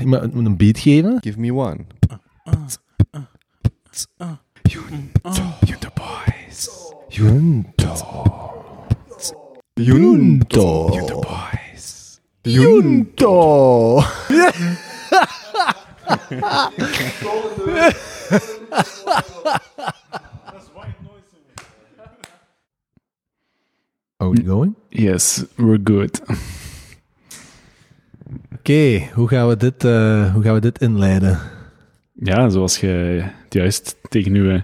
iemand een beat geven. Give me one. Junto Boys. Junto. Junto. Junto Boys. Junto. Are we going? Yes, we're good. Oké, hoe gaan we dit, eh, hoe gaan we dit inleiden? Ja, zoals je het juist tegen uw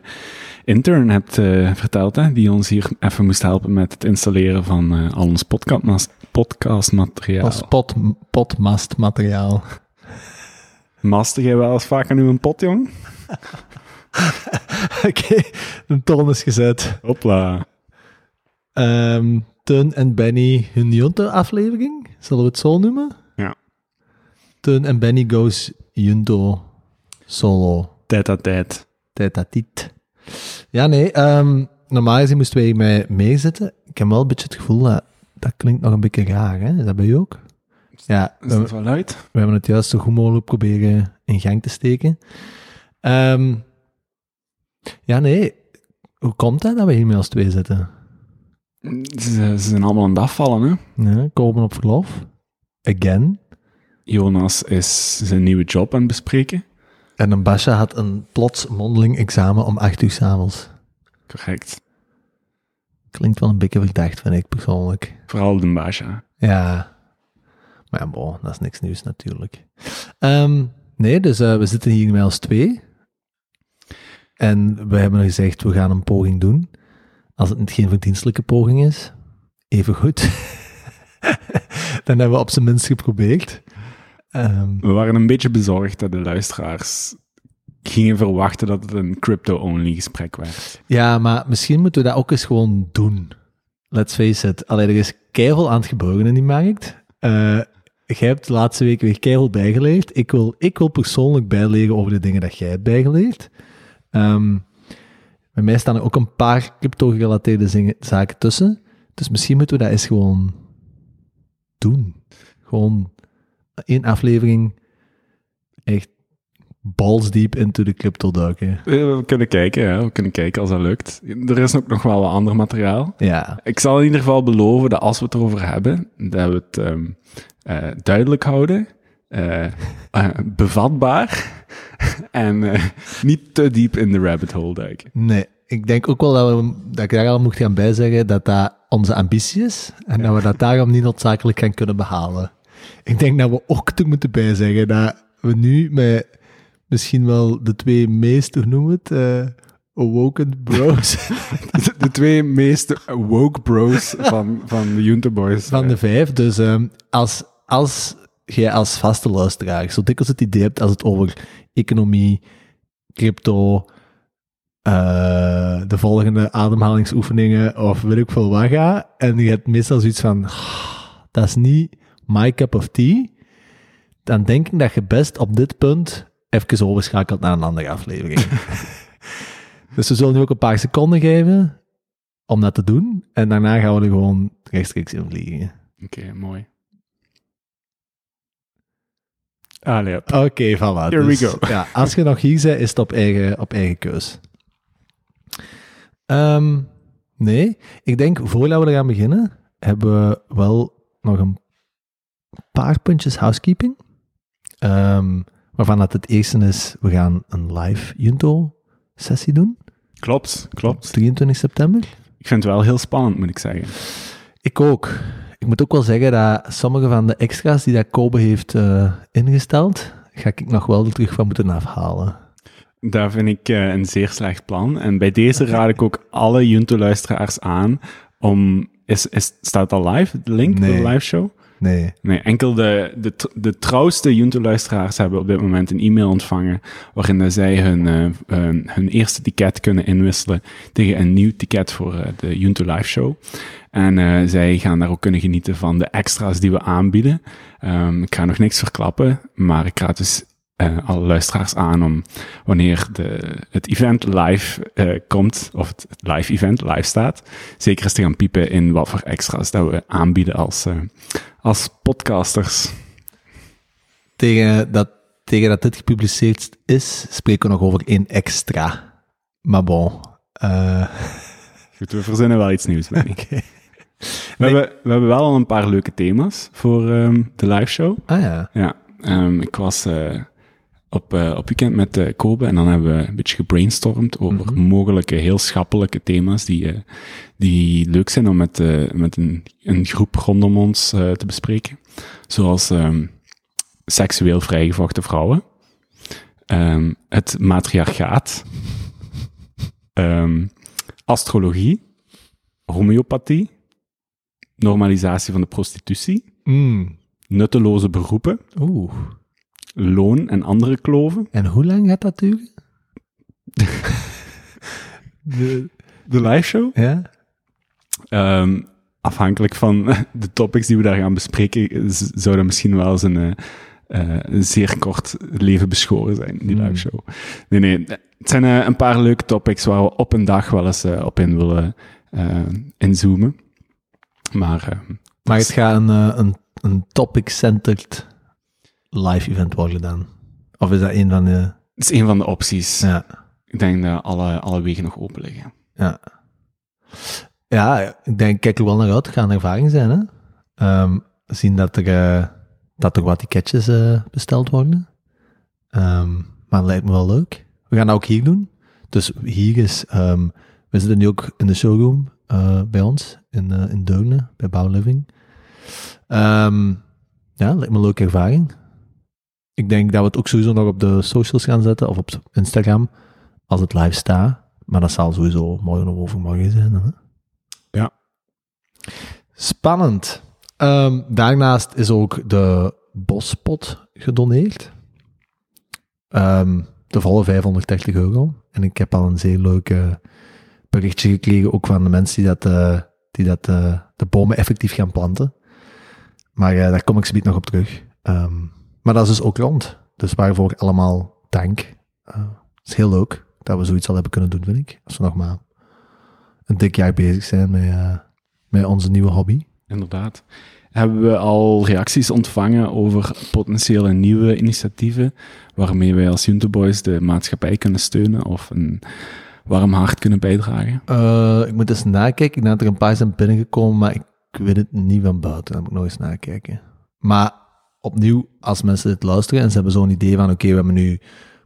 intern hebt eh, verteld, hè, die ons hier even moest helpen met het installeren van eh, al ons podcast, podcastmateriaal. Als pot, potmastmateriaal. Master jij wel eens vaak aan uw pot, jong? Oké, de toon is gezet. Hopla. Ehm Teun en Benny hun Junto-aflevering, zullen we het zo noemen? Ja. Teun en Benny goes Junto solo. Tijd aan tijd. Tijd dat dit. Ja, nee, ehm, normaal gezien moesten wij mee meezitten. Ik heb wel een beetje het gevoel dat dat klinkt nog een beetje raar, hè? Is dat bij jou ook? Ja, Is dat wel luid? we hebben het juist zo goed mogelijk proberen in gang te steken. Ehm, ja, nee. Hoe komt het dat we hier met als twee zitten? Ze, ze zijn allemaal aan het afvallen, hè? Ja, komen op verlof. Again. Jonas is zijn nieuwe job aan het bespreken. En een Basha had een plots mondeling examen om acht uur s'avonds. Correct. Klinkt wel een beetje verdacht, vind ik persoonlijk. Vooral de Basha. Ja. Maar ja, bon, dat is niks nieuws natuurlijk. Ehm, nee, dus eh, we zitten hier met als twee. En we hebben gezegd, we gaan een poging doen. Als het geen verdienstelijke poging is, even goed. Dan hebben we op zijn minst geprobeerd. Ehm, We waren een beetje bezorgd dat de luisteraars gingen verwachten dat het een crypto-only gesprek werd. ja, maar misschien moeten we dat ook eens gewoon doen. Let's face it. Alleen er is keihard aan het gebeuren in die markt. Eh jij hebt de laatste weken weer keihard bijgeleerd. Ik wil, ik wil persoonlijk bijleren over de dingen dat jij hebt bijgeleerd. Ehm, bij mij staan er ook een paar crypto-gerelateerde zaken tussen. Dus misschien moeten we dat eens gewoon doen. Gewoon één aflevering echt balls deep into de crypto duiken. We, kunnen kijken, ja. we kunnen kijken als dat lukt. Er is ook nog wel wat ander materiaal. Ja, Ik zal in ieder geval beloven dat als we het erover hebben, dat we het ehm, eh, duidelijk houden, eh, eh, bevatbaar en niet te diep in de rabbit hole duiken. Nee, ik denk ook wel dat, we, dat ik daar al moet gaan bijzeggen dat dat onze ambitie is en dat we dat daarom niet noodzakelijk gaan kunnen behalen. Ik denk dat we ook te moeten bijzeggen dat we nu met misschien wel de twee meest, hoe noem het, eh awoken bros De, twee meest woke bros van, van de Junta Boys. van de vijf. Dus ehm, als, als jij als vaste luisteraar zo dikwijls het idee hebt als het over economie, crypto, eh, de volgende ademhalingsoefeningen of weet ik veel wat gaat, en je hebt meestal zoiets van, "Ah, dat is niet my cup of tea, dan denk ik dat je best op dit punt even overschakelt naar een andere aflevering. dus we zullen nu ook een paar seconden geven om dat te doen, en daarna gaan we er gewoon rechtstreeks in vliegen. Oké, mooi. Allee. Oké, voilà. Here we Dus, go. Ja, als je nog hier bent, is het op eigen, op eigen keus. Ehm, nee, ik denk, voordat we er gaan beginnen, hebben we wel nog een paar puntjes housekeeping. Ehm, waarvan dat het eerste is, we gaan een live Junto-sessie doen. Klopt, klopt. 23 september. Ik vind het wel heel spannend, moet ik zeggen. Ik ook. Ik moet ook wel zeggen dat sommige van de extra's die dat Kobe heeft eh, ingesteld, ga ik nog wel er terug van moeten afhalen. Daar vind ik eh, een zeer slecht plan. En bij deze raad ik ook alle Junto-luisteraars aan om... Is, is, staat al live, de link Nee. de live show? Nee. Nee, enkel de, de, de trouwste Junto-luisteraars hebben op dit moment een e-mail ontvangen waarin dat zij hun, eh, hun, hun eerste ticket kunnen inwisselen tegen een nieuw ticket voor eh, de Junto Live Show. En eh, zij gaan daar ook kunnen genieten van de extra's die we aanbieden. Ehm, ik ga nog niks verklappen, maar ik raad dus eh, alle luisteraars aan om wanneer de, het event live eh, komt, of het live event live staat, zeker eens te gaan piepen in wat voor extra's dat we aanbieden als, eh, als podcasters. Tegen dat tegen dat dit gepubliceerd is, spreken we nog over één extra. Maar bon. eh, Goed, we verzinnen wel iets nieuws, Benny. oké. We, hebben, we hebben wel al een paar leuke thema's voor ehm, de live show. Ah ja. Ja, ehm, ik was eh, op, eh, op weekend met eh, Kobe. En dan hebben we een beetje gebrainstormd over mogelijke heel schappelijke thema's die, eh, die leuk zijn om met, met een, een groep rondom ons te bespreken. Zoals ehm, seksueel vrijgevochten vrouwen, ehm, het matriarchaat, ehm, astrologie, homeopathie, normalisatie van de prostitutie, Mm. nutteloze beroepen, Oeh. Loon en andere kloven. En hoe lang gaat dat duren? de, De live show. ja? Ehm, afhankelijk van de topics die we daar gaan bespreken, zou dat misschien wel eens een, eh, eh, een zeer kort leven beschoren zijn, die Hmm. live show. Nee, nee. Het zijn eh, een paar leuke topics waar we op een dag wel eens op in willen inzoomen. Maar ehm, Maar het gaat een, een, een topic-centered live event worden dan? Of is dat een van de... het is een van de opties. Ja. Ik denk dat alle, alle wegen nog open liggen. Ja. Ja, ik denk, kijk er wel naar uit. Het gaat een ervaring zijn, hè. Ehm, zien dat er, eh, dat er wat ticketjes eh, besteld worden. Ehm, maar het lijkt me wel leuk. We gaan dat ook hier doen. Dus hier is... ehm, we zitten nu ook in de showroom eh, bij ons, in, in Deurne, bij Bouw Living. Ja, lijkt me een leuke ervaring. Ik denk dat we het ook sowieso nog op de socials gaan zetten, of op Instagram, als het live staat. Maar dat zal sowieso morgen of overmorgen zijn. Hè? Ja. Spannend. Ehm, daarnaast is ook de bospot gedoneerd. Ehm, de volle 530 euro. En ik heb al een zeer leuk berichtje gekregen, ook van de mensen die, dat, eh, die dat, eh, de bomen effectief gaan planten. Maar eh, daar kom ik zometeen nog op terug. Ehm, maar dat is dus ook rond. Dus waarvoor allemaal dank. Eh, het is heel leuk dat we zoiets al hebben kunnen doen, vind ik. Als we nog maar een dik jaar bezig zijn met, eh, met onze nieuwe hobby. Inderdaad. Hebben we al reacties ontvangen over potentiële nieuwe initiatieven waarmee wij als Junto Boys de maatschappij kunnen steunen of een warm hart kunnen bijdragen? Eh, ik moet eens nakijken. Ik denk dat er een paar zijn binnengekomen, maar ik weet het niet van buiten. Dan moet ik nog eens nakijken. Maar opnieuw, als mensen dit luisteren en ze hebben zo'n idee van, oké, we hebben nu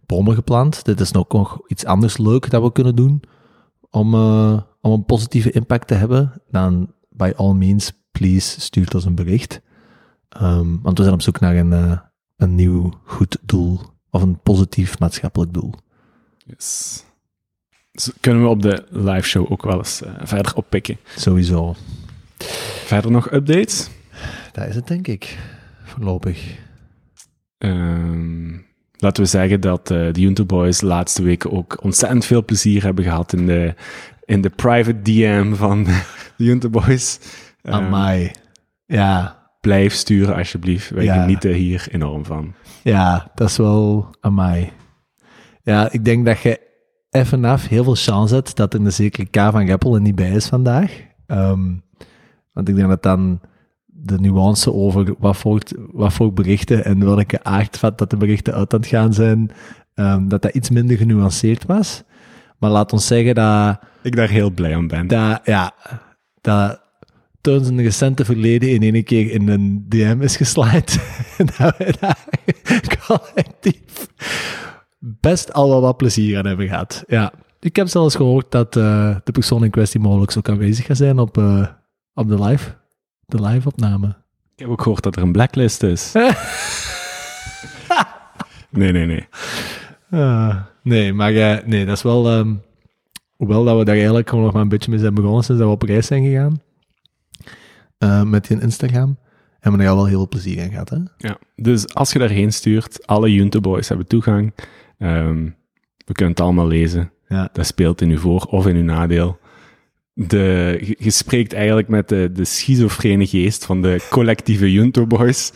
bomen geplant. Dit is nog, nog iets anders leuk dat we kunnen doen om, eh, om een positieve impact te hebben. Dan, by all means, please, stuurt ons een bericht. Ehm, want we zijn op zoek naar een, eh, een nieuw goed doel. Of een positief maatschappelijk doel. Yes. Dus kunnen we op de live show ook wel eens eh, verder oppikken. Sowieso. Verder nog updates? Dat is het, denk ik. Voorlopig. Ehm, laten we zeggen dat eh, de Junto Boys de laatste weken ook ontzettend veel plezier hebben gehad in de, in de private DM van de Junto Boys. Ehm, Amai. Ja, Blijf sturen alsjeblieft. Wij Ja. genieten hier enorm van. ja, dat is wel amai. Ja, ik denk dat je even af heel veel chance hebt dat er een zekere K van Rappel er niet bij is vandaag. Ehm, want ik denk dat dan de nuance over wat voor, wat voor berichten en welke aardvat dat de berichten uit aan het gaan zijn, ehm, dat dat iets minder genuanceerd was. Maar laat ons zeggen dat Ik daar heel blij om ben. dat, ja, dat Teun zijn recente verleden in één keer in een DM is geslaaid. en dat wij daar collectief best al wel wat plezier aan hebben gehad. Ja, ik heb zelfs gehoord dat eh, de persoon in kwestie mogelijk ook aanwezig gaat zijn op, eh, op de live, de live opname. Ik heb ook gehoord dat er een blacklist is. nee, nee, nee. Ah, nee, maar eh, nee, dat is wel... ehm, hoewel dat we daar eigenlijk gewoon nog maar een beetje mee zijn begonnen sinds dat we op reis zijn gegaan. eh, met die Instagram. Hebben we er al wel heel veel plezier in gehad, hè? Ja. Dus als je daarheen stuurt, alle Junto Boys hebben toegang. Ehm, we kunnen het allemaal lezen. Ja. Dat speelt in uw voor- of in uw nadeel. De, je- spreekt eigenlijk met de, de schizofrene geest van de collectieve Junto Boys.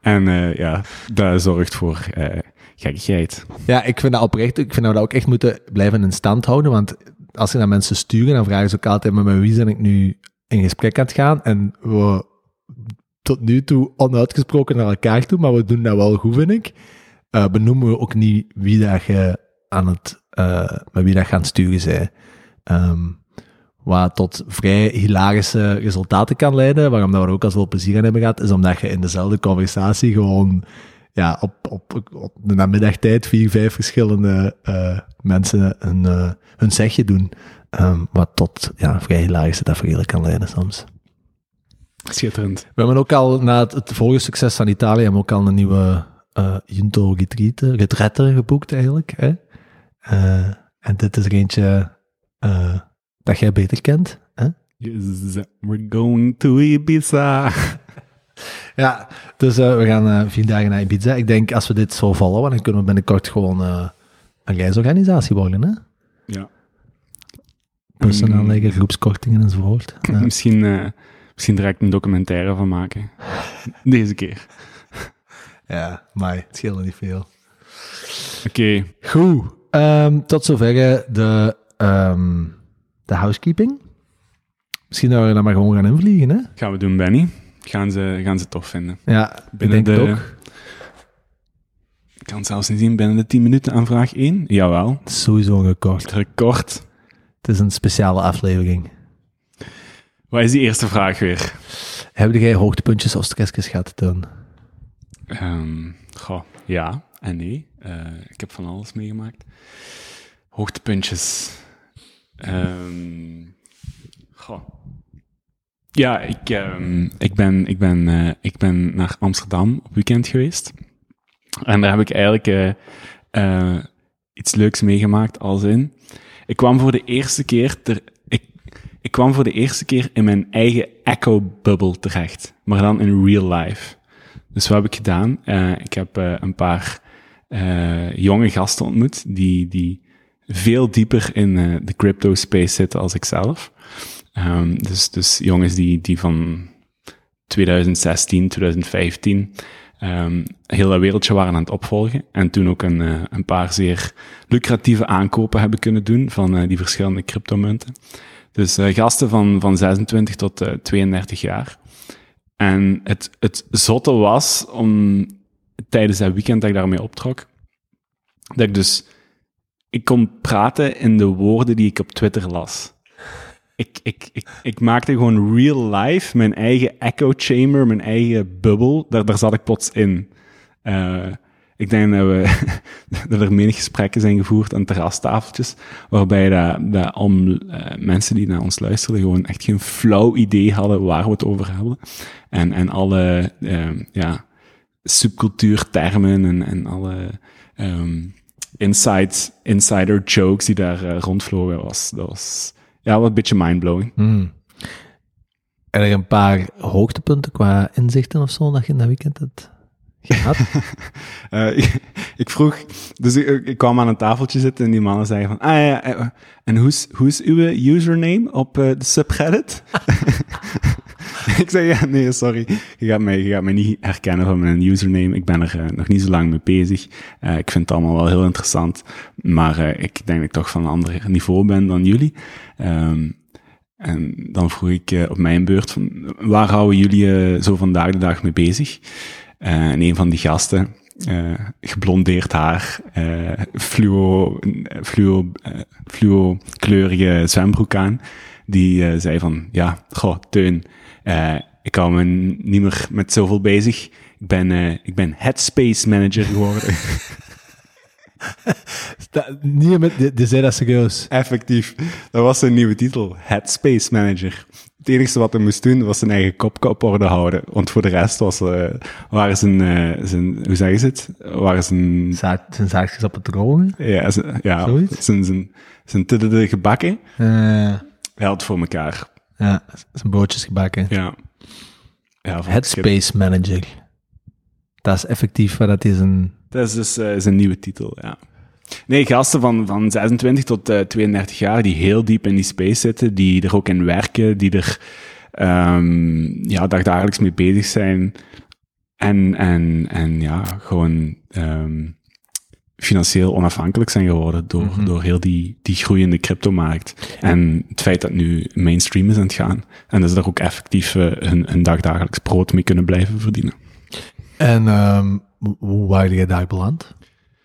En eh, ja, dat zorgt voor eh gekkigheid. Ja, ik vind dat oprecht. Ik vind dat we dat ook echt moeten blijven in stand houden. Want als je naar mensen sturen, dan vragen ze ook altijd: met wie ben ik nu in gesprek aan het gaan? En we tot nu toe onuitgesproken naar elkaar toe, maar we doen dat wel goed, vind ik. eh, benoemen we ook niet wie dat je aan het, met wie dat je aan het sturen zij. Ehm, wat tot vrij hilarische resultaten kan leiden, waarom dat we er ook al veel plezier aan hebben gehad, is omdat je in dezelfde conversatie gewoon ja, op, op, op de namiddagtijd vier, vijf verschillende eh, mensen hun, eh, hun zegje doen. Ehm, wat tot ja, vrij hilarische tafereelen kan leiden soms. Schitterend. We hebben ook al, na het, het vorige succes van Italië, hebben we ook al een nieuwe eh Junto retreat, retrette geboekt eigenlijk. Hè? En dit is er eentje dat jij beter kent. Hè? Yes, we're going to Ibiza. Ja, dus eh, we gaan eh, vier dagen naar Ibiza. Ik denk, als we dit zo volhouden, dan kunnen we binnenkort gewoon eh, een reisorganisatie worden. Hè? ja. Bussen Mm. groepskortingen enzovoort. Ja. Misschien, misschien direct een documentaire van maken. Deze keer. ja, maar het scheelde niet veel. Oké. Goed. Ehm, tot zover de, ehm, de housekeeping. Misschien dat we dan maar gewoon gaan invliegen, hè? Gaan we doen, Benny. Gaan ze, gaan ze tof vinden. Ja, Binnen ik denk de- het ook. Ik kan zelfs niet zien binnen de 10 minuten aan vraag 1. Jawel. Het is sowieso een record. Het record. Het is een speciale aflevering. Wat is die eerste vraag weer? Heb jij hoogtepuntjes of stressjes gehad, Toon? Ehm, goh, ja en nee. Eh, ik heb van alles meegemaakt. Hoogtepuntjes. Ehm, goh. Ja, ik, ehm, ik, ben, ik, ben, eh, ik ben naar Amsterdam op weekend geweest. En daar heb ik eigenlijk eh, iets leuks meegemaakt als in... Ik kwam voor de eerste keer... Ter, ik, ik kwam voor de eerste keer in mijn eigen echo-bubble terecht. Maar dan in real life. Dus wat heb ik gedaan? Ik heb een paar jonge gasten ontmoet die, die veel dieper in eh, de crypto space zitten als ik zelf. Ehm, dus, dus jongens die, die van 2016, 2015 ehm, heel dat wereldje waren aan het opvolgen. En toen ook een, eh, een paar zeer lucratieve aankopen hebben kunnen doen van eh, die verschillende cryptomunten. Dus gasten van, van 26 tot eh, 32 jaar. En het, het zotte was om tijdens dat weekend dat ik daarmee optrok, dat ik dus, ik kon praten in de woorden die ik op Twitter las. Ik, ik, ik, ik maakte gewoon real life mijn eigen echo chamber, mijn eigen bubbel, daar, daar zat ik plots in. Eh, ik denk dat, we, dat er menig gesprekken zijn gevoerd aan terrastafeltjes, waarbij dat, dat al eh, mensen die naar ons luisterden gewoon echt geen flauw idee hadden waar we het over hebben. En, en alle eh, ja, subcultuurtermen en, en alle ehm inside, insider jokes die daar eh, rondvlogen, was, dat was ja, wat een beetje mindblowing. Hmm. En er een paar hoogtepunten qua inzichten of zo dat je in dat weekend hebt Eh, ik, ik vroeg, dus ik, kwam aan een tafeltje zitten en die mannen zeiden van, ah ja, eh, en hoe is, hoe is uw username op eh, de subreddit? ik zei, ja, nee, sorry, je gaat, mij, je gaat mij niet herkennen van mijn username. Ik ben er eh, nog niet zo lang mee bezig. Eh, ik vind het allemaal wel heel interessant, maar eh, ik denk dat ik toch van een ander niveau ben dan jullie. Ehm, en dan vroeg ik eh, op mijn beurt, van, waar houden jullie eh, zo vandaag de dag mee bezig? Eh, en een van die gasten, eh, geblondeerd haar, eh, fluo, fluo, fluo kleurige zwembroek aan, die zei van, ja, goh, Teun, ik hou me niet meer met zoveel bezig. Ik ben, ik ben headspace manager geworden. Niet met, dat serieus. Effectief. Dat was zijn nieuwe titel. Headspace Manager. Het enige wat hij moest doen, was zijn eigen kop op orde houden. Want voor de rest was, eh waren zijn, eh, zijn, hoe zeggen ze het? Waren zijn, Zijn zaakjes op het droge. ja, zijn, ja, Zoiets? zijn, zijn, zijn tuddede gebakken. Hij had het voor elkaar. ja, zijn broodjes gebakken. Ja. ja. Headspace Manager. Dat is effectief wat dat is een... Dat is dus zijn nieuwe titel, ja. Nee, gasten van, van 26 tot eh, 32 jaar die heel diep in die space zitten, die er ook in werken, die er ehm ja, dagdagelijks mee bezig zijn. En, en, en ja, gewoon ehm, financieel onafhankelijk zijn geworden door, Mhm. door heel die, die groeiende cryptomarkt. En het feit dat nu mainstream is aan het gaan. En dat ze daar ook effectief eh, hun, hun dagdagelijks brood mee kunnen blijven verdienen. En ehm, hoe- waren jij daar beland?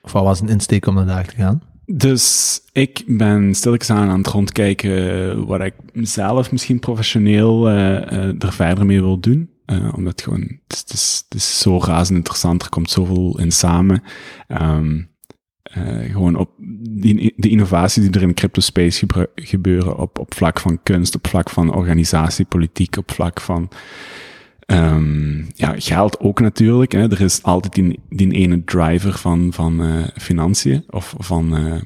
Of wat was een insteek om naar te gaan? Dus ik ben stilletjes aan aan het rondkijken wat ik zelf misschien professioneel uh, uh, er verder mee wil doen. Uh, omdat gewoon, het is, het, is, zo razend interessant, er komt zoveel in samen. Um, gewoon op die, de innovaties die er in de crypto space gebeuren op, op vlak van kunst, op vlak van organisatie, politiek, op vlak van Um, ja, geld ook natuurlijk. Hè. Er is altijd die, die ene driver van, van uh, financiën of van uh,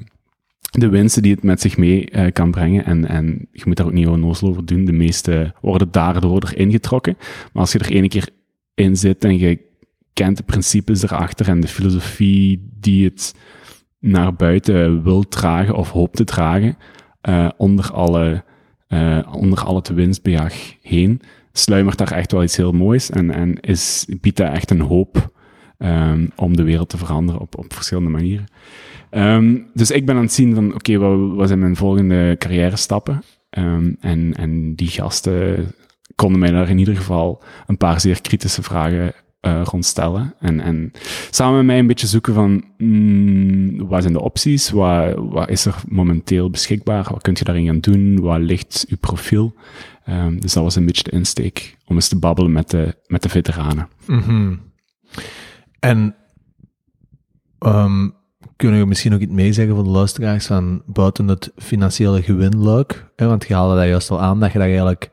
de winsten die het met zich mee uh, kan brengen. En, en je moet daar ook niet onnozel over doen. De meeste worden daardoor erin getrokken. Maar als je er ene keer in zit en je kent de principes erachter en de filosofie die het naar buiten wil dragen of hoopt te dragen, onder alle, onder al het winstbejag heen, sluimert daar echt wel iets heel moois en, en is, biedt daar echt een hoop um, om de wereld te veranderen op, op verschillende manieren. Um, dus ik ben aan het zien van, oké, wat, zijn mijn volgende carrière stappen? Um, en, en die gasten konden mij daar in ieder geval een paar zeer kritische vragen uh, rondstellen. En, en samen met mij een beetje zoeken van, mm, wat zijn de opties? Wat, wat is er momenteel beschikbaar? Wat kunt je daarin gaan doen? Wat ligt uw profiel? Um, dus dat was een beetje de insteek om eens te babbelen met de, met de veteranen. -hmm. En um, kunnen we misschien ook iets meezeggen voor de luisteraars van buiten het financiële gewinluik? Hè? Want je haalde dat juist al aan, dat je daar eigenlijk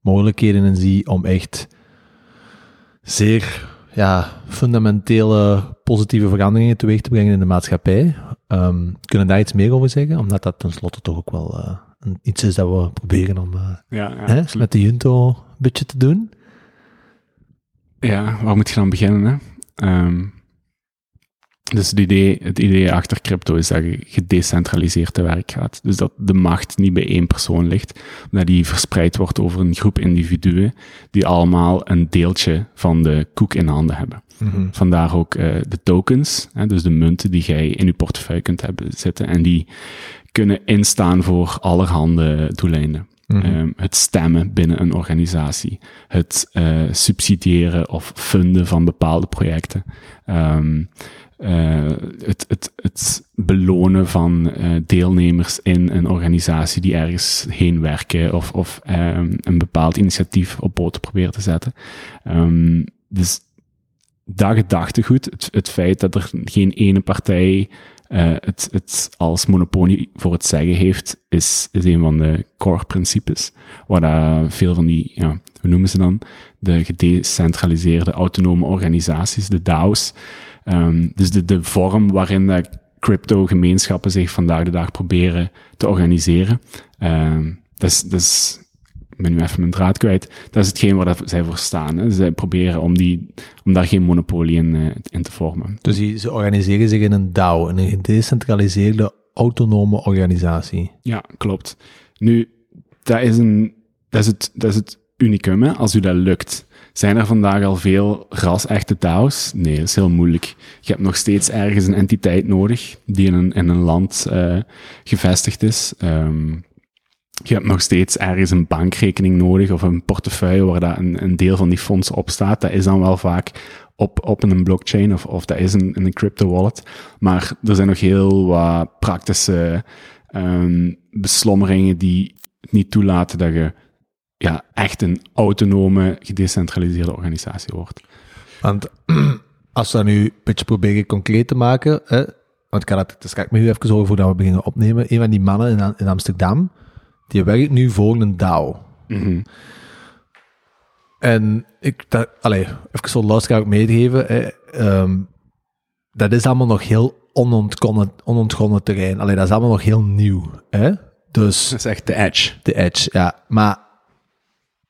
mogelijkheden in ziet om echt zeer ja, fundamentele positieve veranderingen teweeg te brengen in de maatschappij. Um, kunnen daar iets meer over zeggen? Omdat dat tenslotte toch ook wel uh, iets is dat we proberen om ja, ja, hè, met de Junto een beetje te doen. Ja, waar moet je dan beginnen? Hè? Um, dus het idee, het idee achter crypto is dat je gedecentraliseerd te werk gaat. Dus dat de macht niet bij één persoon ligt, dat die verspreid wordt over een groep individuen die allemaal een deeltje van de koek in handen hebben. Mm -hmm. Vandaar ook uh, de tokens, hè, dus de munten die jij in je portefeuille kunt hebben zitten en die kunnen instaan voor allerhande doeleinden. Mm -hmm. um, het stemmen binnen een organisatie, het uh, subsidiëren of funden van bepaalde projecten. Um, uh, het, het, het belonen van uh, deelnemers in een organisatie die ergens heen werken of, of um, een bepaald initiatief op poten proberen te zetten. Dus dat gedachtegoed, het, het feit dat er geen ene partij uh, het, het als monopolie voor het zeggen heeft, is, is een van de core principes. Waar veel van die, ja, hoe noemen ze dan? De gedecentraliseerde autonome organisaties, de DAO's, Um, dus de, de vorm waarin de crypto-gemeenschappen zich vandaag de dag proberen te organiseren. Um, dat is, dat is, ben nu even mijn draad kwijt. Dat is hetgeen waar dat zij voor staan. Hè. Zij proberen om, die, om daar geen monopolie in, uh, in te vormen. Dus die, ze organiseren zich in een DAO, een gedecentraliseerde autonome organisatie. Ja, klopt. Nu, dat is, een, dat is, het, dat is het unicum, hè, als u dat lukt. Zijn er vandaag al veel ras-echte DAO's? Nee, dat is heel moeilijk. Je hebt nog steeds ergens een entiteit nodig die in een, in een land uh, gevestigd is. Um, je hebt nog steeds ergens een bankrekening nodig of een portefeuille waar dat een, een deel van die fondsen op staat. Dat is dan wel vaak op, op een blockchain of, of dat is een, een crypto wallet. Maar er zijn nog heel wat praktische um, beslommeringen die niet toelaten dat je ja, echt een autonome, gedecentraliseerde organisatie wordt. Want als we dat nu een beetje proberen concreet te maken, hè, want ik kan het, dus ga ik me nu even over voordat we beginnen opnemen. Een van die mannen in, in Amsterdam, die werkt nu voor een DAO. Mm -hmm. En ik, dat, allee, even zo luisteraar ook meegeven, um, dat is allemaal nog heel onontgonnen, onontgonnen terrein. Allee, dat is allemaal nog heel nieuw. Hè? Dus, dat is echt de edge. De edge, ja. Maar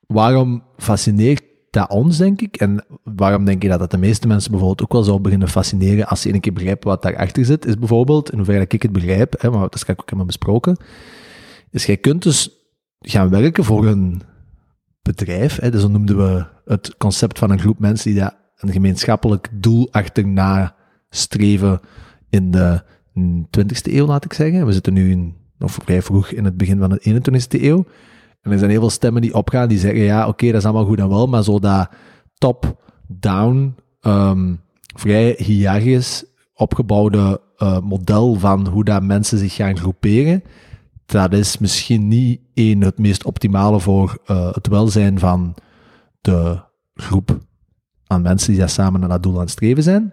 waarom fascineert dat ons, denk ik? En waarom denk je dat dat de meeste mensen bijvoorbeeld ook wel zou beginnen fascineren als ze een keer begrijpen wat daarachter zit? Is bijvoorbeeld, in hoeverre ik het begrijp, hè, maar dat is ik ook helemaal besproken, is jij kunt dus gaan werken voor een bedrijf, hè, dus noemden we het concept van een groep mensen die daar een gemeenschappelijk doel achterna streven in de 20e eeuw, laat ik zeggen. We zitten nu in, nog vrij vroeg in het begin van de 21e eeuw. En er zijn heel veel stemmen die opgaan, die zeggen, ja, oké, dat is allemaal goed en wel, maar zo dat top-down, um, vrij hiërarchisch opgebouwde eh, model van hoe dat mensen zich gaan groeperen, dat is misschien niet één het meest optimale voor uh, het welzijn van de groep aan mensen die daar samen naar dat doel aan streven zijn.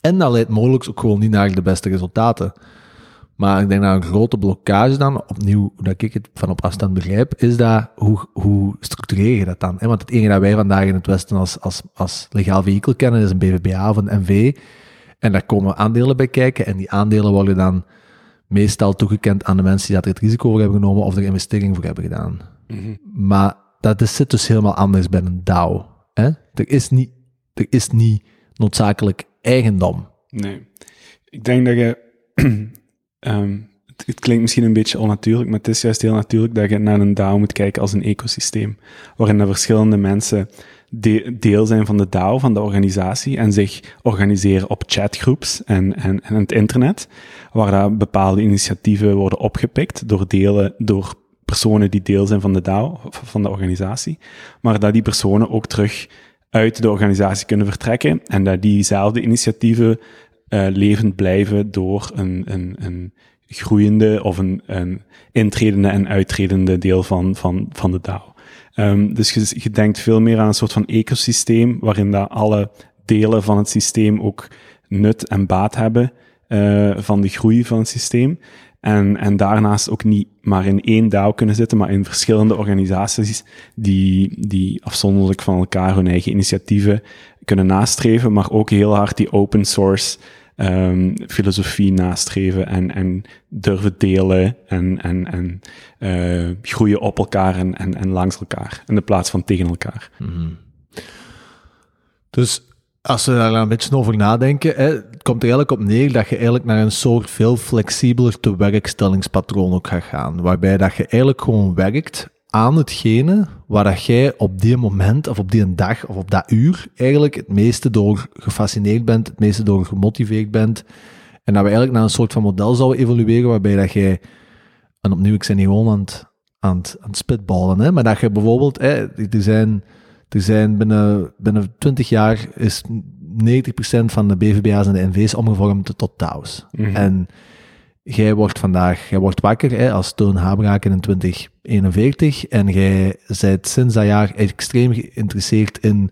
En dat leidt mogelijk ook gewoon niet naar de beste resultaten. Maar ik denk dat een grote blokkage dan, opnieuw, dat ik het van op afstand begrijp, is dat, hoe, hoe structureer je dat dan? Want het enige dat wij vandaag in het Westen als, als, als legaal vehikel kennen, is een BVBA of een MV. En daar komen aandelen bij kijken. En die aandelen worden dan meestal toegekend aan de mensen die daar het risico voor hebben genomen of er investering voor hebben gedaan. Mhm. Maar dat is, zit dus helemaal anders bij een DAO. Hè? Er, is niet, er is niet noodzakelijk eigendom. Nee. Ik denk dat je... Ehm, het, het klinkt misschien een beetje onnatuurlijk, maar het is juist heel natuurlijk dat je naar een DAO moet kijken als een ecosysteem, waarin er verschillende mensen de- deel zijn van de DAO, van de organisatie, en zich organiseren op chatgroeps en, en, en het internet, waar daar bepaalde initiatieven worden opgepikt door delen, door personen die deel zijn van de DAO, van de organisatie, maar dat die personen ook terug uit de organisatie kunnen vertrekken en dat diezelfde initiatieven eh, levend blijven door een, een, een groeiende of een, een intredende en uittredende deel van, van, van de DAO. Ehm, dus je, denkt veel meer aan een soort van ecosysteem waarin dat alle delen van het systeem ook nut en baat hebben eh, van de groei van het systeem. En, en daarnaast ook niet maar in één DAO kunnen zitten, maar in verschillende organisaties die, die afzonderlijk van elkaar hun eigen initiatieven kunnen nastreven, maar ook heel hard die open source um, filosofie nastreven en, en durven delen en, en, en uh, groeien op elkaar en, en, langs elkaar, in de plaats van tegen elkaar. Mm. Dus als we daar een beetje over nadenken, hè, komt er eigenlijk op neer dat je eigenlijk naar een soort veel flexibeler te werkstellingspatroon ook gaat gaan. Waarbij dat je eigenlijk gewoon werkt aan hetgene waar dat jij op die moment of op die dag of op dat uur eigenlijk het meeste door gefascineerd bent, het meeste door gemotiveerd bent. En dat we eigenlijk naar een soort van model zouden evolueren waarbij dat jij, en opnieuw, ik ben niet gewoon aan het, aan het, aan het spitballen, hè, maar dat je bijvoorbeeld, hè, er zijn, er zijn binnen, binnen 20 jaar is 90% van de BVBA's en de NV's omgevormd tot DAO's. Mhm. En jij wordt vandaag, jij wordt wakker hè, als Toon Habraken in 2041 en jij bent sinds dat jaar extreem geïnteresseerd in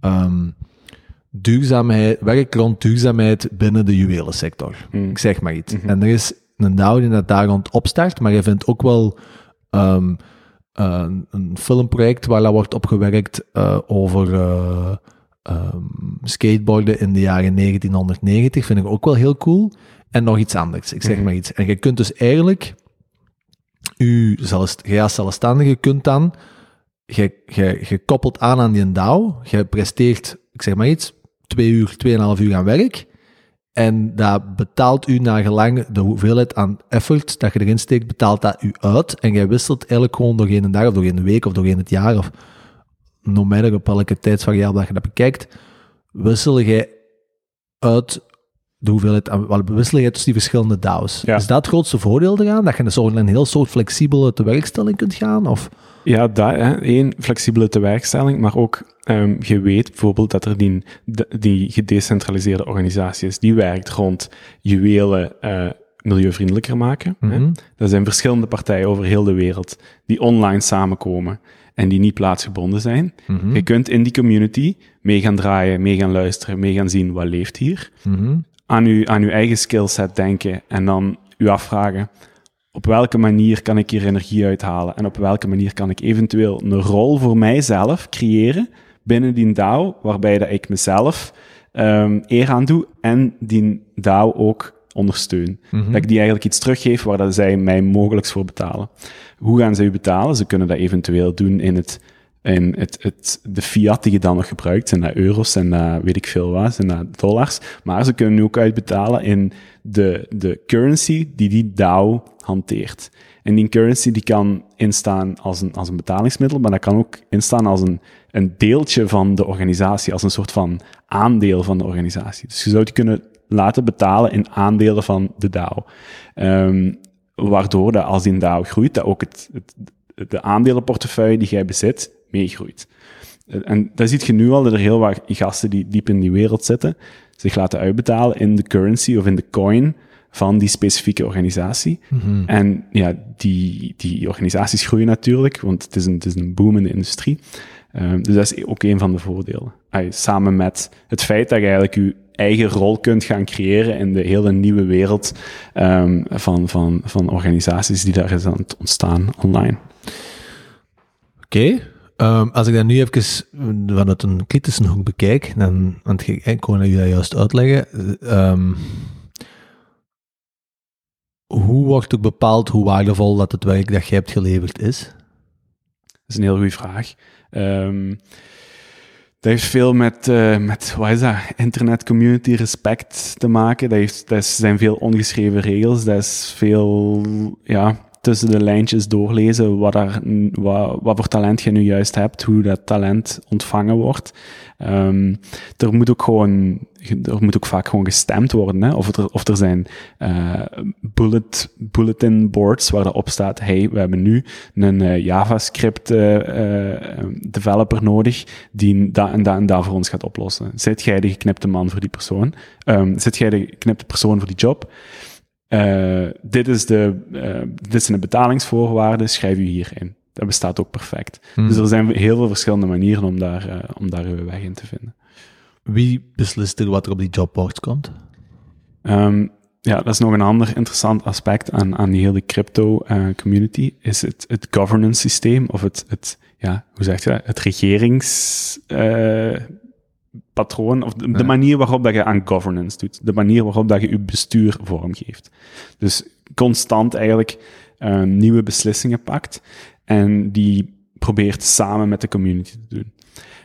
um, duurzaamheid, werk rond duurzaamheid binnen de juwelensector. Mm. Ik zeg maar iets. Mhm. En er is een DAO die dat daar rond opstart, maar je vindt ook wel um, een, een filmproject waar dat wordt opgewerkt uh, over uh, um, skateboarden in de jaren 1990, vind ik ook wel heel cool. En nog iets anders, ik zeg Mhm. maar iets. En je kunt dus eigenlijk, u, zelfs, als zelfstandige kunt dan, je, je, je koppelt aan aan die DAO, je presteert, ik zeg maar iets, twee uur, tweeënhalf uur aan werk, en dat betaalt u naar gelang de hoeveelheid aan effort dat je erin steekt, betaalt dat u uit. En jij wisselt eigenlijk gewoon doorheen een dag of doorheen een week of doorheen het jaar of no matter op welke tijdsvariabele dat je dat bekijkt, wissel jij uit de hoeveelheid, aan- wel, jij tussen die verschillende DAO's. Ja. Is dat het grootste voordeel eraan? Dat je een, soort, een heel soort flexibele tewerkstelling kunt gaan? Of? Ja, dat, hè. één, flexibele tewerkstelling, maar ook ehm, je weet bijvoorbeeld dat er die, die gedecentraliseerde organisatie is, die werkt rond juwelen eh, milieuvriendelijker maken. hè. Mhm. Er zijn verschillende partijen over heel de wereld die online samenkomen en die niet plaatsgebonden zijn. Mhm. Je kunt in die community mee gaan draaien, mee gaan luisteren, mee gaan zien wat leeft hier. Mhm. Aan, uw, aan uw eigen skillset denken en dan u afvragen, op welke manier kan ik hier energie uithalen en op welke manier kan ik eventueel een rol voor mijzelf creëren binnen die DAO, waarbij dat ik mezelf ehm, eer aan doe en die DAO ook ondersteun. Mhm. Dat ik die eigenlijk iets teruggeef waar dat zij mij mogelijk voor betalen. Hoe gaan ze u betalen? Ze kunnen dat eventueel doen in het in het, het, de fiat die je dan nog gebruikt, zijn dat euro's en dat weet ik veel wat, zijn dat dollars. Maar ze kunnen nu ook uitbetalen in de, de currency die die DAO hanteert. En die currency die kan instaan als een, als een betalingsmiddel, maar dat kan ook instaan als een, een deeltje van de organisatie, als een soort van aandeel van de organisatie. Dus je zou die kunnen laten betalen in aandelen van de DAO. Ehm, waardoor dat als die DAO groeit, dat ook het, het, de aandelenportefeuille die jij bezit meegroeit. en daar ziet je nu al dat er heel wat gasten die diep in die wereld zitten, zich laten uitbetalen in de currency of in de coin van die specifieke organisatie. En ja, die, die organisaties groeien natuurlijk, want het is een, het is een boomende industrie. Um, dus dat is ook een van de voordelen. Samen met het feit dat je eigenlijk je eigen rol kunt gaan creëren in de hele nieuwe wereld um, van, van, van organisaties die daar is aan het ontstaan online. Oké. Okay. Um, als ik dat nu even vanuit een kritische hoek bekijk, dan, want ik kon je dat juist uitleggen. Um, hoe wordt ook bepaald hoe waardevol dat het werk dat je hebt geleverd is? Dat is een heel goede vraag. Um, dat heeft veel met, uh, met wat is dat, internet community respect te maken. Dat, heeft, dat zijn veel ongeschreven regels. Dat is veel, ja, tussen de lijntjes doorlezen wat, er, wat, wat voor talent je nu juist hebt, hoe dat talent ontvangen wordt. Um, er moet ook gewoon, er moet ook vaak gewoon gestemd worden, hè? Of, er, of er zijn uh, bullet, bulletin boards waar op staat, hey, we hebben nu een uh, JavaScript uh, developer nodig die dat en dat en dat voor ons gaat oplossen. Zit jij de geknipte man voor die persoon? Um, zit jij de geknipte persoon voor die job? Uh, dit, is de, uh, dit zijn de betalingsvoorwaarden, schrijf u hierin. Dat bestaat ook perfect. Hmm. Dus er zijn heel veel verschillende manieren om daar, uh, om daar uw weg in te vinden. Wie beslist er wat er op die jobboards komt? Um, ja, dat is nog een ander interessant aspect aan, aan die hele crypto community, is het, het governance systeem, of het, het ja, hoe zeg je dat, het regerings patroon, of de, de, manier waarop dat je aan governance doet, de manier waarop dat je je bestuur vormgeeft. Dus constant eigenlijk uh, nieuwe beslissingen pakt en die probeert samen met de community te doen.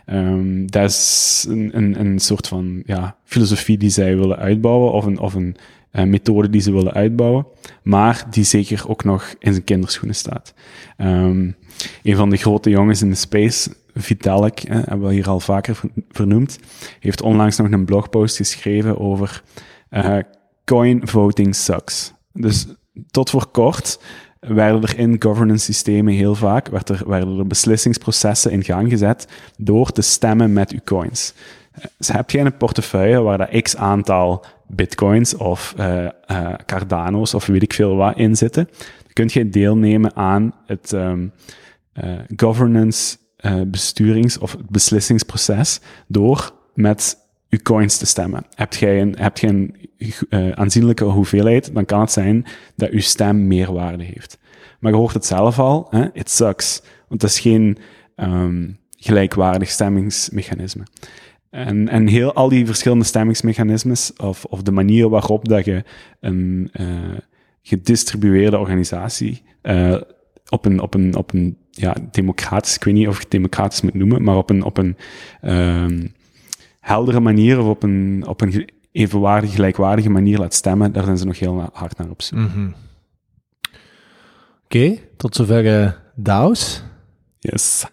Um, dat is een, een, een soort van ja, filosofie die zij willen uitbouwen, of een, of een uh, methode die ze willen uitbouwen, maar die zeker ook nog in zijn kinderschoenen staat. Um, een van de grote jongens in de space, Vitalik, hè, hebben we hier al vaker vernoemd, heeft onlangs nog een blogpost geschreven over uh, coin voting sucks. Dus tot voor kort werden er in governance systemen heel vaak werd er, werden er beslissingsprocessen in gang gezet door te stemmen met uw coins. Dus heb jij een portefeuille waar dat x aantal bitcoins of uh, Cardano's of weet ik veel wat in zitten, dan kun je deelnemen aan het uh, governance besturings- of beslissingsproces door met uw coins te stemmen. Heb jij een, heb jij een aanzienlijke hoeveelheid, dan kan het zijn dat uw stem meer waarde heeft. Maar je hoort het zelf al, hè? it sucks. Want het is geen um, gelijkwaardig stemmingsmechanisme. En, en heel al die verschillende stemmingsmechanismes, of, of de manier waarop dat je een uh, gedistribueerde organisatie uh, op een, op een, op een ja, democratisch, ik weet niet of ik het democratisch moet noemen, maar op een, op een um, heldere manier of op een, op een evenwaardige, gelijkwaardige manier laat stemmen, daar zijn ze nog heel hard naar op zoek. Mm -hmm. Oké, okay, tot zover uh, DAO's. Yes.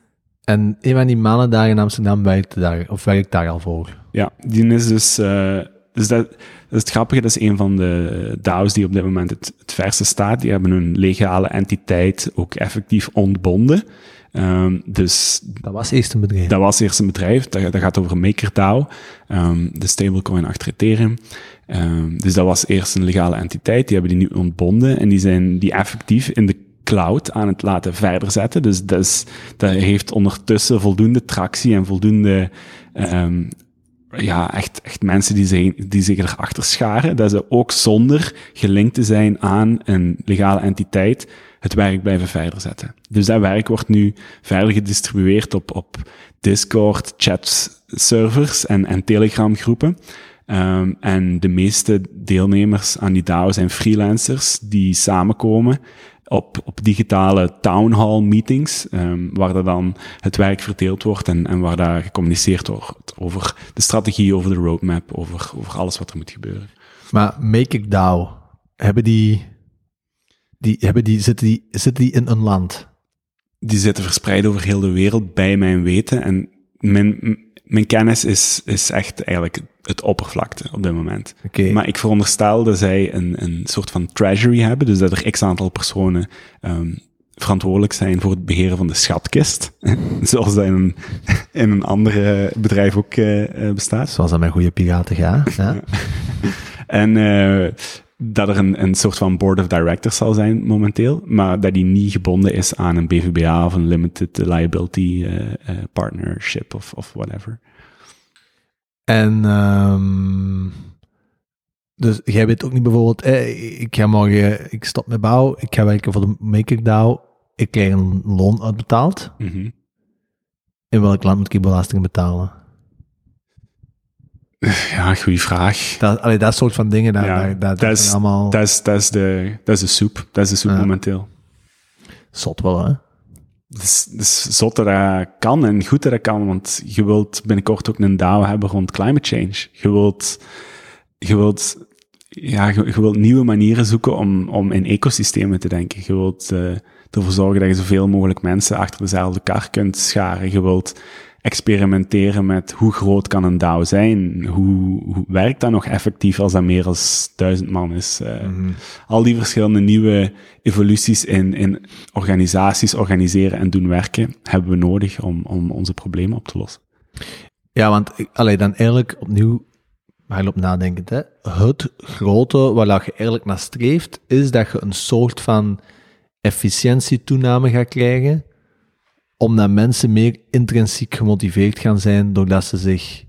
En een van die mannen daar in Amsterdam werkt daar, of werkt daar al voor? Ja, die is dus, uh, dus dat is het grappige, dat is een van de DAO's die op dit moment het, het verste staat. Die hebben hun legale entiteit ook effectief ontbonden. Um, dus dat was eerst een bedrijf. Dat was eerst een bedrijf. Dat, dat gaat over MakerDAO, um, de stablecoin achter Ethereum. Um, dus dat was eerst een legale entiteit. Die hebben die nu ontbonden en die zijn die effectief in de cloud aan het laten verder zetten. Dus dat, is, dat heeft ondertussen voldoende tractie en voldoende ja, echt, echt mensen die, zijn, die zich erachter scharen, dat ze ook zonder gelinkt te zijn aan een legale entiteit het werk blijven verder zetten. Dus dat werk wordt nu verder gedistribueerd op, op Discord, chat servers en, en Telegram groepen. Um, en de meeste deelnemers aan die DAO zijn freelancers die samenkomen op, op digitale town hall meetings, um, waar dan het werk verdeeld wordt en, en waar daar gecommuniceerd wordt over de strategie, over de roadmap, over, over alles wat er moet gebeuren. Maar Make It DAO, hebben die, die, hebben die, zitten, die, zitten die in een land? Die zitten verspreid over heel de wereld, bij mijn weten. En mijn, mijn kennis is, is echt eigenlijk het oppervlakte op dit moment. Okay. Maar ik veronderstel dat zij een, een soort van treasury hebben, dus dat er x aantal personen um, verantwoordelijk zijn voor het beheren van de schatkist. Zoals dat in een, in een ander eh, bedrijf ook eh, eh, bestaat. Zoals dat met goede piraten gaat. Ja. En eh, dat er een, een soort van board of directors zal zijn momenteel, maar dat die niet gebonden is aan een BVBA of een limited liability eh, eh, partnership of, of whatever. En ehm, dus jij weet ook niet bijvoorbeeld, eh, ik ga morgen, ik stop met bouw, ik ga werken voor de Maker DAO, ik krijg een loon uitbetaald. Mhm. In welk land moet ik belasting betalen? Ja, goede vraag. Dat, allee, dat soort van dingen, daar, Ja, daar, daar, dat is- allemaal Dat is, dat, is de, dat is de soep. Dat is de soep Ja. momenteel. zot wel, hè? Het is, het is zot dat dat kan en goed dat dat kan, want je wilt binnenkort ook een DAO hebben rond climate change. Je wilt, je wilt, ja, je, je wilt nieuwe manieren zoeken om, om in ecosystemen te denken. Je wilt eh, ervoor zorgen dat je zoveel mogelijk mensen achter dezelfde kar kunt scharen. Je wilt experimenteren met hoe groot kan een DAO zijn? Hoe, hoe werkt dat nog effectief als dat meer dan duizend man is? Eh, Al die verschillende nieuwe evoluties in, in organisaties organiseren en doen werken, hebben we nodig om, om onze problemen op te lossen. Ja, want ik, allee, dan eigenlijk opnieuw, hardop nadenkend, hè. Het grote waar je eigenlijk naar streeft, is dat je een soort van efficiëntietoename gaat krijgen, omdat mensen meer intrinsiek gemotiveerd gaan zijn, doordat ze zich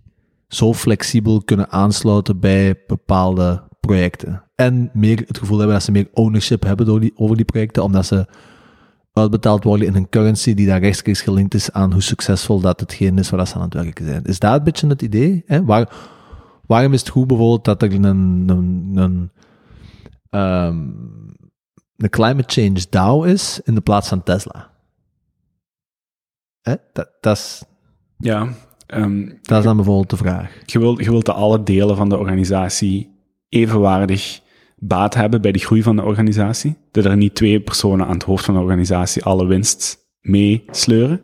zo flexibel kunnen aansluiten bij bepaalde projecten. En meer het gevoel hebben dat ze meer ownership hebben over die projecten, omdat ze uitbetaald worden in een currency die daar rechtstreeks gelinkt is aan hoe succesvol dat hetgeen is waar ze aan het werken zijn. Is dat een beetje het idee? Hè? Waar, waarom is het goed bijvoorbeeld dat er een, een, een, ehm, een climate change DAO is in de plaats van Tesla? Hè? Dat, dat, is, Ja, ehm, dat is dan bijvoorbeeld de vraag. je, wilt, je wilt dat alle delen van de organisatie evenwaardig baat hebben bij de groei van de organisatie. Dat er niet twee personen aan het hoofd van de organisatie alle winst meesleuren.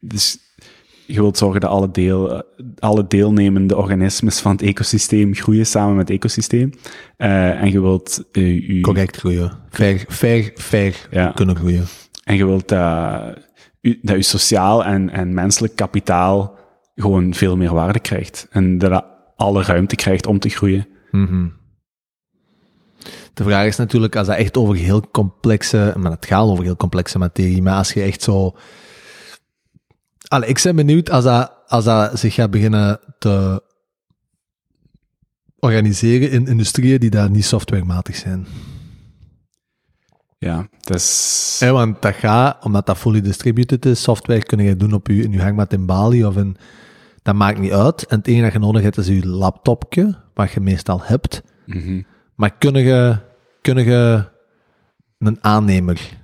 Dus je wilt zorgen dat alle, deel, eh, alle deelnemende organismes van het ecosysteem groeien samen met het ecosysteem. Eh, en je wilt eh, je Correct groeien. Fair, fair, fair Ja. kunnen groeien. En je wilt dat, dat je sociaal en, en menselijk kapitaal gewoon veel meer waarde krijgt. En dat dat alle ruimte krijgt om te groeien. Mhm. De vraag is natuurlijk, als dat echt over heel complexe, maar het gaat over heel complexe materie, maar als je echt zo... Allee, ik ben benieuwd als dat, als dat zich gaat beginnen te organiseren in industrieën die daar niet softwarematig zijn. Ja. Hè, want dat gaat, omdat dat fully distributed is, software kun je doen op je, in je hangmat in Bali of in... Dat maakt niet uit. En het enige dat je nodig hebt is je laptopje, wat je meestal hebt. Mhm. Maar kun je, kun je een aannemer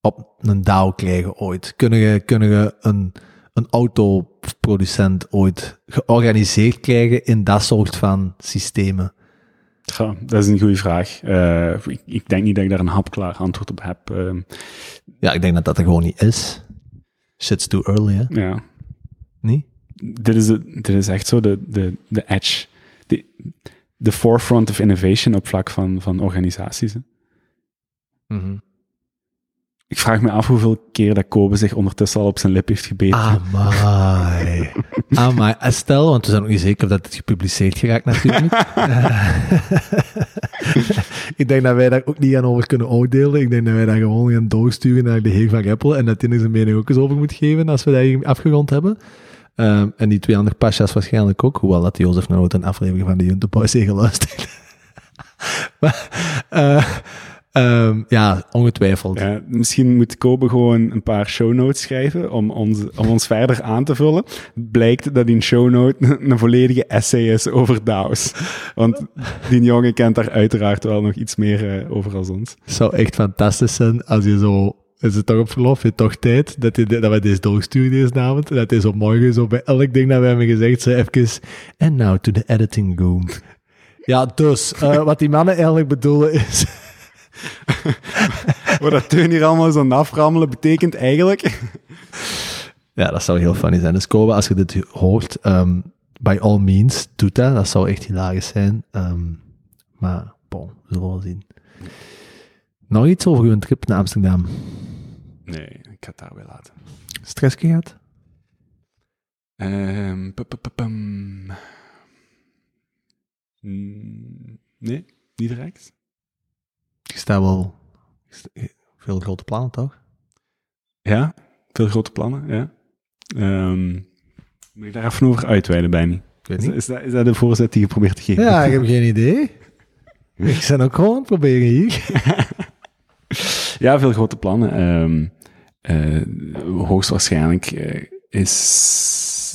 op een DAO krijgen ooit? Kun je, kun je een, een autoproducent ooit georganiseerd krijgen in dat soort van systemen? Ja, dat is een goede vraag. Eh, ik, ik denk niet dat ik daar een hapklaar antwoord op heb. Ehm, Ja, ik denk dat dat er gewoon niet is. Shit's too early, hè? ja. Niet? dit, is de, dit is echt zo de, de, de edge. De, de forefront of innovation op vlak van, van organisaties. hè. Mhm. Ik vraag me af hoeveel keer dat Kobe zich ondertussen al op zijn lip heeft gebeten. Amai. Amai. En Stel, want we zijn ook niet zeker of dat het gepubliceerd geraakt natuurlijk. ik denk dat wij daar ook niet aan over kunnen oordelen. Ik denk dat wij daar gewoon gaan doorsturen naar de heer van Apple en dat hij zijn mening ook eens over moet geven als we dat hier afgerond hebben. Ehm, en die twee andere pasjas waarschijnlijk ook, hoewel dat Jozef nooit een aflevering van de Junte Boys heeft geluisterd. maar, eh, ehm, ja, ongetwijfeld. Ja, misschien moet Kobe gewoon een paar show notes schrijven om ons, om ons verder aan te vullen. Blijkt dat die show note een volledige essay is over DAO's. Want die jongen kent daar uiteraard wel nog iets meer eh, over als ons. Het zou echt fantastisch zijn als je zo... Is het toch op verlof? Je toch tijd dat, je, dat we deze doorsturen deze avond? En dat hij zo morgen zo bij elk ding dat we hebben gezegd, zo even... And now to the editing room. Ja, dus, eh, wat die mannen eigenlijk bedoelen is... Wat dat Teun hier allemaal zo aframmelen betekent eigenlijk... Ja, dat zou heel funny zijn. Dus Kobe, als je dit hoort, ehm, by all means, doe dat. Dat zou echt hilarisch zijn. Ehm, maar, bon, we zullen wel zien. Nog iets over uw trip naar Amsterdam? Nee, ik ga het daarbij laten. Stress gehad? Ehm, Nee, niet direct. Je staat wel veel grote plannen, toch? Ja, veel grote plannen, ja. Ehm, moet ik daar even over uitweiden? Ik weet Is, is, dat, is dat de voorzet die je probeert te geven? Ja, ik heb geen idee. Ik ben ook gewoon aan het proberen hier. Ja, veel grote plannen. Ehm, eh, hoogstwaarschijnlijk eh, is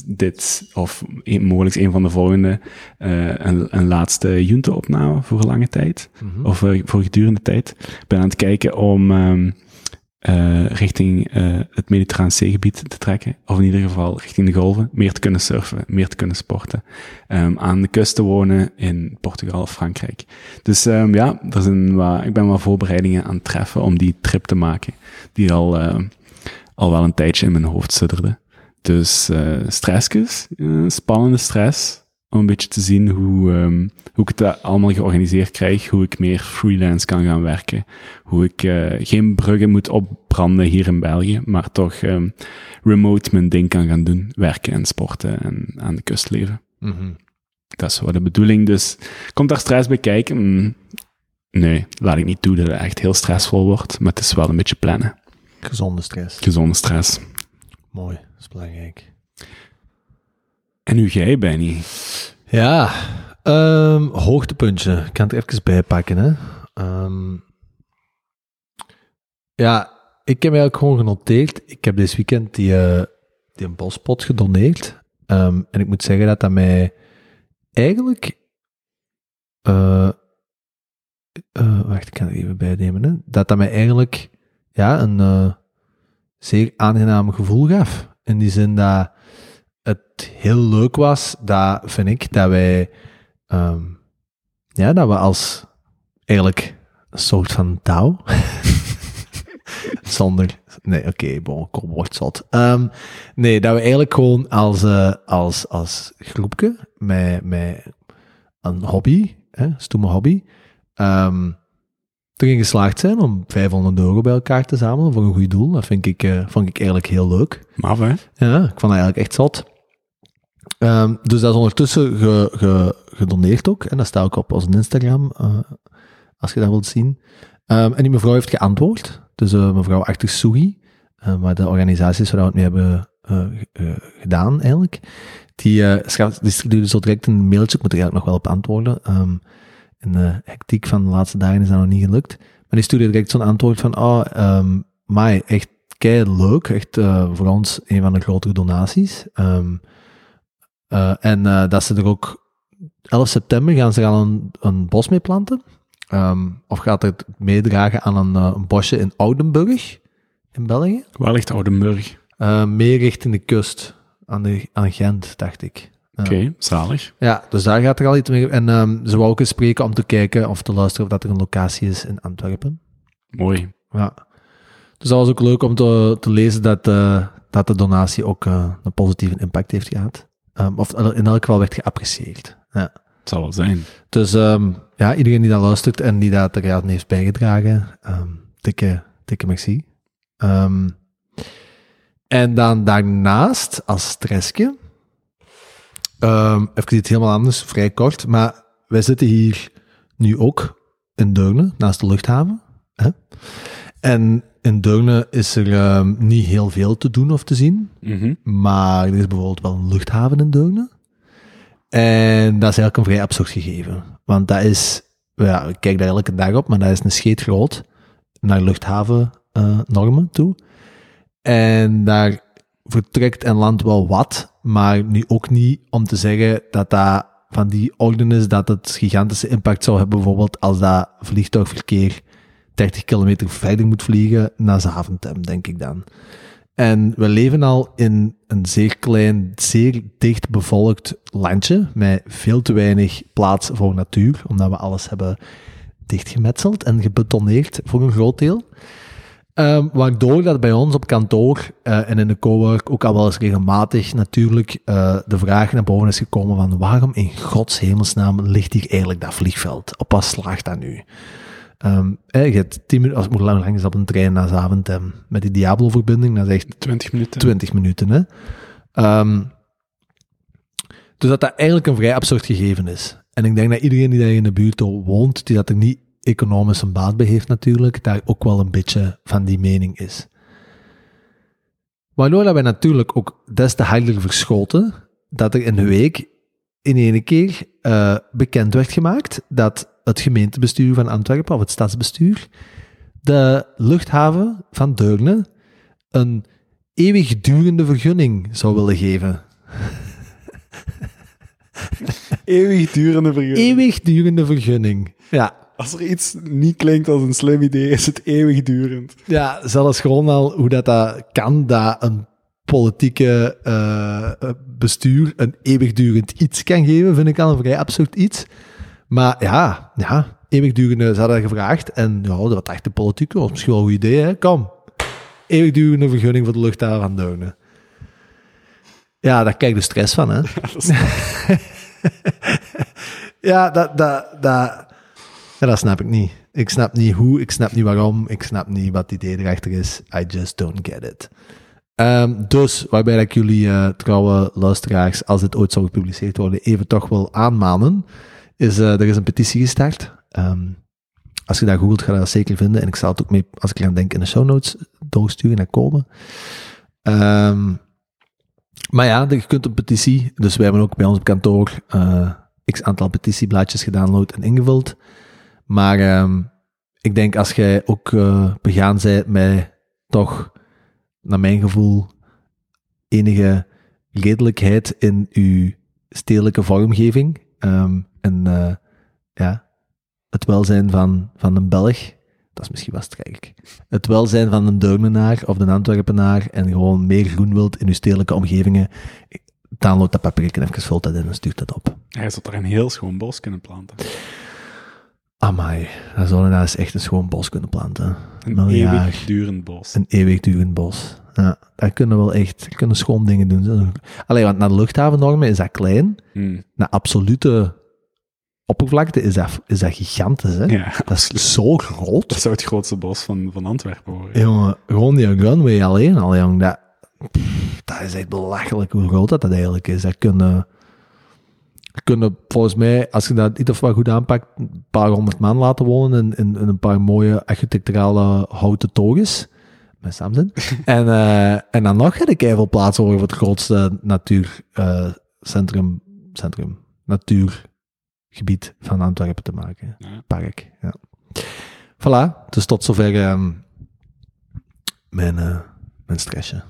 dit, of een, mogelijk een van de volgende, eh, een, een laatste Junte-opname voor een lange tijd. Of eh, voor gedurende tijd. Ik ben aan het kijken om ehm, eh, richting het Mediterraan zeegebied te trekken. Of in ieder geval richting de golven. Meer te kunnen surfen, meer te kunnen sporten. Ehm, aan de kust te wonen in Portugal of Frankrijk. Dus ehm, ja, er zijn wat, ik ben wat voorbereidingen aan het treffen om die trip te maken. Die al, al wel een tijdje in mijn hoofd sudderde. Dus eh stressjes, eh, spannende stress. Om een beetje te zien hoe, ehm, hoe ik het eh, allemaal georganiseerd krijg. Hoe ik meer freelance kan gaan werken. Hoe ik geen bruggen moet opbranden hier in België. Maar toch ehm, remote mijn ding kan gaan doen. Werken en sporten en aan de kust leven. Mhm. Dat is wel de bedoeling. Dus komt daar stress bij kijken? Mm, nee, laat ik niet toe dat het echt heel stressvol wordt. Maar het is wel een beetje plannen. Gezonde stress. Gezonde stress. Mooi, is belangrijk. En nu jij, Benny. Ja, ehm, hoogtepuntje. Ik kan het er even bijpakken. Hè. Ehm, ja, ik heb eigenlijk gewoon genoteerd. Ik heb dit weekend die, eh, die een bospot gedoneerd. Ehm, en ik moet zeggen dat dat mij eigenlijk... eh, eh, wacht, ik kan het even bijnemen. Hè. Dat dat mij eigenlijk ja, een zeer aangenaam gevoel gaf. In die zin dat het heel leuk was, dat vind ik, dat wij, ehm, ja, dat we als eigenlijk een soort van touw, zonder, nee, oké, bon, kom, wordt zot. Ehm, nee, dat we eigenlijk gewoon als, eh, als, als groepje, met, met een hobby, hè, stoeme hobby, ehm, erin geslaagd zijn om 500 euro bij elkaar te zamelen voor een goed doel. Dat vind ik, eh, vond ik eigenlijk heel leuk. Maf, hè? Ja, ik vond dat eigenlijk echt zot. Ehm, dus dat is ondertussen ge, ge- gedoneerd ook. En dat staat ook op onze Instagram, eh, als je dat wilt zien. Ehm, en die mevrouw heeft geantwoord. Dus eh, mevrouw Achtersugi, uh, waar de organisaties waar we het mee hebben ge- gedaan eigenlijk. Die, schrijft- die stuurde zo direct een mailtje. Ik moet er eigenlijk nog wel op antwoorden. Ehm, in de hectiek van de laatste dagen is dat nog niet gelukt. Maar die stuurde direct zo'n antwoord van, oh, ehm Mai, echt kei leuk. Echt eh, voor ons een van de grotere donaties. Ehm, eh, en eh, dat ze er ook 11 september gaan ze al een, een bos mee planten. Ehm, of gaat het meedragen aan een, eh, een bosje in Oudenburg in België. Waar ligt Oudenburg? Eh, meer richting de kust, aan, de, aan Gent, dacht ik. Oké, zalig. Ja, dus daar gaat er al iets mee. En ehm, ze wou ook eens spreken om te kijken of te luisteren of dat er een locatie is in Antwerpen. Mooi. Ja. Dus dat was ook leuk om te, te lezen dat, eh, dat de donatie ook eh, een positieve impact heeft gehad. Ehm, of in elk geval werd geapprecieerd. Ja. Het zal wel zijn. Dus ehm, ja, iedereen die dat luistert en die dat er aan heeft bijgedragen, dikke, dikke merci. En dan daarnaast, als stressje, ehm even iets helemaal anders, vrij kort, maar wij zitten hier nu ook in Deurne, naast de luchthaven. Hè? En in Deurne is er ehm, niet heel veel te doen of te zien. Mhm. Maar er is bijvoorbeeld wel een luchthaven in Deurne. En dat is eigenlijk een vrij absurd gegeven. Want dat is, ja, ik kijk daar elke dag op, maar dat is een scheet groot naar luchthavennormen toe. En daar vertrekt en landt wel wat, maar nu ook niet om te zeggen dat dat van die orde is dat het gigantische impact zou hebben, bijvoorbeeld als dat vliegtuigverkeer 30 kilometer verder moet vliegen naar Zaventem, denk ik dan. En we leven al in een zeer klein, zeer dicht bevolkt landje met veel te weinig plaats voor natuur, omdat we alles hebben dichtgemetseld en gebetoneerd voor een groot deel. Ehm, waardoor dat bij ons op kantoor eh, en in de cowork ook al wel eens regelmatig natuurlijk eh, de vraag naar boven is gekomen van waarom in gods hemelsnaam ligt hier eigenlijk dat vliegveld? Op wat slaagt dat nu? Ehm, eh, je hebt 10 minuten, als ik moet lang, lang is op een trein naar Zaventem, met die Diablo-verbinding, dat is echt 20 minuten. 20 minuten. Hè? Ehm, dus dat dat eigenlijk een vrij absurd gegeven is. En ik denk dat iedereen die daar in de buurt woont, die dat er niet economisch een baat bij heeft natuurlijk, daar ook wel een beetje van die mening is. Waardoor dat wij natuurlijk ook des te harder verschoten dat er in de week in ene keer eh, bekend werd gemaakt dat het gemeentebestuur van Antwerpen, of het stadsbestuur, de luchthaven van Deurne een eeuwigdurende vergunning zou willen geven. Eeuwigdurende vergunning. Eeuwigdurende vergunning. Ja. Als er iets niet klinkt als een slim idee, is het eeuwigdurend. Ja, zelfs gewoon al hoe dat, dat kan, dat een politieke uh, bestuur een eeuwigdurend iets kan geven, vind ik al een vrij absurd iets. Maar ja, ja eeuwigdurende, ze hadden gevraagd. En ja, dat was echt de politiek, was misschien wel een goed idee, hè. Kom, eeuwigdurende vergunning voor de luchthaven van Deurne. Ja, daar je de stress van, hè. Ja, dat, dat, dat, ja, dat snap ik niet. Ik snap niet hoe, ik snap niet waarom, ik snap niet wat het idee erachter is. I just don't get it. Um, dus, waarbij ik jullie uh, trouwe luisteraars, als dit ooit zou gepubliceerd worden, even toch wil aanmanen, is uh, er is een petitie gestart. Um, als je daar googelt, ga je dat zeker vinden. En ik zal het ook mee, als ik eraan denk, in de show notes doorsturen naar komen. Um, maar ja, je kunt een petitie, dus wij hebben ook bij ons op kantoor uh, x aantal petitieblaadjes gedownload en ingevuld. Maar um, ik denk als jij ook uh, begaan bent met toch, naar mijn gevoel, enige redelijkheid in uw stedelijke vormgeving um, en uh, ja, het welzijn van, van een Belg, dat is misschien wel strijk. Het welzijn van een Deurnenaar of een Antwerpenaar en gewoon meer groen wilt in uw stedelijke omgevingen, download dat papiertje even, vult dat in en stuurt dat op. Hij zou er een heel schoon bos kunnen planten. Amai, dan zou je daar eens echt een schoon bos kunnen planten. Een eeuwigdurend bos. Een eeuwigdurend bos. Ja, daar kunnen we wel echt kunnen schoon dingen doen. Alleen, want naar de luchthavennormen is dat klein. Hmm. Naar absolute oppervlakte is dat, is dat gigantisch. Hè? Ja, dat is zo groot. Dat zou het grootste bos van, van Antwerpen worden. Jongen, gewoon die runway alleen al, jong. Dat, pff, dat is echt belachelijk hoe groot dat, dat eigenlijk is. Dat kunnen, kunnen volgens mij, als je dat iets of wat goed aanpakt, een paar honderd man laten wonen in, in, in een paar mooie architecturale houten toges. Met Samson. en, uh, en dan nog heb ik even plaats voor het grootste natuurcentrum, uh, centrum, natuurgebied van Antwerpen te maken. Ja. Park, ja. Voilà, dus tot zover um, mijn, uh, mijn stressje.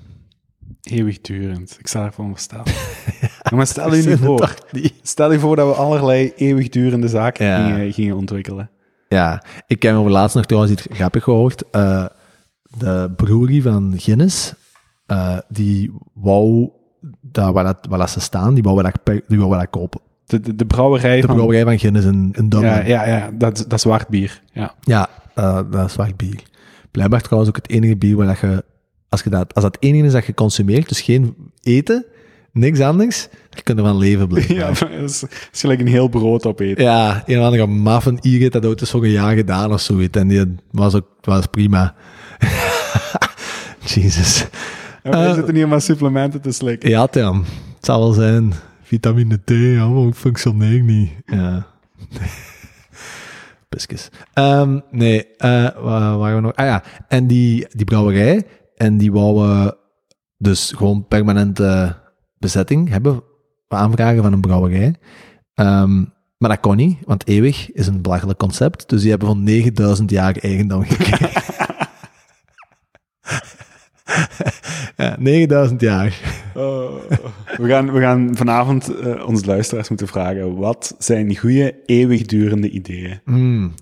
Eeuwigdurend. Ik sta ervan verstaan. ja, maar stel je nu voor. Stel je voor dat we allerlei eeuwigdurende zaken Ja. gingen, gingen ontwikkelen. Ja, ik heb over laatst nog trouwens iets grappig gehoord. Uh, de brewery van Guinness, uh, die wou, daar waar, dat, waar dat ze staan, die wou dat, die wou dat kopen. De, de, de brouwerij De van... brouwerij van Guinness in, in Dublin. Ja, ja, ja dat, dat is zwart bier. Ja. Ja, uh, dat is zwart bier. Blijkbaar trouwens ook het enige bier waar dat je, als, je dat, als dat het enige is dat je consumeert, dus geen eten, niks anders, dan kun je van leven blijven. ja, maar dat is, gelijk een heel brood opeten. Ja, een of andere maffen heeft dat ooit eens voor een jaar gedaan of zoiets. En die was ook was prima. Jesus. En wij Eh, zitten hier maar supplementen te slikken. Ja, Tim. Het zal wel zijn. Vitamine D, ja, maar ook niet. Ja. Piskus. Ehm, nee, eh waar waren we nog? Ah ja, en die, die brouwerij, en die wouden dus gewoon permanente bezetting hebben, aanvragen van een brouwerij. Ehm, maar dat kon niet, want eeuwig is een belachelijk concept. Dus die hebben van 9000 jaar eigendom gekregen. ja, 9000 jaar. Oh. we, gaan, we gaan vanavond eh, onze luisteraars moeten vragen, wat zijn goede, eeuwigdurende ideeën? Mm,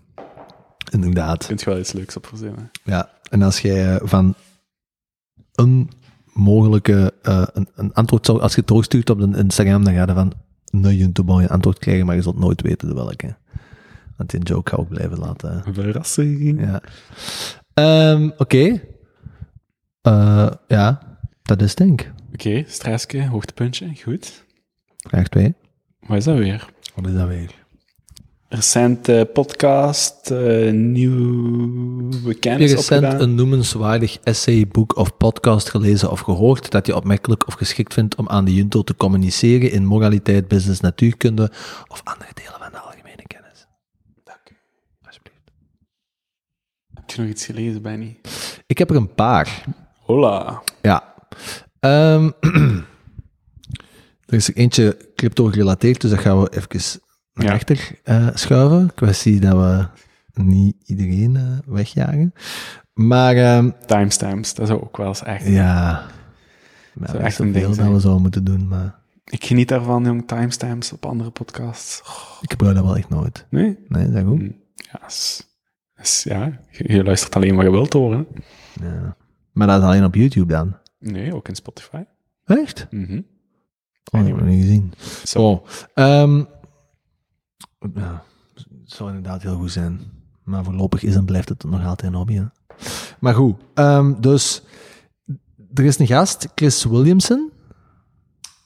inderdaad. Kunt je wel iets leuks op verzinnen? Ja, en als jij eh, van een mogelijke eh, een, een antwoord zou, als je het doorstuurt op een Instagram, dan ga je van een YouTube een antwoord krijgen, maar je zult nooit weten de welke. Want die joke ga ik blijven laten. Verrassing. Ja. Ehm, Oké. Eh, ja, dat is het, denk ik. Oké, stressje, hoogtepuntje, goed. Vraag 2. Wat is dat weer? Wat is dat weer? Recente podcast, eh, nieuwe Heb kennis je recent een noemenswaardig essay, boek of podcast gelezen of gehoord dat je opmerkelijk of geschikt vindt om aan de junto te communiceren in moraliteit, business, natuurkunde of andere delen van de algemene kennis? Dank u. Alsjeblieft. Heb je nog iets gelezen, Benny? Ik heb er een paar. Hola. Ja. Ehm, er is er eentje crypto gerelateerd, dus dat gaan we even naar Ja. achter eh, schuiven. Kwestie dat we niet iedereen eh, wegjagen. Maar ehm, Timestamps, dat zou ook wel eens echt... ja, maar Zou er echt is een ding dat zijn. we zouden moeten doen, maar Ik geniet daarvan, jong, timestamps op andere podcasts. Oh, ik gebruik dat wel echt nooit. nee? Nee, is dat goed? Hm. Ja, is, is- ja je, je luistert alleen wat je wilt horen. Ja. Maar dat is alleen op YouTube dan? Nee, ook in Spotify. Echt? Mhm. Oh, dat heb ik nog niet gezien. Zo. Oh, ehm, ja, het zou inderdaad heel goed zijn. Maar voorlopig is en blijft het nog altijd een hobby. Hè? Maar goed, ehm, dus er is een gast, Chris Williamson.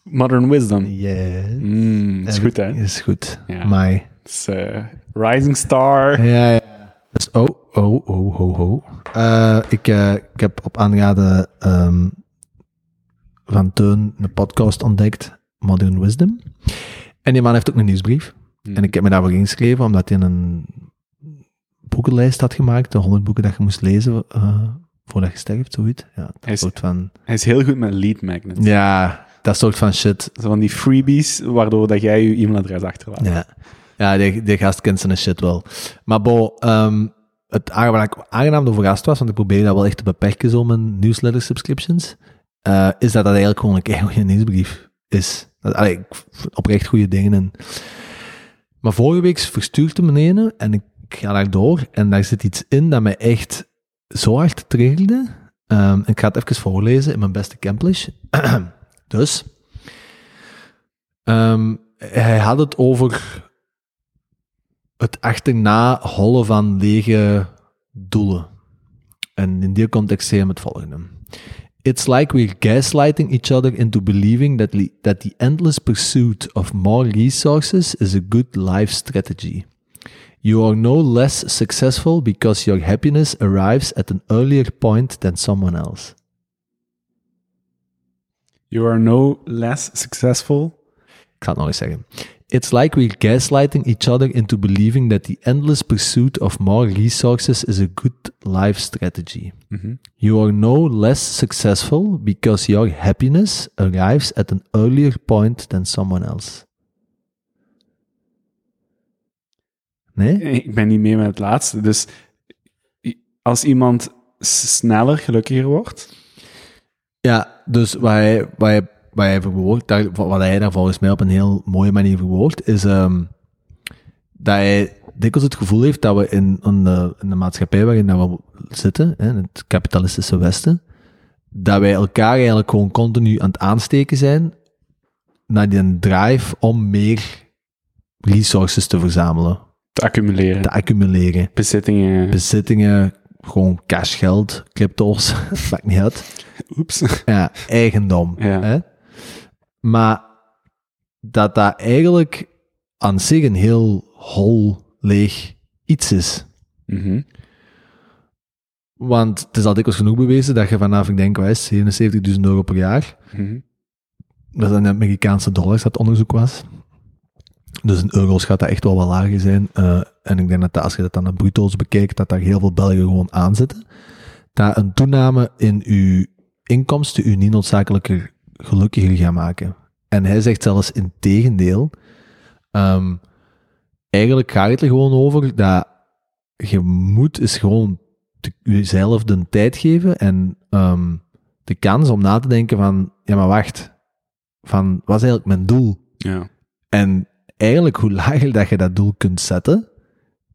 Modern Wisdom. Yeah. Mm, is goed, hè? Is goed. Ja. Is eh, Rising Star. ja, ja. Dus, oh, oh, oh, oh, oh. Eh, ik, eh, ik heb op aanraden ehm, van Teun een podcast ontdekt, Modern Wisdom. En die man heeft ook een nieuwsbrief. Mm. En ik heb me daarvoor ingeschreven, omdat hij een boekenlijst had gemaakt, de 100 boeken dat je moest lezen eh, voordat je sterft, zoiets. Ja, dat Hij is- soort van... Hij is heel goed met lead magnets. Ja, dat soort van shit. Zo van die freebies, waardoor dat jij je e-mailadres achterlaat. Ja, ja die, die gast kent zijn shit wel. Maar bo, ehm, het waar ik aangenaam door verrast was, want ik probeer dat wel echt te beperken, zo mijn newsletter subscriptions, eh, is dat dat eigenlijk gewoon een keihard nieuwsbrief is. Dat, allee, oprecht goede dingen in. Maar vorige week een ene en ik ga daar door en daar zit iets in dat mij echt zo hard triggerde. Ehm, ik ga het even voorlezen in mijn beste Camplish. dus, ehm, hij had het over het achterna hollen van lege doelen. En in die context zei hij het volgende. It's like we're gaslighting each other into believing that, li- that the endless pursuit of more resources is a good life strategy. You are no less successful because your happiness arrives at an earlier point than someone else. You are no less successful. Ik ga het nog eens zeggen. It's like we're gaslighting each other into believing that the endless pursuit of more resources is a good life strategy. Mhm. You are no less successful because your happiness arrives at an earlier point than someone else. Nee? Ik ben niet mee met het laatste. Dus als iemand sneller gelukkiger wordt, Ja, dus wat hij, wat hij, wat hij verwoordt, daar- wat hij daar volgens mij op een heel mooie manier verwoordt, is ehm, dat hij dikwijls het gevoel heeft dat we in, in, de, in de maatschappij waarin dat we zitten, hè, in het kapitalistische Westen, dat wij elkaar eigenlijk gewoon continu aan het aansteken zijn naar die drive om meer resources te verzamelen, te accumuleren, te accumuleren. bezittingen. Bezittingen, gewoon cashgeld, crypto's, maakt niet uit. Oeps. Ja, eigendom. Ja. Hè? Maar dat dat eigenlijk aan zich een heel hol, leeg iets is. Mhm. Want het is al dikwijls genoeg bewezen dat je vanaf, ik denk, wat is het, 77.000 euro per jaar, Mhm. dat is een Amerikaanse dollars dat onderzoek was. Dus in euro's gaat dat echt wel wat lager zijn. Eh, en ik denk dat dat, als je dat dan naar bruto's bekijkt, dat daar heel veel Belgen gewoon aan zitten. Dat een toename in uw inkomsten u niet noodzakelijker gelukkiger gaat maken. En hij zegt zelfs in tegendeel. ehm, eigenlijk gaat het er gewoon over dat je moet is gewoon jezelf de tijd geven en ehm, de kans om na te denken van, ja maar wacht, van wat is eigenlijk mijn doel? Ja. En eigenlijk hoe lager dat je dat doel kunt zetten,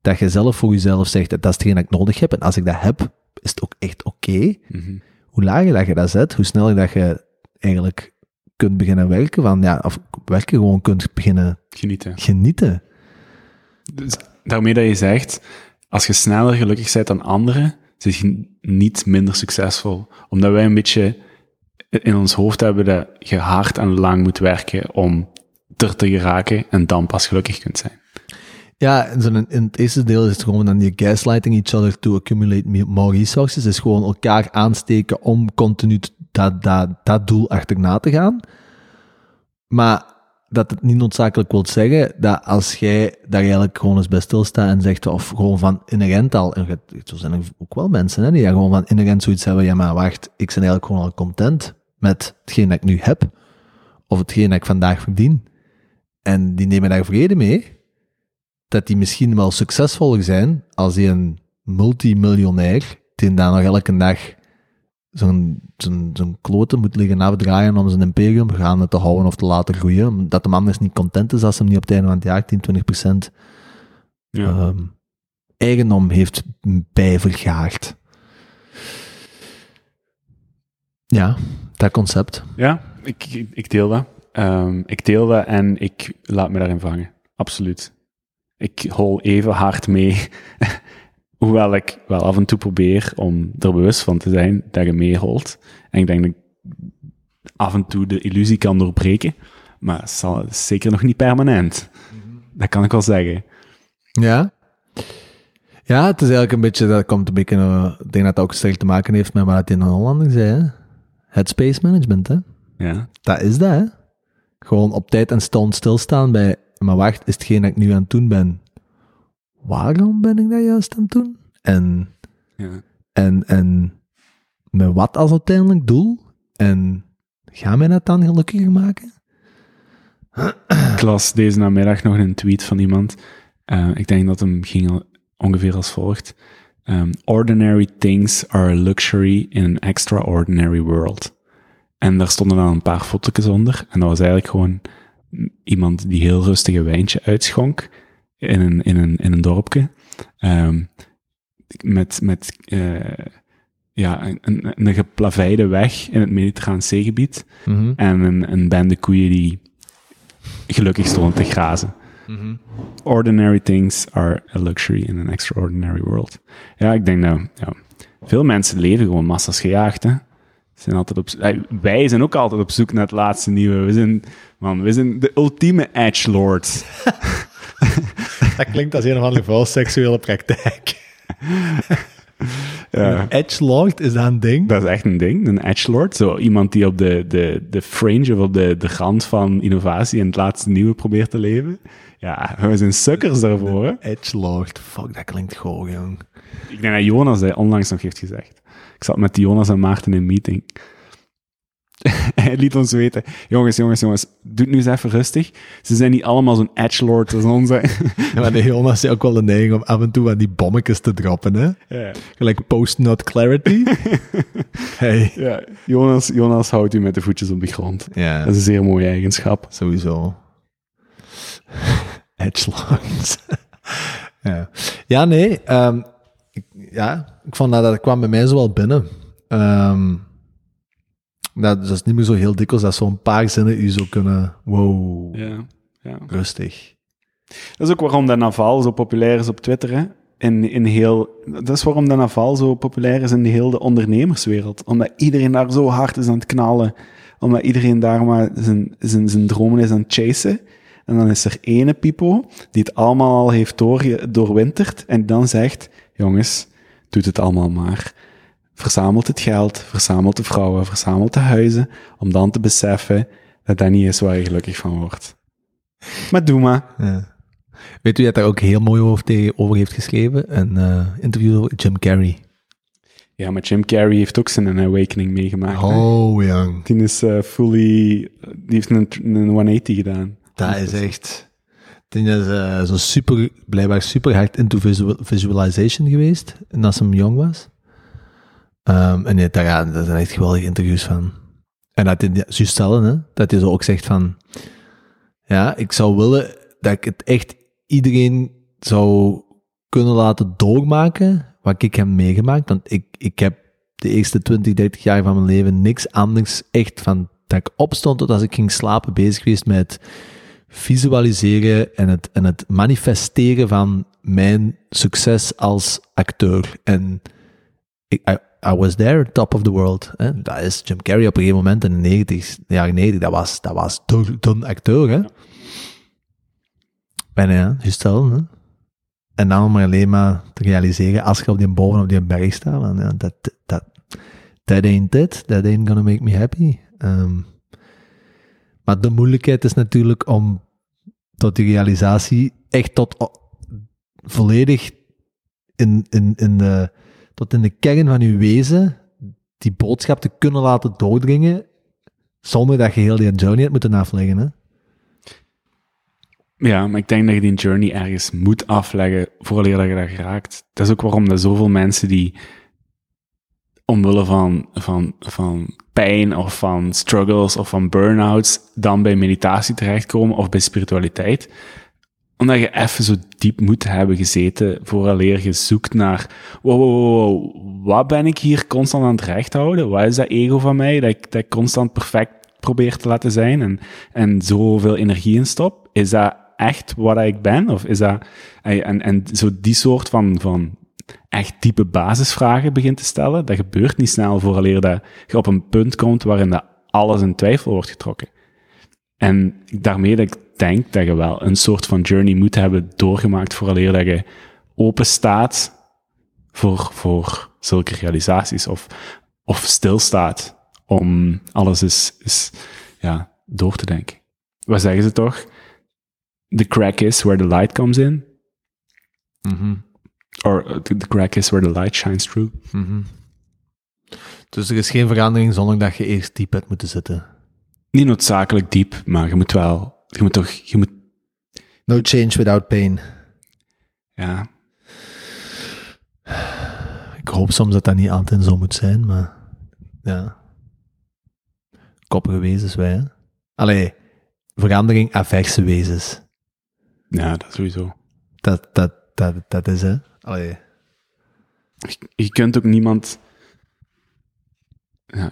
dat je zelf voor jezelf zegt, dat is hetgeen dat ik nodig heb, en als ik dat heb, is het ook echt oké. Mhm. Hoe lager dat je dat zet, hoe sneller dat je eigenlijk kunt beginnen werken, van, ja, of werken gewoon kunt beginnen Genieten. genieten. Dus daarmee dat je zegt, als je sneller gelukkig bent dan anderen, zit je niet minder succesvol. Omdat wij een beetje in ons hoofd hebben dat je hard en lang moet werken om er te geraken en dan pas gelukkig kunt zijn. Ja, in, zo'n- in het eerste deel is het gewoon dan die gaslighting each other to accumulate more resources. is gewoon elkaar aansteken om continu dat, dat, dat doel achterna te gaan. Maar dat het niet noodzakelijk wil zeggen dat als jij daar eigenlijk gewoon eens bij stilstaat en zegt, of gewoon van inherent al, en zo zijn er ook wel mensen hè, die gewoon van inherent zoiets hebben, ja maar wacht, ik ben eigenlijk gewoon al content met hetgeen dat ik nu heb, of hetgeen dat ik vandaag verdien. En die nemen daar vrede mee, dat die misschien wel succesvoller zijn als die een multimiljonair, die daar nog elke dag zo'n zo'n zo'n kloten moet liggen afdraaien om zijn imperium te houden of te laten groeien. Omdat de man is niet content is als hij hem niet op het einde van het jaar 10, 20 procent Ja. ehm, eigendom heeft bijvergaard. Ja, dat concept. Ja, ik, ik, ik deel dat. Ehm, ik deel dat en ik laat me daarin vangen. Absoluut. Ik hol even hard mee. Hoewel ik wel af en toe probeer om er bewust van te zijn dat je meeholt. En ik denk dat ik af en toe de illusie kan doorbreken. Maar het zal het is zeker nog niet permanent. Dat kan ik wel zeggen. Ja. Ja, het is eigenlijk een beetje, dat komt een beetje, eh, ik denk dat dat ook sterk te maken heeft met wat in Hollander zei, hè. Headspace management, hè. Ja, Dat is dat, hè. Gewoon op tijd en stond stilstaan bij, maar wacht, is hetgeen dat ik nu aan het doen ben, waarom ben ik dat juist aan het doen? En, ja. en, en met wat als uiteindelijk doel? En gaan mij dat dan gelukkiger maken? Ik las deze namiddag nog een tweet van iemand. Eh, ik denk dat hem ging ongeveer als volgt. Um, ordinary things are a luxury in an extraordinary world. En daar stonden dan een paar foto's onder. En dat was eigenlijk gewoon iemand die heel rustig een wijntje uitschonk in een, in een, in een dorpje. Ehm, met met eh, ja, een, een, een geplaveide weg in het Mediterraan zeegebied. Mhm. En een, een bende koeien die gelukkig stonden te grazen. Ordinary things are a luxury in an extraordinary world. Ja, ik denk dat ja, veel mensen leven gewoon massas gejaagd. Hè. Zijn altijd op, eh, wij zijn ook altijd op zoek naar het laatste nieuwe. We zijn, man, we zijn de ultieme edge lords. Dat klinkt als een of andere vuil seksuele praktijk. Ja. Edgelord, is dat een ding? Dat is echt een ding, een edgelord. Zo iemand die op de, de, de fringe of op de, de rand van innovatie en het laatste nieuwe probeert te leven. Ja, we zijn sukkers daarvoor. Hè? Edgelord, fuck, dat klinkt goor, jong. Ik denk dat Jonas dat onlangs nog heeft gezegd. Ik zat met Jonas en Maarten in een meeting. Hij liet ons weten, jongens, jongens, jongens, doe het nu eens even rustig. Ze zijn niet allemaal zo'n edgelord als ons. Ja, maar de Jonas heeft ook wel de neiging om af en toe aan die bommetjes te droppen, hè? Ja. Gelijk post-not clarity. hey. Ja, Jonas, Jonas houdt u met de voetjes op de grond. Ja, Dat is een zeer mooie eigenschap. sowieso. Edgelords. ja. ja, nee. ehm, ik, ja, ik vond dat, dat kwam bij mij zo wel binnen. Ehm, dat, dat is niet meer zo heel dikwijls dat zo'n paar zinnen u zo kunnen... Wow, Ja, ja. rustig. Dat is ook waarom de Naval zo populair is op Twitter. Hè? In, in heel, dat is waarom de Naval zo populair is in de hele ondernemerswereld. Omdat iedereen daar zo hard is aan het knallen. Omdat iedereen daar maar zijn, zijn, zijn dromen is aan het chasen. En dan is er ene pipo die het allemaal al heeft door, doorwinterd. En dan zegt, jongens, doet het allemaal maar. Verzamelt het geld, verzamelt de vrouwen, verzamelt de huizen. Om dan te beseffen dat dat niet is waar je gelukkig van wordt. Maar doe maar. Ja. Weet u dat daar ook heel mooi over, heeft geschreven? Een eh, interview over Jim Carrey. Ja, maar Jim Carrey heeft ook zijn awakening meegemaakt. Oh, jong. Die is eh, fully... Die heeft een, een 180 gedaan. Dat is echt... Die is zo super, blijkbaar super hard into visual, visualization geweest. En als hij jong was. Ehm, en daar, ja, daar zijn echt geweldige interviews van. En dat hij, juist stellen, hè, dat hij zo ook zegt van... Ja, ik zou willen dat ik het echt iedereen zou kunnen laten doormaken wat ik heb meegemaakt. Want ik, ik heb de eerste 20, 30 jaar van mijn leven niks anders echt van dat ik opstond tot als ik ging slapen bezig geweest met visualiseren en het, en het manifesteren van mijn succes als acteur. En ik, I, was there, top of the world. Dat is Jim Carrey op een gegeven moment in de 90, de jaren 90. Dat was, dat was de, acteur. Hè? Bijna ja, wel, hè? En dan maar alleen maar te realiseren, als je op die boven op die berg staat, ja, dat, dat, that ain't it, that ain't gonna make me happy. Ehm, maar de moeilijkheid is natuurlijk om tot die realisatie echt tot volledig in, in, in de, tot in de kern van je wezen die boodschap te kunnen laten doordringen zonder dat je heel die journey hebt moeten afleggen. Hè? Ja, maar ik denk dat je die journey ergens moet afleggen voordat je dat raakt. Dat is ook waarom er zoveel mensen die omwille van, van, van pijn of van struggles of van burn-outs dan bij meditatie terechtkomen of bij spiritualiteit. Omdat je even zo diep moet hebben gezeten vooraleer je zoekt naar wow, wow, wow, wat ben ik hier constant aan het recht houden? Wat is dat ego van mij dat ik, dat constant perfect probeer te laten zijn en, en zoveel energie in stop? Is dat echt wat ik ben? Of is dat, en, en zo die soort van, van echt diepe basisvragen begint te stellen, dat gebeurt niet snel vooraleer dat je op een punt komt waarin dat alles in twijfel wordt getrokken. En daarmee dat ik denk dat je wel een soort van journey moet hebben doorgemaakt vooraleer dat je open staat voor, voor zulke realisaties of, of stilstaat om alles is, is ja, door te denken. Wat zeggen ze toch? The crack is where the light comes in. Or uh, the, the crack is where the light shines through. Dus er is geen verandering zonder dat je eerst diep hebt moeten zitten. Niet noodzakelijk diep, maar je moet wel, je moet toch, je moet, No change without pain. ja, Ik hoop soms dat dat niet altijd zo moet zijn, maar ja. Koppige wezens wij, hè? Allee, verandering averse wezens. ja, dat sowieso. Dat, dat, dat, dat is, hè? Allee. Je, je kunt ook niemand, ja,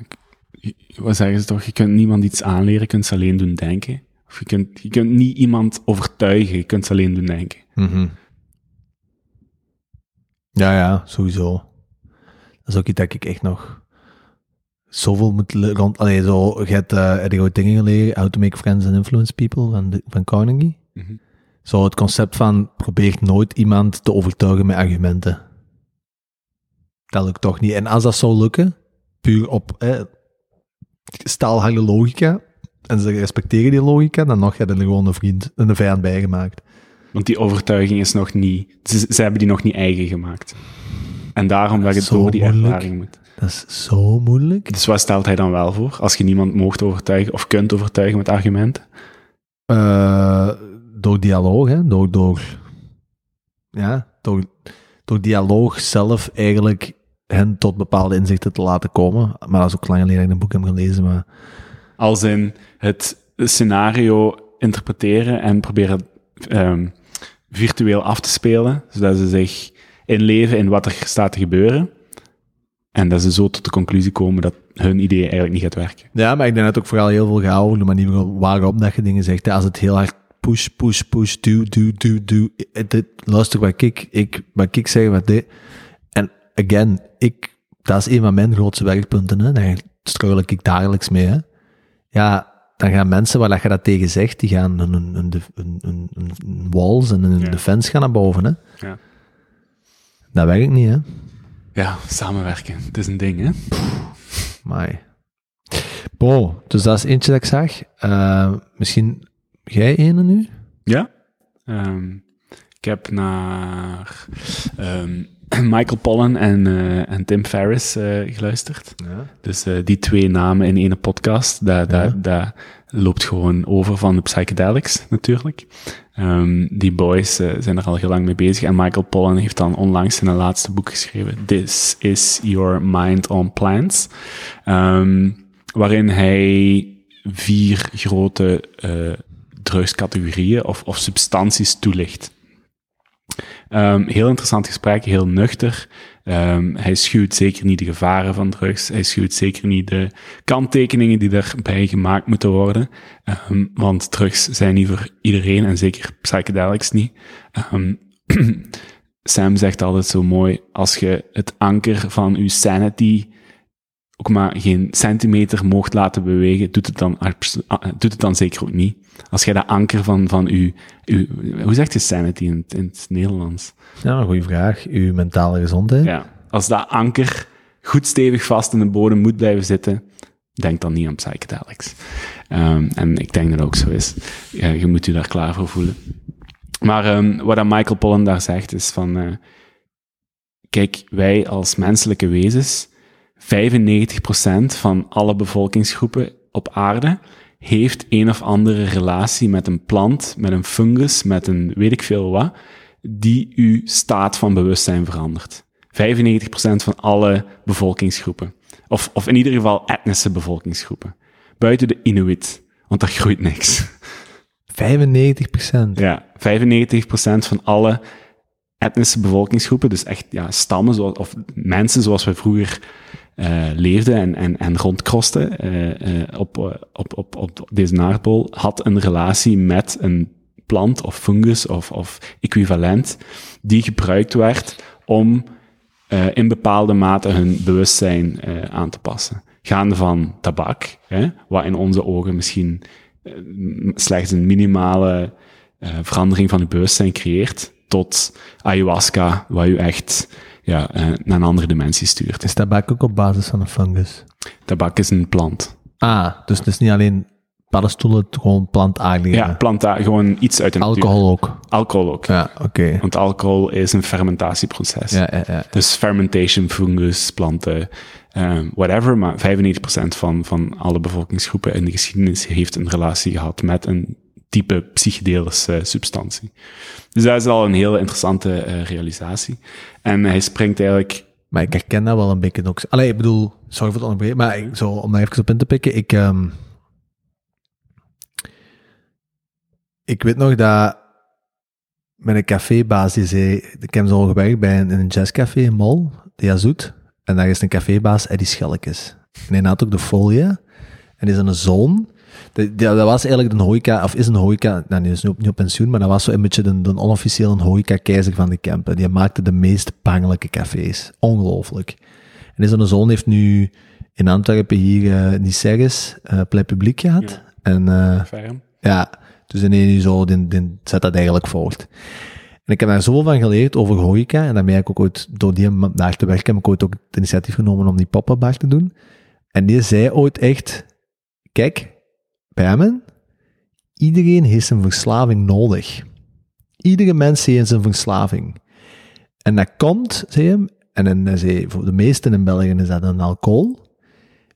wat zeggen ze toch? Je kunt niemand iets aanleren, je kunt ze alleen doen denken. Of je kunt, je kunt niet iemand overtuigen, je kunt ze alleen doen denken. Mhm. Ja, ja, sowieso. Dat is ook iets dat ik echt nog zoveel moet rond... Allee, zo, je hebt uh, je ooit dingen geleerd, How to Make Friends and Influence People, van, de, van Carnegie. Mhm. Zo het concept van, probeer nooit iemand te overtuigen met argumenten. Dat lukt toch niet. En als dat zou lukken, puur op eh, staalharde logica, en ze respecteren die logica, dan nog heb je er gewoon een vriend, een vijand bij gemaakt. Want die overtuiging is nog niet, ze, ze hebben die nog niet eigen gemaakt. En daarom dat je Zo door die moeilijk. ervaring moet. Dat is zo moeilijk. Dus wat stelt hij dan wel voor? Als je niemand mocht overtuigen of kunt overtuigen met argumenten? Eh, door dialoog, hè? Door, door, ja, door, door dialoog zelf eigenlijk hen tot bepaalde inzichten te laten komen. Maar dat is ook lang geleden dat ik een boek heb gelezen, maar Als in het scenario interpreteren en proberen ehm, virtueel af te spelen, zodat ze zich inleven in wat er staat te gebeuren. En dat ze zo tot de conclusie komen dat hun idee eigenlijk niet gaat werken. Ja, maar ik denk dat het ook vooral heel veel gaat over de manier waarop- dat je dingen zegt. Als het heel hard push, push, push, duw, duw, duw. Het- het- Luister wat ik, ik, wat ik zeg, wat dit. En again, ik, dat is een van mijn grootste werkpunten. Hè. Daar struikel ik dagelijks mee. Ja, dan gaan mensen waar dat je dat tegen zegt, die gaan een, een, een, een, een, een walls en een Ja. defense gaan naar boven. Hè. Ja. Dat werkt niet, hè. Ja, samenwerken. Het is een ding, hè? Maar. Bo, dus dat is eentje dat ik zag. Eh, misschien jij ene nu? Ja. Ehm, ik heb naar ehm, Michael Pollan en, eh, en Tim Ferriss eh, geluisterd. Ja. Dus eh, die twee namen in één podcast, dat, Ja. dat, dat loopt gewoon over van de psychedelics natuurlijk. Ehm, die boys zijn er al heel lang mee bezig. En Michael Pollan heeft dan onlangs een laatste boek geschreven, This is Your Mind on Plants. Ehm, waarin hij vier grote drugscategorieën of, of substanties toelicht. Ehm, heel interessant gesprek, heel nuchter. Ehm, hij schuwt zeker niet de gevaren van drugs. Hij schuwt zeker niet de kanttekeningen die daarbij gemaakt moeten worden. Ehm, want drugs zijn niet voor iedereen en zeker psychedelics niet. Sam zegt altijd zo mooi, als je het anker van je sanity ook maar geen centimeter mocht laten bewegen, doet het dan, ah, doet het dan zeker ook niet. Als jij dat anker van, van uw, uw hoe zegt je sanity in, het- in het Nederlands? Ja, goede vraag. Uw mentale gezondheid. Ja, als dat anker goed stevig vast in de bodem moet blijven zitten, denk dan niet aan psychedelics. Ehm, en ik denk dat het ook zo is. Ja, je moet je daar klaar voor voelen. Maar ehm, wat dat Michael Pollan daar zegt, is van... eh, kijk, wij als menselijke wezens, 95% van alle bevolkingsgroepen op aarde heeft een of andere relatie met een plant, met een fungus, met een weet ik veel wat, die uw staat van bewustzijn verandert. 95% van alle bevolkingsgroepen. Of, of in ieder geval etnische bevolkingsgroepen. Buiten de Inuit, want daar groeit niks. 95 procent. Ja, 95% van alle etnische bevolkingsgroepen, dus echt ja, stammen zoals, of mensen zoals we vroeger eh, leefden en, en, en rondkrosten eh, eh, op, op, op, deze aardbol, had een relatie met een plant of fungus of, of equivalent die gebruikt werd om in bepaalde mate hun bewustzijn aan te passen. Gaande van tabak, hè, wat in onze ogen misschien slechts een minimale verandering van je bewustzijn creëert, tot ayahuasca, wat je echt ja, eh, naar een andere dimensie stuurt. Is tabak ook op basis van een fungus? Tabak is een plant. Ah, dus het is niet alleen paddenstoelen, het gewoon plantaardige. Ja, plant gewoon iets uit de natuur. Alcohol ook. Alcohol ook. Ja, oké. Want alcohol is een fermentatieproces. Ja, ja, ja. Dus fermentation, fungus, planten, eh, whatever. Maar 95% van, van alle bevolkingsgroepen in de geschiedenis heeft een relatie gehad met een type psychedelische substantie. Dus dat is al een hele interessante eh, realisatie. En hij springt eigenlijk... Maar ik herken dat wel een beetje ook. Allee, ik bedoel, sorry voor het onderbreken, maar zo, om daar even op in te pikken, ik, ehm, ik weet nog dat een cafébaas die zei, ik heb zo gewerkt bij een, een jazzcafé in Mol, de Azoet, en daar is een cafébaas, Eddie Schelkes. En hij had ook de folie, en die is een zoon, die- dat was eigenlijk een horeca, of is een horeca, nou, die is nu op, nu op pensioen, maar dat was zo een beetje de, de onofficiële horeca-keizer van de Kempen. Die maakte de meest pangelijke cafés. Ongelooflijk. En zijn zoon heeft nu in Antwerpen hier uh, Niceres, uh, Plei Publiek gehad. Ja. En uh, Ferm. ja, dus in nu zo, die zet dat eigenlijk voort. En ik heb daar zoveel van geleerd over horeca. En daarmee heb ik ook ooit, door die daar te werken, heb ik ooit ook het initiatief genomen om die pop-up bar te doen. En die zei ooit echt, kijk, hem, iedereen heeft zijn verslaving nodig. Iedere mens heeft zijn verslaving. En dat komt, zei hem, en zei voor de meesten in België is dat een alcohol.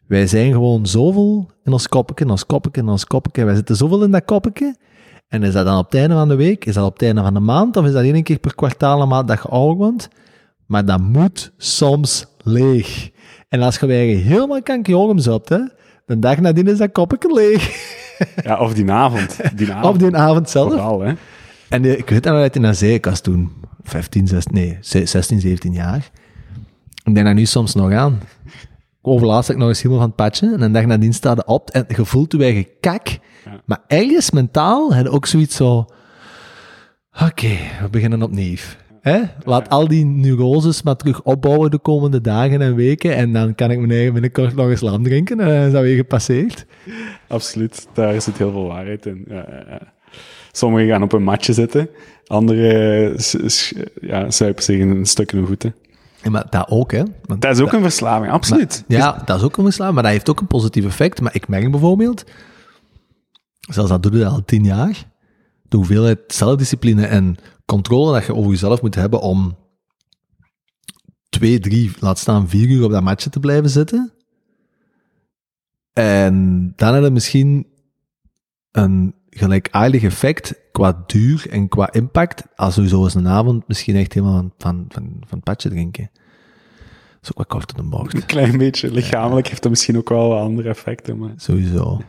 Wij zijn gewoon zoveel in ons koppetje, in ons koppetje, in ons koppetje. Wij zitten zoveel in dat koppetje. En is dat dan op het einde van de week? Is dat op het einde van de maand? Of is dat één keer per kwartaal een maand dat? Maar dat moet soms leeg. En als je weer helemaal kankjorems hebt, de dag nadien is dat koppetje leeg. Ja, of die avond. Die avond. Of die avond zelf. Vooral, hè. En die, ik weet dat uit in een zeekast toen. 15, 16, nee, 16, 17 jaar. Ik denk dat nu soms nog aan. Overlaatst ik nog eens helemaal van het padje. En een dag nadien staat je op en je voelt je eigen kak. Ja. Maar ergens mentaal je ook zoiets zo... Oké, we beginnen opnieuw. Hè? Laat al die neuroses maar terug opbouwen de komende dagen en weken. En dan kan ik mijn eigen binnenkort nog eens lam drinken. En dan is dat weer gepasseerd. Absoluut, daar zit heel veel waarheid in. Ja, ja, ja. Sommigen gaan op een matje zitten, anderen s- ja, zuipen zich een stuk in hun voeten. Ja, maar dat ook, hè. Want Dat is ook een verslaving, absoluut. Ja, dat is ook een verslaving, maar dat heeft ook een positief effect. Maar ik merk bijvoorbeeld, zelfs dat doe je al tien jaar, de hoeveelheid zelfdiscipline en controle dat je over jezelf moet hebben om twee, drie, laat staan vier uur op dat matje te blijven zitten. En dan heb je misschien een gelijkaardig effect qua duur en qua impact, als zo eens een avond misschien echt helemaal van, van, van, van het padje drinken. Dat is ook wat kort op de bocht. Een klein beetje lichamelijk heeft dat misschien ook wel andere effecten, maar Sowieso.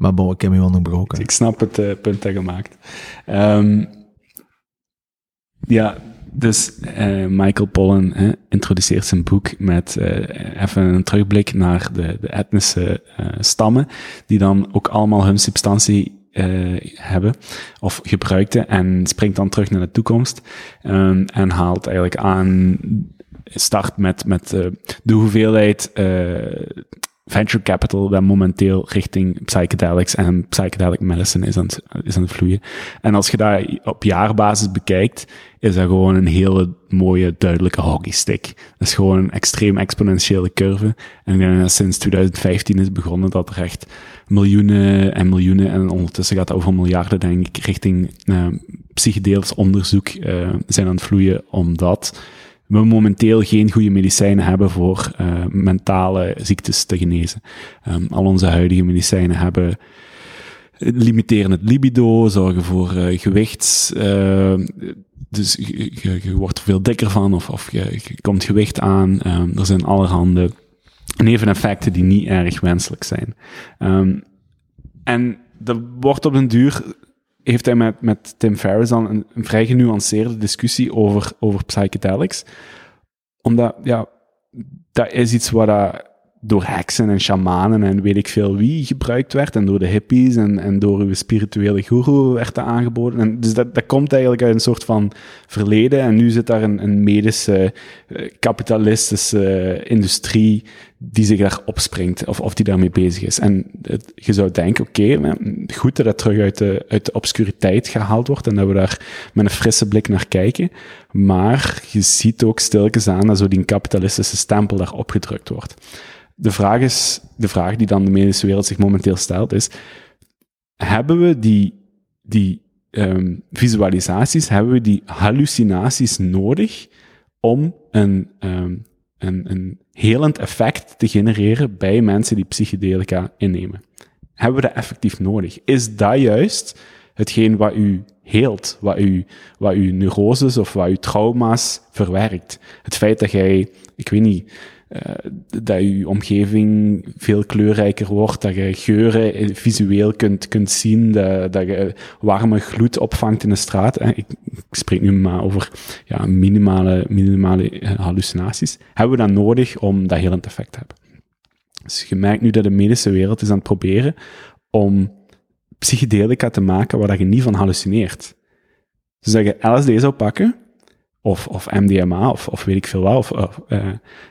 Maar bon, ik heb je onderbroken. ik snap het eh, punt dat je maakt. Ehm, ja, dus eh, Michael Pollan hè, introduceert zijn boek met eh, even een terugblik naar de, de etnische stammen, die dan ook allemaal hun substantie hebben of gebruikten en springt dan terug naar de toekomst ehm, en haalt eigenlijk aan start met, met de hoeveelheid venture capital dat momenteel richting psychedelics en psychedelic medicine is aan, het, is aan het vloeien. En als je dat op jaarbasis bekijkt, is dat gewoon een hele mooie, duidelijke hockeystick. Dat is gewoon een extreem exponentiële curve. En dat sinds 2015 is begonnen dat er echt miljoenen en miljoenen, en ondertussen gaat het over miljarden, denk ik, richting uh, psychedelisch onderzoek uh, zijn aan het vloeien, omdat we momenteel geen goede medicijnen hebben voor uh, mentale ziektes te genezen. Um, al onze huidige medicijnen hebben limiteren het libido, zorgen voor uh, gewichts. Uh, dus je, wordt er veel dikker van of, of je, komt gewicht aan. Um, er zijn allerhande neveneffecten die niet erg wenselijk zijn. Um, en dat wordt op een duur heeft hij met, met Tim Ferriss dan een, een vrij genuanceerde discussie over, over psychedelics. Omdat, ja, dat is iets wat door heksen en shamanen en weet ik veel wie gebruikt werd. En door de hippies en, en door uw spirituele guru werd dat aangeboden. En dus dat, dat komt eigenlijk uit een soort van verleden. En nu zit daar een, een medische, uh, kapitalistische industrie die zich daar opspringt of, of die daarmee bezig is. En je zou denken, oké, goed dat dat terug uit de, uit de obscuriteit gehaald wordt en dat we daar met een frisse blik naar kijken. Maar je ziet ook stilkens aan dat zo die kapitalistische stempel daar opgedrukt wordt. De vraag is, de vraag die dan de medische wereld zich momenteel stelt is, hebben we die, die um, visualisaties, hebben we die hallucinaties nodig om een, um, een, een helend effect te genereren bij mensen die psychedelica innemen. Hebben we dat effectief nodig? Is dat juist hetgeen wat u heelt, wat u, wat uw neuroses of wat uw trauma's verwerkt? Het feit dat jij, ik weet niet, dat je omgeving veel kleurrijker wordt, dat je geuren visueel kunt, kunt zien, dat, dat je warme gloed opvangt in de straat. Ik, ik spreek nu maar over ja, minimale, minimale eh, hallucinaties. Hebben we dat nodig om dat heel effect te hebben? Dus je merkt nu dat de medische wereld is aan het proberen om psychedelica te maken waar je niet van hallucineert. Dus dat je LSD zou pakken, of, of MDMA, of, of weet ik veel wat, of, of uh,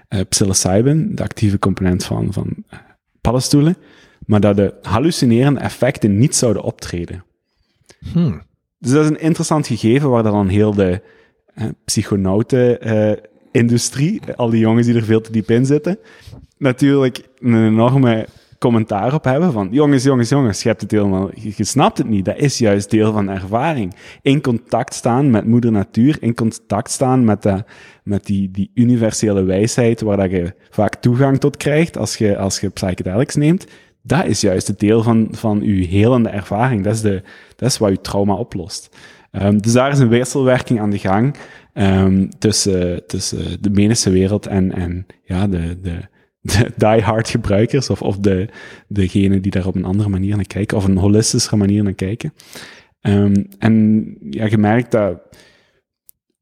uh, psilocybin, de actieve component van, van uh, paddenstoelen, maar dat de hallucinerende effecten niet zouden optreden. Hmm. Dus dat is een interessant gegeven waar dan heel de psychonauten-industrie, al die jongens die er veel te diep in zitten, natuurlijk een enorme commentaar op hebben van jongens, jongens, jongens, je hebt het helemaal, je snapt het niet. Dat is juist deel van ervaring. In contact staan met moeder natuur, in contact staan met, de, met die, die universele wijsheid waar dat je vaak toegang tot krijgt als je, als je psychedelics neemt. Dat is juist het deel van, van je helende ervaring. Dat is, de, dat is wat je trauma oplost. Um, dus daar is een wisselwerking aan de gang um, tussen, tussen de medische wereld en, en ja, de, de, de die-hard gebruikers of, of de, degene die daar op een andere manier naar kijken, of een holistische manier naar kijken. Um, en ja, je merkt dat,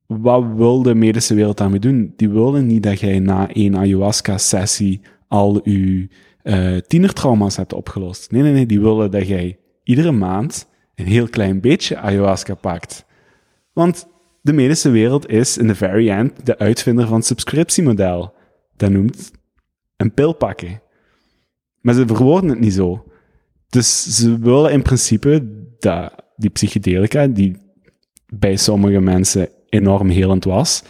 wat wil de medische wereld daarmee doen? Die willen niet dat jij na één ayahuasca-sessie al je uh, tienertrauma's hebt opgelost. Nee, nee, nee, die willen dat jij iedere maand een heel klein beetje ayahuasca pakt. Want de medische wereld is in the very end de uitvinder van het subscriptiemodel. Dat noemt een pil pakken. Maar ze verwoorden het niet zo. Dus ze willen in principe dat die psychedelica, die bij sommige mensen enorm helend was,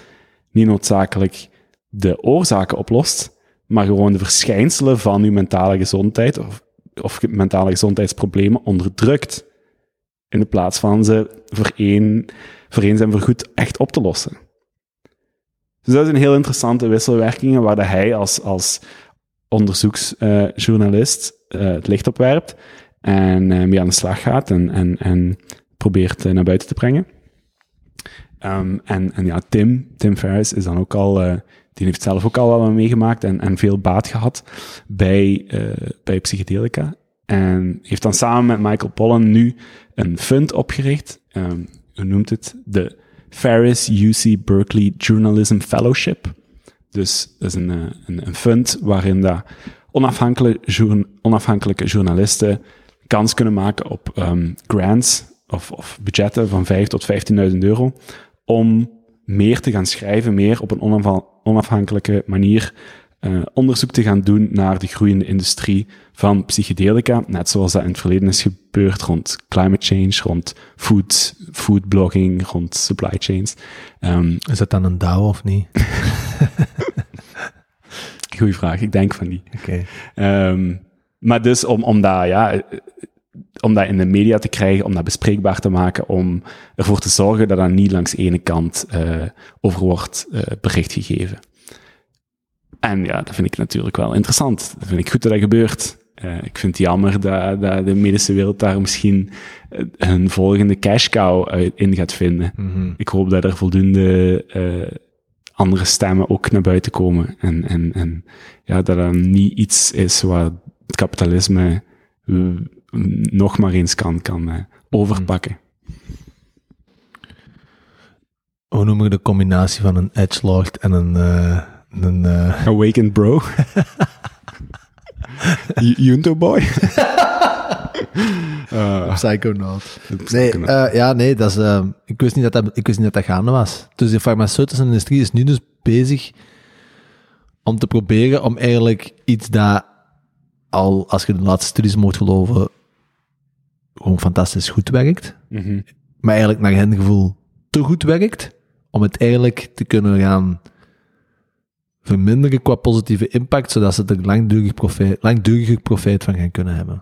niet noodzakelijk de oorzaken oplost, maar gewoon de verschijnselen van uw mentale gezondheid of, mentale gezondheidsproblemen onderdrukt. In de plaats van ze voor, één, voor eens en voor goed echt op te lossen. Dus dat is een heel interessante wisselwerking waar hij als, als onderzoeksjournalist uh, het licht op werpt en uh, mee aan de slag gaat en, en, en probeert uh, naar buiten te brengen. Um, en, en ja, Tim, Tim Ferriss is dan ook al, die heeft zelf ook al wel meegemaakt en, en veel baat gehad bij, bij psychedelica. En heeft dan samen met Michael Pollan nu een fund opgericht. Um, hoe noemt het? De Ferris UC Berkeley Journalism Fellowship. Dus dat is een, eh, een, een fund waarin dat onafhankelijke, onafhankelijke journalisten kans kunnen maken op um, grants of, of budgetten van 5 tot 15.000 euro om meer te gaan schrijven, meer op een onafha- onafhankelijke manier eh, onderzoek te gaan doen naar de groeiende industrie van psychedelica, net zoals dat in het verleden is gebeurd rond climate change, rond food, food blogging, rond supply chains. Ehm, Is dat dan een DAO of niet? goeie vraag, ik denk van niet. Oké. Ehm, maar dus om, om, dat, ja, eh, om dat in de media te krijgen, om dat bespreekbaar te maken, om ervoor te zorgen dat dat niet langs de ene kant eh, over wordt bericht gegeven. En ja, dat vind ik natuurlijk wel interessant. Dat vind ik goed dat dat gebeurt. Eh, ik vind het jammer dat, dat de medische wereld daar misschien eh, een volgende cash cow uit- in gaat vinden. Mhm. Ik hoop dat er voldoende eh, andere stemmen ook naar buiten komen. En, en, en ja, dat dat niet iets is waar het kapitalisme eh, nog maar eens kan, kan eh, overpakken. Hoe noemen we de combinatie van een edgelord en een... een eh, Awakened bro. Junto boy. Eh, Psychonaut. Nee, eh, ja, nee, dat is, eh, ik, wist niet dat dat, ik wist niet dat dat gaande was. Dus de farmaceutische industrie is nu dus bezig om te proberen om eigenlijk iets dat al, als je de laatste studies mocht geloven, gewoon fantastisch goed werkt, Mhm. maar eigenlijk naar hen gevoel te goed werkt, om het eigenlijk te kunnen gaan verminderen qua positieve impact, zodat ze er langdurig profijt, langduriger profijt van gaan kunnen hebben.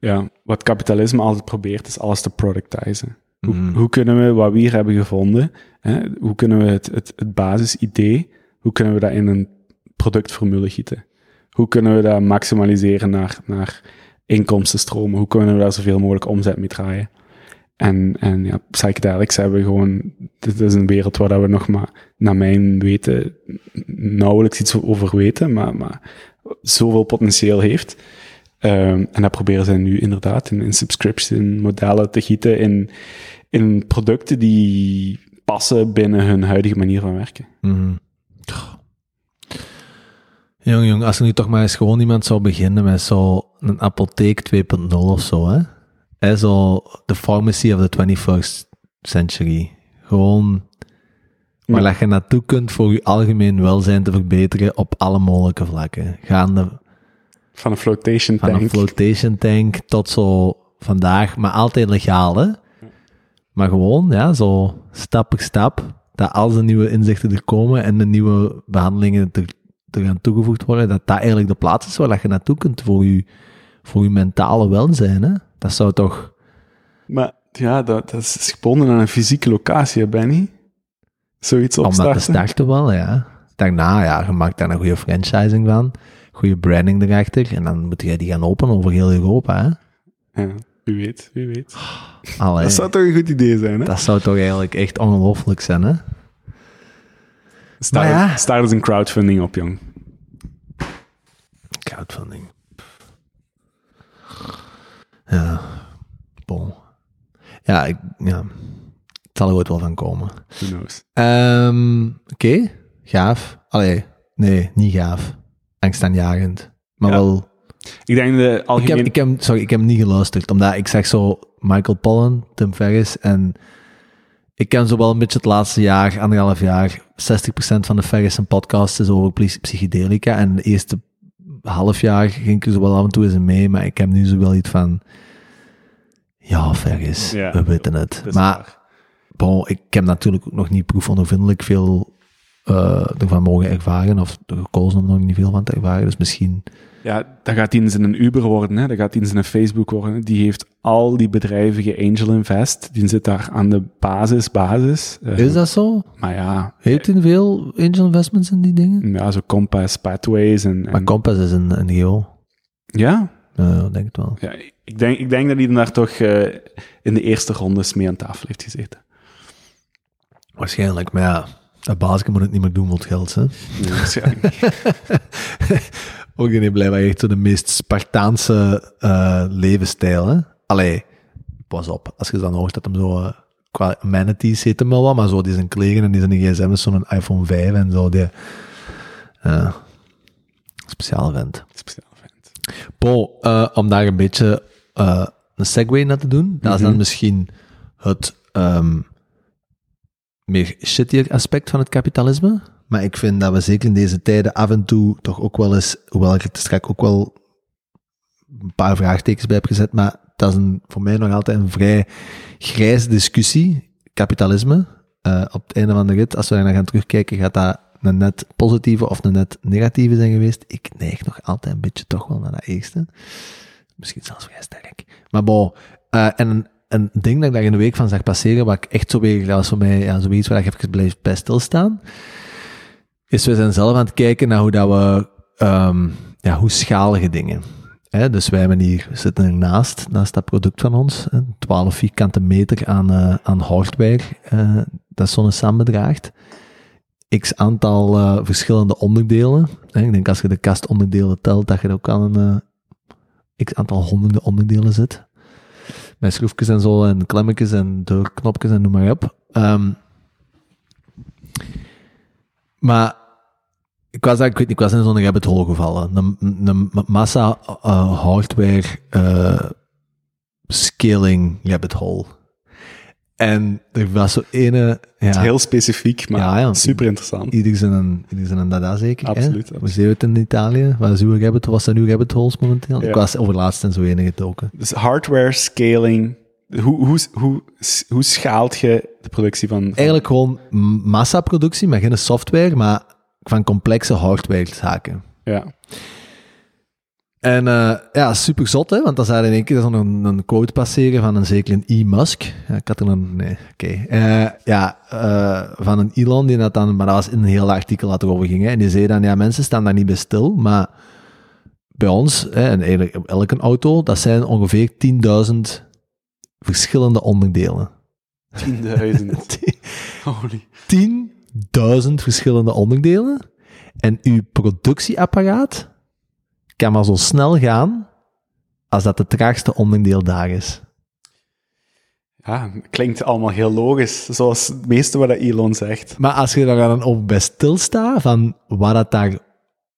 Ja, wat kapitalisme altijd probeert, is alles te productizen. Hoe, Mm. hoe kunnen we wat we hier hebben gevonden, hè, hoe kunnen we het, het, het basisidee, hoe kunnen we dat in een productformule gieten? Hoe kunnen we dat maximaliseren naar, naar inkomstenstromen? Hoe kunnen we daar zoveel mogelijk omzet mee draaien? En, en ja, psychedelics hebben gewoon, dit is een wereld waar we nog maar, naar mijn weten, nauwelijks iets over weten, maar, maar zoveel potentieel heeft. Ehm, en dat proberen zij nu inderdaad in, subscription modellen te gieten, in, in producten die passen binnen hun huidige manier van werken. Mhm. Jong, jong, als er nu toch maar eens gewoon iemand zou beginnen met zo een apotheek 2.0 of zo, hè? Zo the pharmacy of the 21st century. Gewoon waar dat je naartoe kunt voor je algemeen welzijn te verbeteren op alle mogelijke vlakken. Gaande Van een flotation van tank. een flotation tank tot zo vandaag, maar altijd legaal, hè? Maar gewoon, ja, zo stap per stap, dat als er nieuwe inzichten er komen en de nieuwe behandelingen er, er gaan toegevoegd worden, dat dat eigenlijk de plaats is waar dat je naartoe kunt voor je, voor je mentale welzijn, hè? Dat zou toch... Maar ja, dat, dat is gebonden aan een fysieke locatie, Benny? Zoiets Om dat te opstarten. starten wel, ja. Daarna, ja, je maakt daar een goede franchising van, goede branding erachter, en dan moet je die gaan openen over heel Europa, hè? Ja, wie weet, wie weet. Allee, Dat zou toch een goed idee zijn, hè? dat zou toch eigenlijk echt ongelooflijk zijn, hè? Start, ja. start eens een crowdfunding op, jong. Crowdfunding. Ja, bon. Ja, ik, ja, het zal er ooit wel van komen. Who knows? Ehm, Oké, gaaf. Allee, nee, niet gaaf. Angstaanjagend. Maar Ja. wel... Ik denk de Ik heb, algemeen... ik, heb, sorry, ik heb niet geluisterd, omdat ik zag zo Michael Pollan, Tim Ferriss, en ik ken zo wel een beetje het laatste jaar, anderhalf jaar, 60% van de Ferriss en podcast is over psy- psychedelica, en de eerste half jaar ging ik er zo wel af en toe eens mee, maar ik heb nu zo wel iets van, ja, Ferriss, Ja, we weten het. is Maar bon, ik heb natuurlijk ook nog niet proefondervindelijk veel eh, ervan mogen ervaren, of gekozen om nog niet veel van te ervaren, dus misschien... Ja, dat gaat in een Uber worden, hè? dat gaat in een Facebook worden. Die heeft al die bedrijven geangel invest. Die zit daar aan de basis, basis. Eh, Is dat zo? Maar ja, Heeft hij veel angel investments in die dingen? ja, zo Compass, Pathways en... en- Maar Compass is een, een geo. ja, ik denk het wel. ja, ik denk, ik denk dat hij daar toch eh, in de eerste rondes mee aan tafel heeft gezeten. Waarschijnlijk, maar ja, dat baasje moet het niet meer doen het geld, hè. Ja, waarschijnlijk niet. Ook niet blij echt zo de meest Spartaanse eh, levensstijl, hè. Allee, pas op, als je dan hoort dat hem zo... eh, qua amenities heet hem wel wat, maar zo, die zijn kleren en die zijn gsm is zo'n iPhone 5 en zo, die... eh speciaal vent. Speciaal vent. Paul, om daar een beetje een segue naar te doen, dat is dan Mhm. misschien het, ehm, meer shittier aspect van het kapitalisme. Maar ik vind dat we zeker in deze tijden af en toe toch ook wel eens, hoewel ik er straks ook wel een paar vraagtekens bij heb gezet, maar dat is een, voor mij nog altijd een vrij grijze discussie, kapitalisme. Uh, op het einde van de rit, als we naar gaan terugkijken, gaat dat een net positieve of een net negatieve zijn geweest. Ik neig nog altijd een beetje toch wel naar dat eerste. Misschien zelfs vrij sterk. Maar bon, uh, en een ding dat ik daar in de week van zag passeren, wat ik echt zo weer, dat was voor mij ja, zoiets waar ik even blijf bij stilstaan, is we zijn zelf aan het kijken naar hoe dat we, um, ja, hoe schalige dingen. Hè, dus wij hier, zitten ernaast, naast dat product van ons, 12 vierkante meter aan, uh, aan hardware, uh, dat Sonnesan bedraagt. X aantal uh, verschillende onderdelen. Hè, ik denk als je de kastonderdelen telt, dat je ook aan een x aantal honderden onderdelen zit met schroefjes en zo, en klemmetjes en deurknopjes en noem maar op. Um, maar ik was, ik weet niet, ik was in zo'n rabbit hole gevallen. Een, een massa uh, hardware uh, scaling rabbit hole. En er was zo ene... Ja, heel specifiek, maar ja, ja, super interessant. Ieder zijn een, ieder zijn een dada zeker. Absoluut. Hoe zien we het in Italië? Wat, is uw rabbit, wat zijn uw rabbit holes momenteel? Ik was overlaatst in zo ene getoken. Dus hardware scaling... Hoe, hoe, hoe, hoe schaalt je de productie van... van... Eigenlijk gewoon massaproductie, maar geen software, maar van complexe hardware zaken. Ja. En uh, ja, super zot, hè? want dan zou in één keer een, een quote passeren van een zeker een E. Musk. Ja, ik had er een, nee, oké. Okay. Uh, ja, uh, van een Elon, die dat dan, maar dat was in een heel artikel dat erover ging. Hè? En die zei dan, ja, mensen staan daar niet bij stil, maar bij ons, hè, en eigenlijk op elke auto, dat zijn ongeveer 10.000 verschillende onderdelen. 10.000? Holy. 10.000 verschillende onderdelen. En uw productieapparaat kan maar zo snel gaan als dat het traagste onderdeel daar is. Ja, klinkt allemaal heel logisch, zoals het meeste wat Elon zegt. Maar als je daar dan op bij stilstaat, van waar dat daar,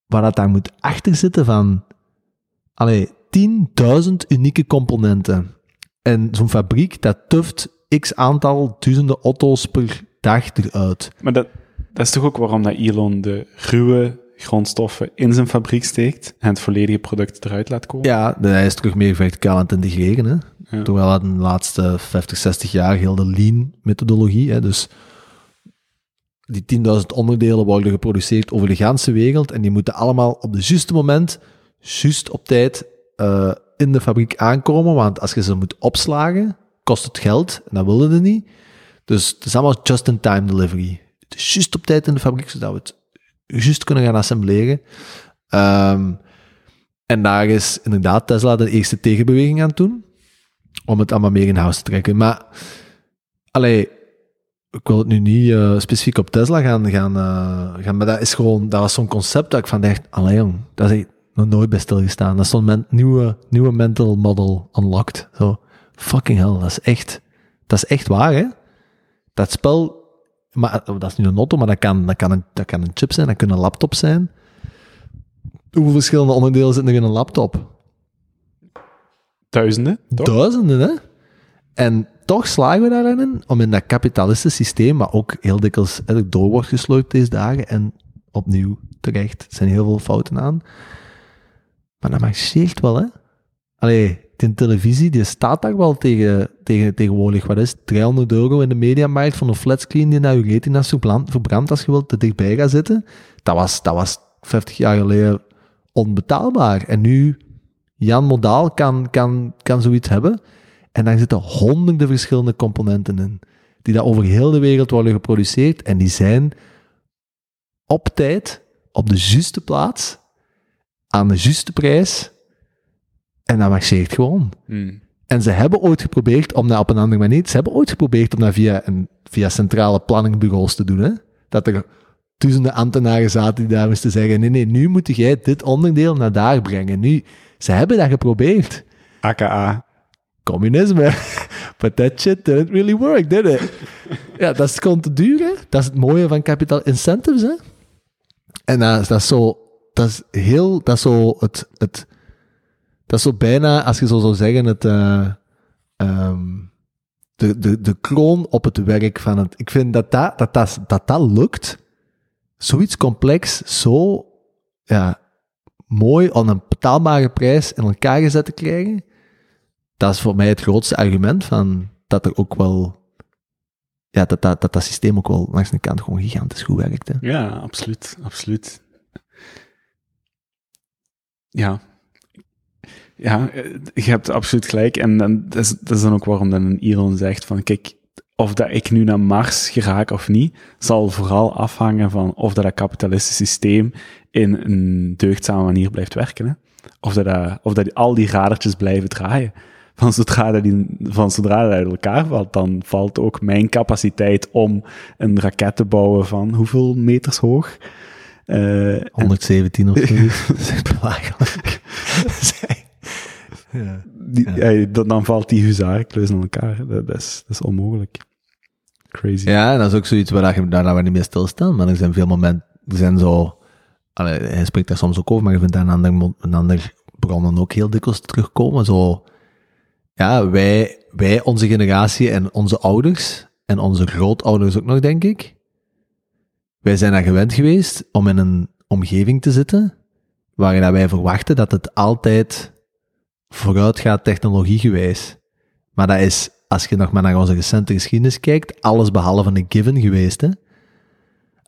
waar dat daar moet achter zitten, van allee, 10.000 unieke componenten. En zo'n fabriek, dat tuft x aantal duizenden auto's per dag eruit. Maar dat, dat is toch ook waarom dat Elon de ruwe grondstoffen in zijn fabriek steekt en het volledige product eruit laat komen. Ja, hij is terug meer verticaal aan het integreren. Hè? Ja. Terwijl de laatste 50, 60 jaar heel de lean-methodologie, hè? dus die 10.000 onderdelen worden geproduceerd over de ganse wereld en die moeten allemaal op het juiste moment, juist op tijd, uh, in de fabriek aankomen, want als je ze moet opslagen, kost het geld en dat willen ze niet. Dus het is allemaal just-in-time delivery. Het is juist op tijd in de fabriek, zodat we het juist kunnen gaan assembleren. Um, en daar is inderdaad Tesla de eerste tegenbeweging aan doen, om het allemaal meer in huis te trekken. Maar, allee, ik wil het nu niet uh, specifiek op Tesla gaan, gaan, uh, gaan, maar dat is gewoon, dat was zo'n concept dat ik van dacht, allee jong, dat is nog nooit bij stilgestaan. Dat is zo'n nieuwe, nieuwe mental model unlocked. Zo, fucking hell, dat is echt, dat is echt waar, hè? Dat spel maar dat is nu een auto, maar dat kan, dat, kan een, dat kan een chip zijn, dat kan een laptop zijn. Hoeveel verschillende onderdelen zitten er in een laptop? Duizenden. Toch? Duizenden, hè? En toch slagen we daarin om in dat kapitalistische systeem, maar ook heel dikwijls door wordt gesloopt deze dagen, en opnieuw terecht, er zijn heel veel fouten aan. Maar dat marcheert wel, hè? Allee, de televisie, die staat daar wel tegen, tegen tegenwoordig, wat is 300 euro in de mediamarkt van een flatscreen die naar je retina verbrandt als je wilt te dichtbij gaat zitten. Dat was, dat was 50 jaar geleden onbetaalbaar. En nu, Jan Modaal kan, kan, kan zoiets hebben. En daar zitten honderden verschillende componenten in, die daar over heel de wereld worden geproduceerd. En die zijn op tijd, op de juiste plaats, aan de juiste prijs en dat marcheert gewoon. Hmm. En ze hebben ooit geprobeerd om dat op een andere manier... Ze hebben ooit geprobeerd om dat via, een, via centrale planningbureaus te doen. Hè? Dat er duizenden ambtenaren zaten die daar moesten zeggen... Nee, nee, nu moet jij dit onderdeel naar daar brengen. Nu, ze hebben dat geprobeerd. AKA. Communisme. But that shit didn't really work, did it? ja, dat is gewoon te duur, hè? Dat is het mooie van capital incentives, hè? En dat, dat is zo... Dat is heel... Dat is zo het... het dat is zo bijna, als je zo zou zeggen, het, uh, um, de, de, de kroon op het werk van het... Ik vind dat dat, dat, dat, dat, lukt. Zoiets complex, zo ja, mooi aan een betaalbare prijs in elkaar gezet te krijgen. Dat is voor mij het grootste argument van dat er ook wel... Ja, dat dat, dat, dat systeem ook wel langs de kant gewoon gigantisch goed werkt. Ja, absoluut, absoluut. Ja. Ja, eh, je hebt absoluut gelijk. En dan, dat, is, dan ook waarom dan een Elon zegt van, kijk, of dat ik nu naar Mars geraak of niet, zal vooral afhangen van of dat, dat kapitalistisch systeem in een deugdzame manier blijft werken. Hè? Of, dat, dat, of dat al die radertjes blijven draaien. Van zodra, dat die, van zodra dat uit elkaar valt, dan valt ook mijn capaciteit om een raket te bouwen van hoeveel meters hoog? Eh, 117 of zo. dat is echt belachelijk. ja. die, ja, dan, dan valt die huzarenklus aan elkaar. Dat, dat is, dat is onmogelijk. Crazy. Ja, en dat is ook zoiets waar je daar we niet meer stilstaan. Maar er zijn veel momenten, er zijn zo, allee, hij spreekt daar soms ook over, maar je vindt daar een ander, een ander bronnen ook heel dikwijls terugkomen. Zo, ja, wij, wij, onze generatie en onze ouders, en onze grootouders ook nog, denk ik. Wij zijn daar gewend geweest om in een omgeving te zitten, waarin wij verwachten dat het altijd vooruit gaat technologiegewijs. Maar dat is, als je nog maar naar onze recente geschiedenis kijkt, alles behalve een given geweest. Hè?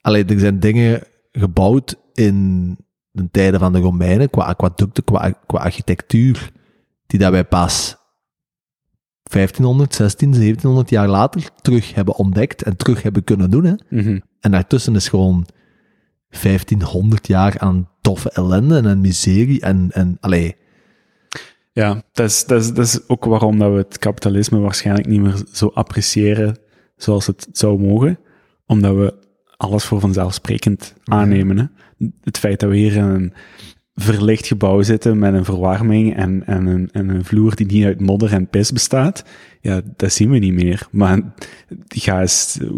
Alleen er zijn dingen gebouwd in de tijden van de Romeinen, qua aquaducten, qua, qua architectuur, die dat wij pas 1500, 16, 1700 jaar later terug hebben ontdekt en terug hebben kunnen doen. Hè? Mhm. En daartussen is gewoon 1500 jaar aan toffe ellende en miserie en, en allee, Ja, dat is, dat, is, dat is ook waarom dat we het kapitalisme waarschijnlijk niet meer zo appreciëren zoals het zou mogen. Omdat we alles voor vanzelfsprekend aannemen. Hè? Het feit dat we hier in een verlicht gebouw zitten met een verwarming en, en, een, en een vloer die niet uit modder en pis bestaat, ja, dat zien we niet meer. Maar ga eens eh,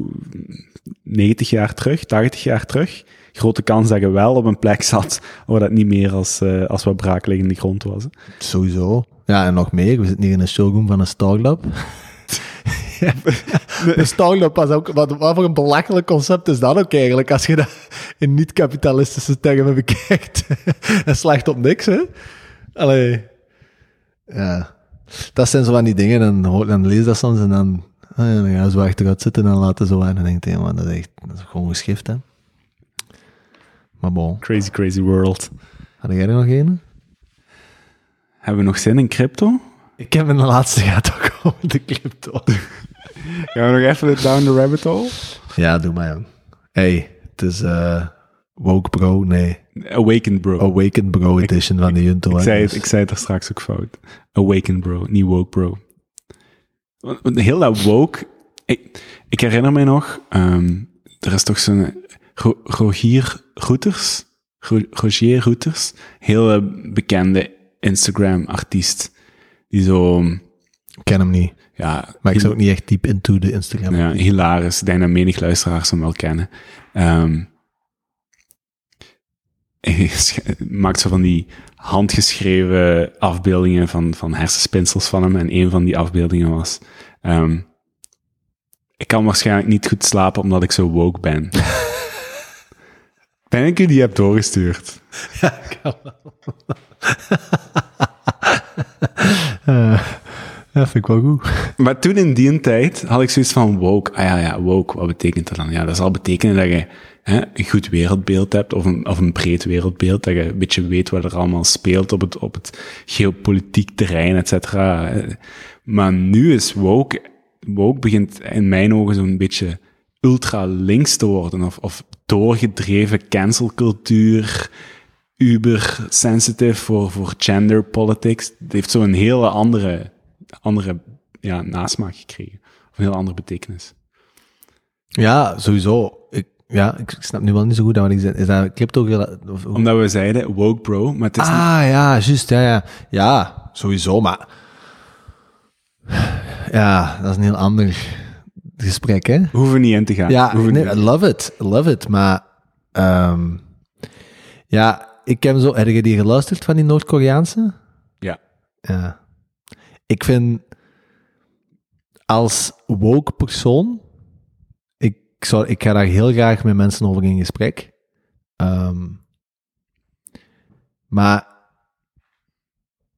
90 jaar terug, 80 jaar terug, grote kans dat je wel op een plek zat waar dat niet meer als, eh, als wat braakliggende grond was. Sowieso. Ja, en nog meer. We zitten hier in een showroom van een startup. Startup was ook... Wat, wat voor een belachelijk concept is dat ook eigenlijk, als je dat in niet-kapitalistische termen bekijkt. en slecht op niks, hè? Allee. Ja. Dat zijn zo van die dingen, dan, hoor, dan lees je dat soms en dan... ah ja, dan gaan ze achteruit zitten en dan laten zo en dan denk je, man, dat is echt dat is gewoon geschift, hè? Maar bon. Crazy, crazy world. Had jij er nog een? Hebben we nog zin in crypto? Ik heb in de laatste gaat ook over de crypto. Gaan we nog even down the rabbit hole? Ja, doe maar, jong. Hey, het is eh Woke Bro, nee, Awakened bro. Awakened Bro edition van de Junto. ik, zei het, ik zei het er straks ook fout. Awakened bro, niet woke bro. Heel dat woke... Ik, ik herinner mij nog, ehm, er is toch zo'n Ro- Rogier Roeters, Ro- Rogier Roeters, heel bekende Instagram-artiest, die zo, Ik ken hem niet, ja... maar ik zit ook niet echt diep into de Instagram. Ja, hilarisch. Ik denk dat menig luisteraars hem wel kennen. Ehm, hij sch- maakt zo van die handgeschreven afbeeldingen van, van hersenspinsels van hem. En een van die afbeeldingen was... ehm, ik kan waarschijnlijk niet goed slapen omdat ik zo woke ben. ben ik u die heb doorgestuurd? Eh, ja, vind ik wel goed. Maar toen in die tijd had ik zoiets van woke. Ah ja, ja, woke, wat betekent dat dan? Ja, dat zal betekenen dat je hè, een goed wereldbeeld hebt, of een, of een breed wereldbeeld, dat je een beetje weet wat er allemaal speelt op het, op het geopolitiek terrein, et cetera. Maar nu is woke, woke begint in mijn ogen zo'n beetje ultra links te worden, of, of doorgedreven cancelcultuur, uber sensitive voor, voor gender politics. Het heeft zo'n hele andere, andere ja, nasmaak gekregen. Of een heel andere betekenis. Ja, sowieso. Ik, ja, ik snap nu wel niet zo goed wat ik zeg. Is dat crypto... Of, hoe- Omdat we zeiden woke bro, maar het is niet- ah, ja, juist, ja, ja. Ja, sowieso, maar... Ja, dat is een heel ander gesprek, hè? we hoeven niet in te gaan. Ja, nee, I love it. Love it. Maar, ehm, ja, ik heb zo, heb je die geluisterd van die Noord-Koreaanse? ja. Ja. Ik vind, als woke persoon, ik, zou, ik ga daar heel graag met mensen over in gesprek. Ehm, maar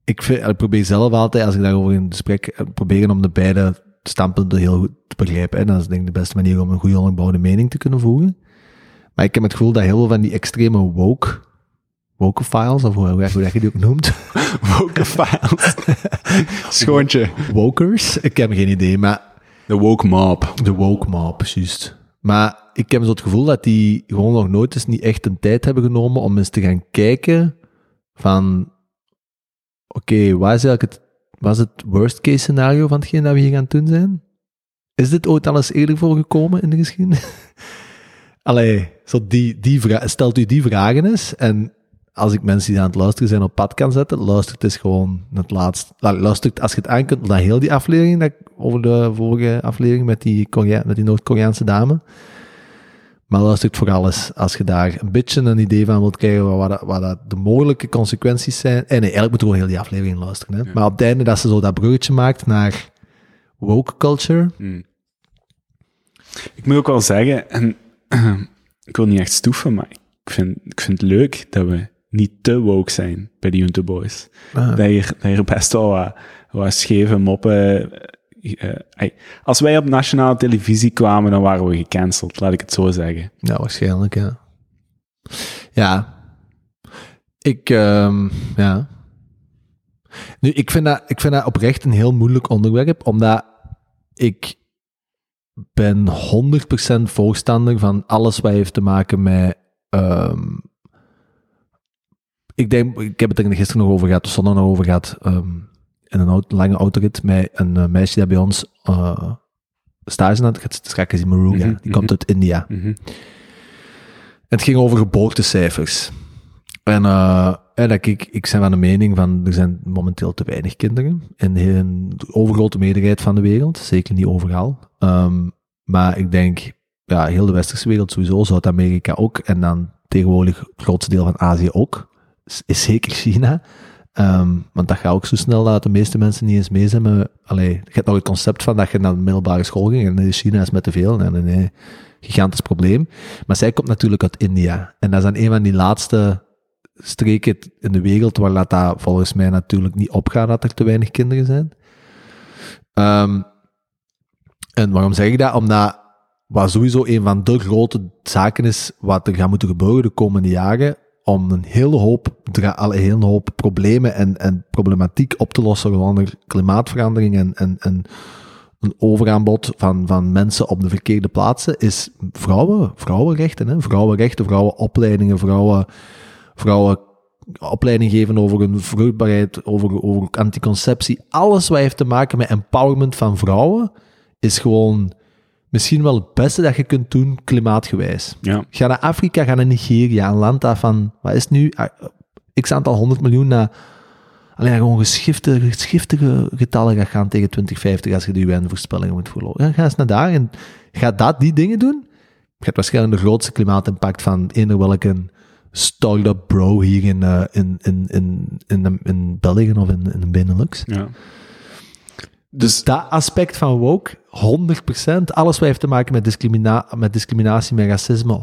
ik, probeer zelf altijd, als ik daarover in gesprek eh, proberen om de beide standpunten heel goed te begrijpen. En dat is denk ik de beste manier om een goede onderbouwde mening te kunnen voeren. Maar ik heb het gevoel dat heel veel van die extreme woke, woke files, of hoe, hoe je die ook noemt. woke files. Schoontje. Wokers? Ik heb geen idee, maar... De woke mob. De woke mob, juist. Maar ik heb zo het gevoel dat die gewoon nog nooit eens niet echt een tijd hebben genomen om eens te gaan kijken van... Oké, wat is eigenlijk het, wat is het worst case scenario van hetgeen dat we hier gaan doen zijn? Is dit ooit al eens eerder voorgekomen in de geschiedenis? Allee, zo die, die vraag, stelt u die vragen eens en als ik mensen die aan het luisteren zijn op pad kan zetten, luistert het gewoon het laatste. Luistert als je het aan kunt naar heel die aflevering, dat, over de vorige aflevering met die, met die Noord-Koreaanse dame. Maar luistert voor alles. Als je daar een beetje een idee van wilt krijgen wat, dat de mogelijke consequenties zijn. En nee, eigenlijk moet je gewoon heel die aflevering luisteren. Hè? Maar op het einde dat ze zo dat bruggetje maakt naar woke culture. Hmm. Ik moet ook wel zeggen, en ik wil niet echt stoeven, maar ik vind, ik vind het leuk dat we niet te woke zijn bij de Junte Boys. Ah. Dat, je, dat je best wel wat, wat scheve moppen... Uh, als wij op nationale televisie kwamen, dan waren we gecanceld, laat ik het zo zeggen. Ja, waarschijnlijk, ja. Ja. Ik, um, ja. Nu, ik vind, dat, ik vind dat oprecht een heel moeilijk onderwerp, omdat ik ben 100% voorstander van alles wat heeft te maken met um, ik denk, ik heb het er gisteren nog over gehad, of zondag nog over gehad, um, in een lange autorit met een uh, meisje dat bij ons uh, stage had. Het straks in Maruga, mm die komt uit India. Mm Het ging over geboortecijfers. En, uh, en dat ik, ik ben van de mening van, er zijn momenteel te weinig kinderen in de overgrote meerderheid van de wereld. Zeker niet overal. Um, maar ik denk, ja, heel de westerse wereld sowieso, Zuid-Amerika ook. En dan tegenwoordig het grootste deel van Azië ook is zeker China. Um, want dat gaat ook zo snel dat de meeste mensen niet eens mee zijn met... Allee, je hebt nog het concept van dat je naar de middelbare school ging en China is met te veel. Nee, nee. Gigantisch probleem. Maar zij komt natuurlijk uit India. En dat is dan een van die laatste streken in de wereld waar dat, dat volgens mij natuurlijk niet opgaat dat er te weinig kinderen zijn. Um, en waarom zeg ik dat? Omdat wat sowieso een van de grote zaken is wat er gaat moeten gebeuren de komende jaren, om een hele hoop, een hele hoop problemen en, en problematiek op te lossen, onder klimaatverandering en, en, en een overaanbod van, van mensen op de verkeerde plaatsen, is vrouwen, vrouwenrechten, hè? vrouwenrechten, vrouwenopleidingen, vrouwen, vrouwen opleiding geven over hun vruchtbaarheid, over, over anticonceptie. Alles wat heeft te maken met empowerment van vrouwen, is gewoon misschien wel het beste dat je kunt doen klimaatgewijs. Ja. Ga naar Afrika, ga naar Nigeria, een land daarvan, wat is nu, ah, x aantal honderd miljoen naar, alleen gewoon geschiftige, geschiftige getallen gaat gaan tegen 2050 als je de UN-voorspellingen moet. Ja, ga eens naar daar en ga dat, die dingen doen. Je hebt waarschijnlijk de grootste klimaatimpact van eender welke start-up bro hier in, uh, in, in, in, in, in, België of in, in Benelux. Ja. Dus dat aspect van woke, 100%. Alles wat heeft te maken met, discrimina met discriminatie, met racisme,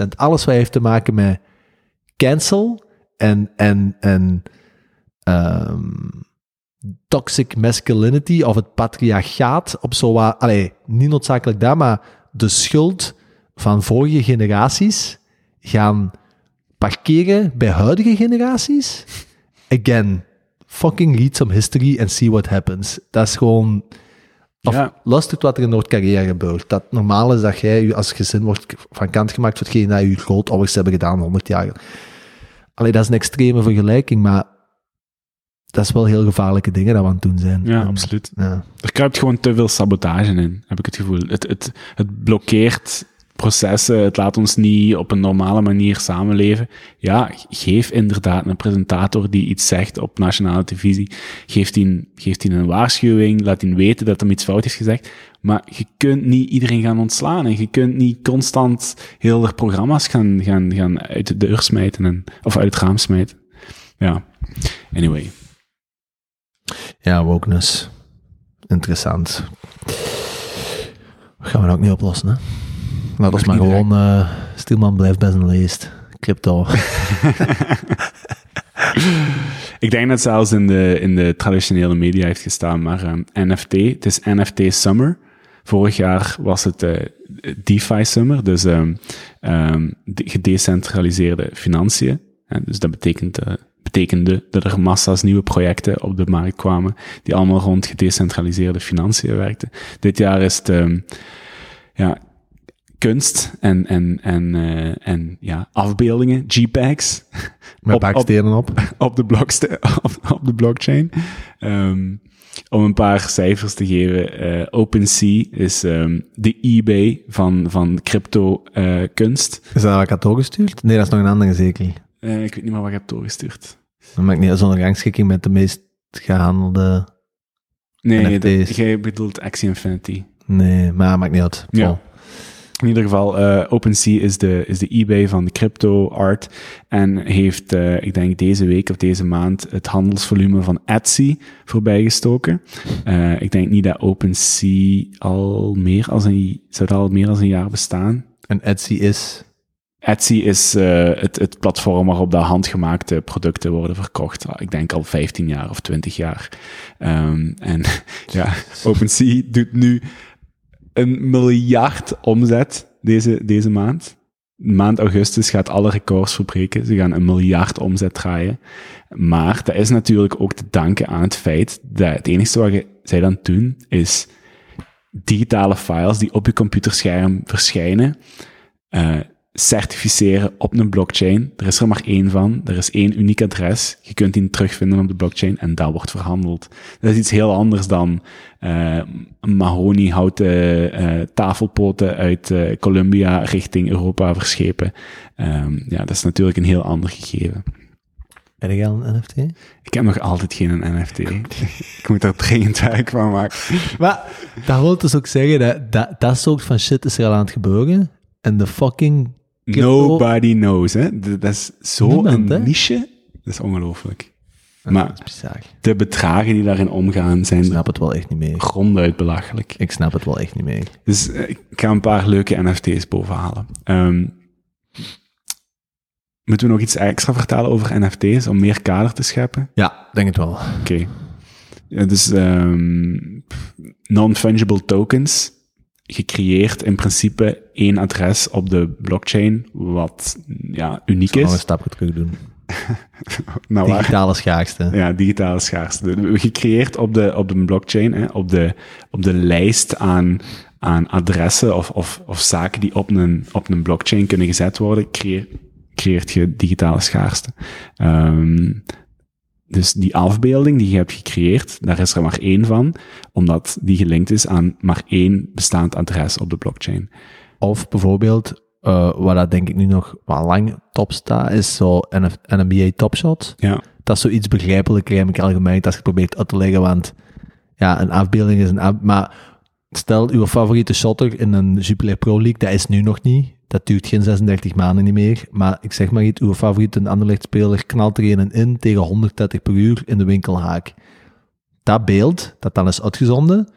110%. Alles wat heeft te maken met cancel en, en, en um, toxic masculinity of het patriarchaat op zo wat, allee, niet noodzakelijk dat, maar de schuld van vorige generaties gaan parkeren bij huidige generaties. Again, fucking read some history and see what happens. Dat is gewoon... Of ja. luistert wat er in Noord-Korea gebeurt. Dat normaal is dat jij als gezin wordt van kant gemaakt voor hetgeen dat je grootouders hebben gedaan 100 jaar. Alleen dat is een extreme vergelijking, maar dat is wel heel gevaarlijke dingen dat we aan het doen zijn. Ja, absoluut. Ja. Er kruipt gewoon te veel sabotage in, heb ik het gevoel. Het, het, het blokkeert processen, het laat ons niet op een normale manier samenleven. Ja, geef inderdaad een presentator die iets zegt op nationale televisie, geeft die, geeft die een waarschuwing, laat hij weten dat hem iets fout is gezegd. Maar je kunt niet iedereen gaan ontslaan en je kunt niet constant heel de programma's gaan, gaan, gaan uit de deur smijten en, of uit het raam smijten. Ja, anyway. Ja, wokeness. interessant. gaan we ook niet oplossen, hè? Laat ons maar niet gewoon... eh Stielman blijft best een leest. Crypto. Ik denk dat zelfs in de, in de traditionele media heeft gestaan, maar ehm, NFT, het is NFT Summer. Vorig jaar was het eh, DeFi Summer, dus ehm, ehm, de gedecentraliseerde financiën. Dus dat betekent, eh, betekende dat er massa's nieuwe projecten op de markt kwamen, die allemaal rond gedecentraliseerde financiën werkten. Dit jaar is het ehm, ja, kunst en, en, en, eh, en ja, afbeeldingen, JPEGs. Met Op- bakstenen op. op de, blokste, op, op de blockchain. Ehm, om een paar cijfers te geven. eh, OpenSea is ehm, de eBay van, van crypto eh, kunst. Is dat wat ik had doorgestuurd? Nee, dat is nog een andere zeker. Ik weet niet meer wat ik heb doorgestuurd. Dan maak ik niet zo'n rangschikking met de meest gehandelde... Nee, dat, jij bedoelt Axie Infinity. Nee, maar maakt niet uit. Ja. In ieder geval, eh, OpenSea is de, is de eBay van de crypto art en heeft, eh, ik denk deze week of deze maand, het handelsvolume van Etsy voorbijgestoken. Eh, ik denk niet dat OpenSea al meer als een, zou dat al meer dan een jaar bestaan. En Etsy is... Etsy is het, het platform waarop de handgemaakte producten worden verkocht. Ah, Ik denk al 15 jaar of 20 jaar. Ehm, en ja, OpenSea doet nu een miljard omzet deze, deze maand. Maand augustus gaat alle records verbreken. Ze gaan een miljard omzet draaien. Maar dat is natuurlijk ook te danken aan het feit dat het enige wat zij dan doen is digitale files die op je computerscherm verschijnen, eh, certificeren op een blockchain. Er is er maar één van. Er is één uniek adres. Je kunt die terugvinden op de blockchain en dat wordt verhandeld. Dat is iets heel anders dan eh mahoniehouten eh tafelpoten uit eh, Colombia richting Europa verschepen. Ehm, ja, dat is natuurlijk een heel ander gegeven. Heb jij al een NFT? Ik heb nog altijd geen NFT. ik moet daar dringend werk van maken. Maar dat wil dus ook zeggen dat, dat dat soort van shit is er al aan het gebeuren. En de fucking... Nobody knows, hè. Dat is zo Niemand, hè? een niche. Dat is ongelooflijk. Dat Maar de bedragen die daarin omgaan Ik zijn snap het wel echt niet meer. gronduit belachelijk. Ik snap het wel echt niet meer. Dus eh, ik ga een paar leuke NFT's bovenhalen. Ehm moeten we nog iets extra vertellen over NFT's om meer kader te scheppen? Ja, denk het wel. Oké. Ja, dus ehm, non-fungible tokens, gecreëerd in principe één adres op de blockchain, wat ja, uniek Nog een is. stapje terug doen. Nou, waar- Digitale schaarste. Ja, digitale schaarste. Gecreëerd op de, op de blockchain, hè, op, de, op de lijst aan, aan adressen of, of, of zaken die op een, op een blockchain kunnen gezet worden, creëer, creëert je digitale schaarste. Ehm, dus die afbeelding die je hebt gecreëerd, daar is er maar één van, omdat die gelinkt is aan maar één bestaand adres op de blockchain. Of bijvoorbeeld, eh waar dat denk ik nu nog wel lang top staat, is zo NF NBA Top Shot. Ja, Dat is zoiets begrijpelijker, heb ik al gemerkt, als je het probeert uit te leggen, want ja, een afbeelding is een af... Maar stel, uw favoriete shotter in een Jupiler Pro League, dat is nu nog niet. Dat duurt geen 36 maanden niet meer. Maar ik zeg maar iets, uw favoriete Anderlecht-speler knalt er een in tegen 130 per uur in de winkelhaak. Dat beeld, dat dan is uitgezonden,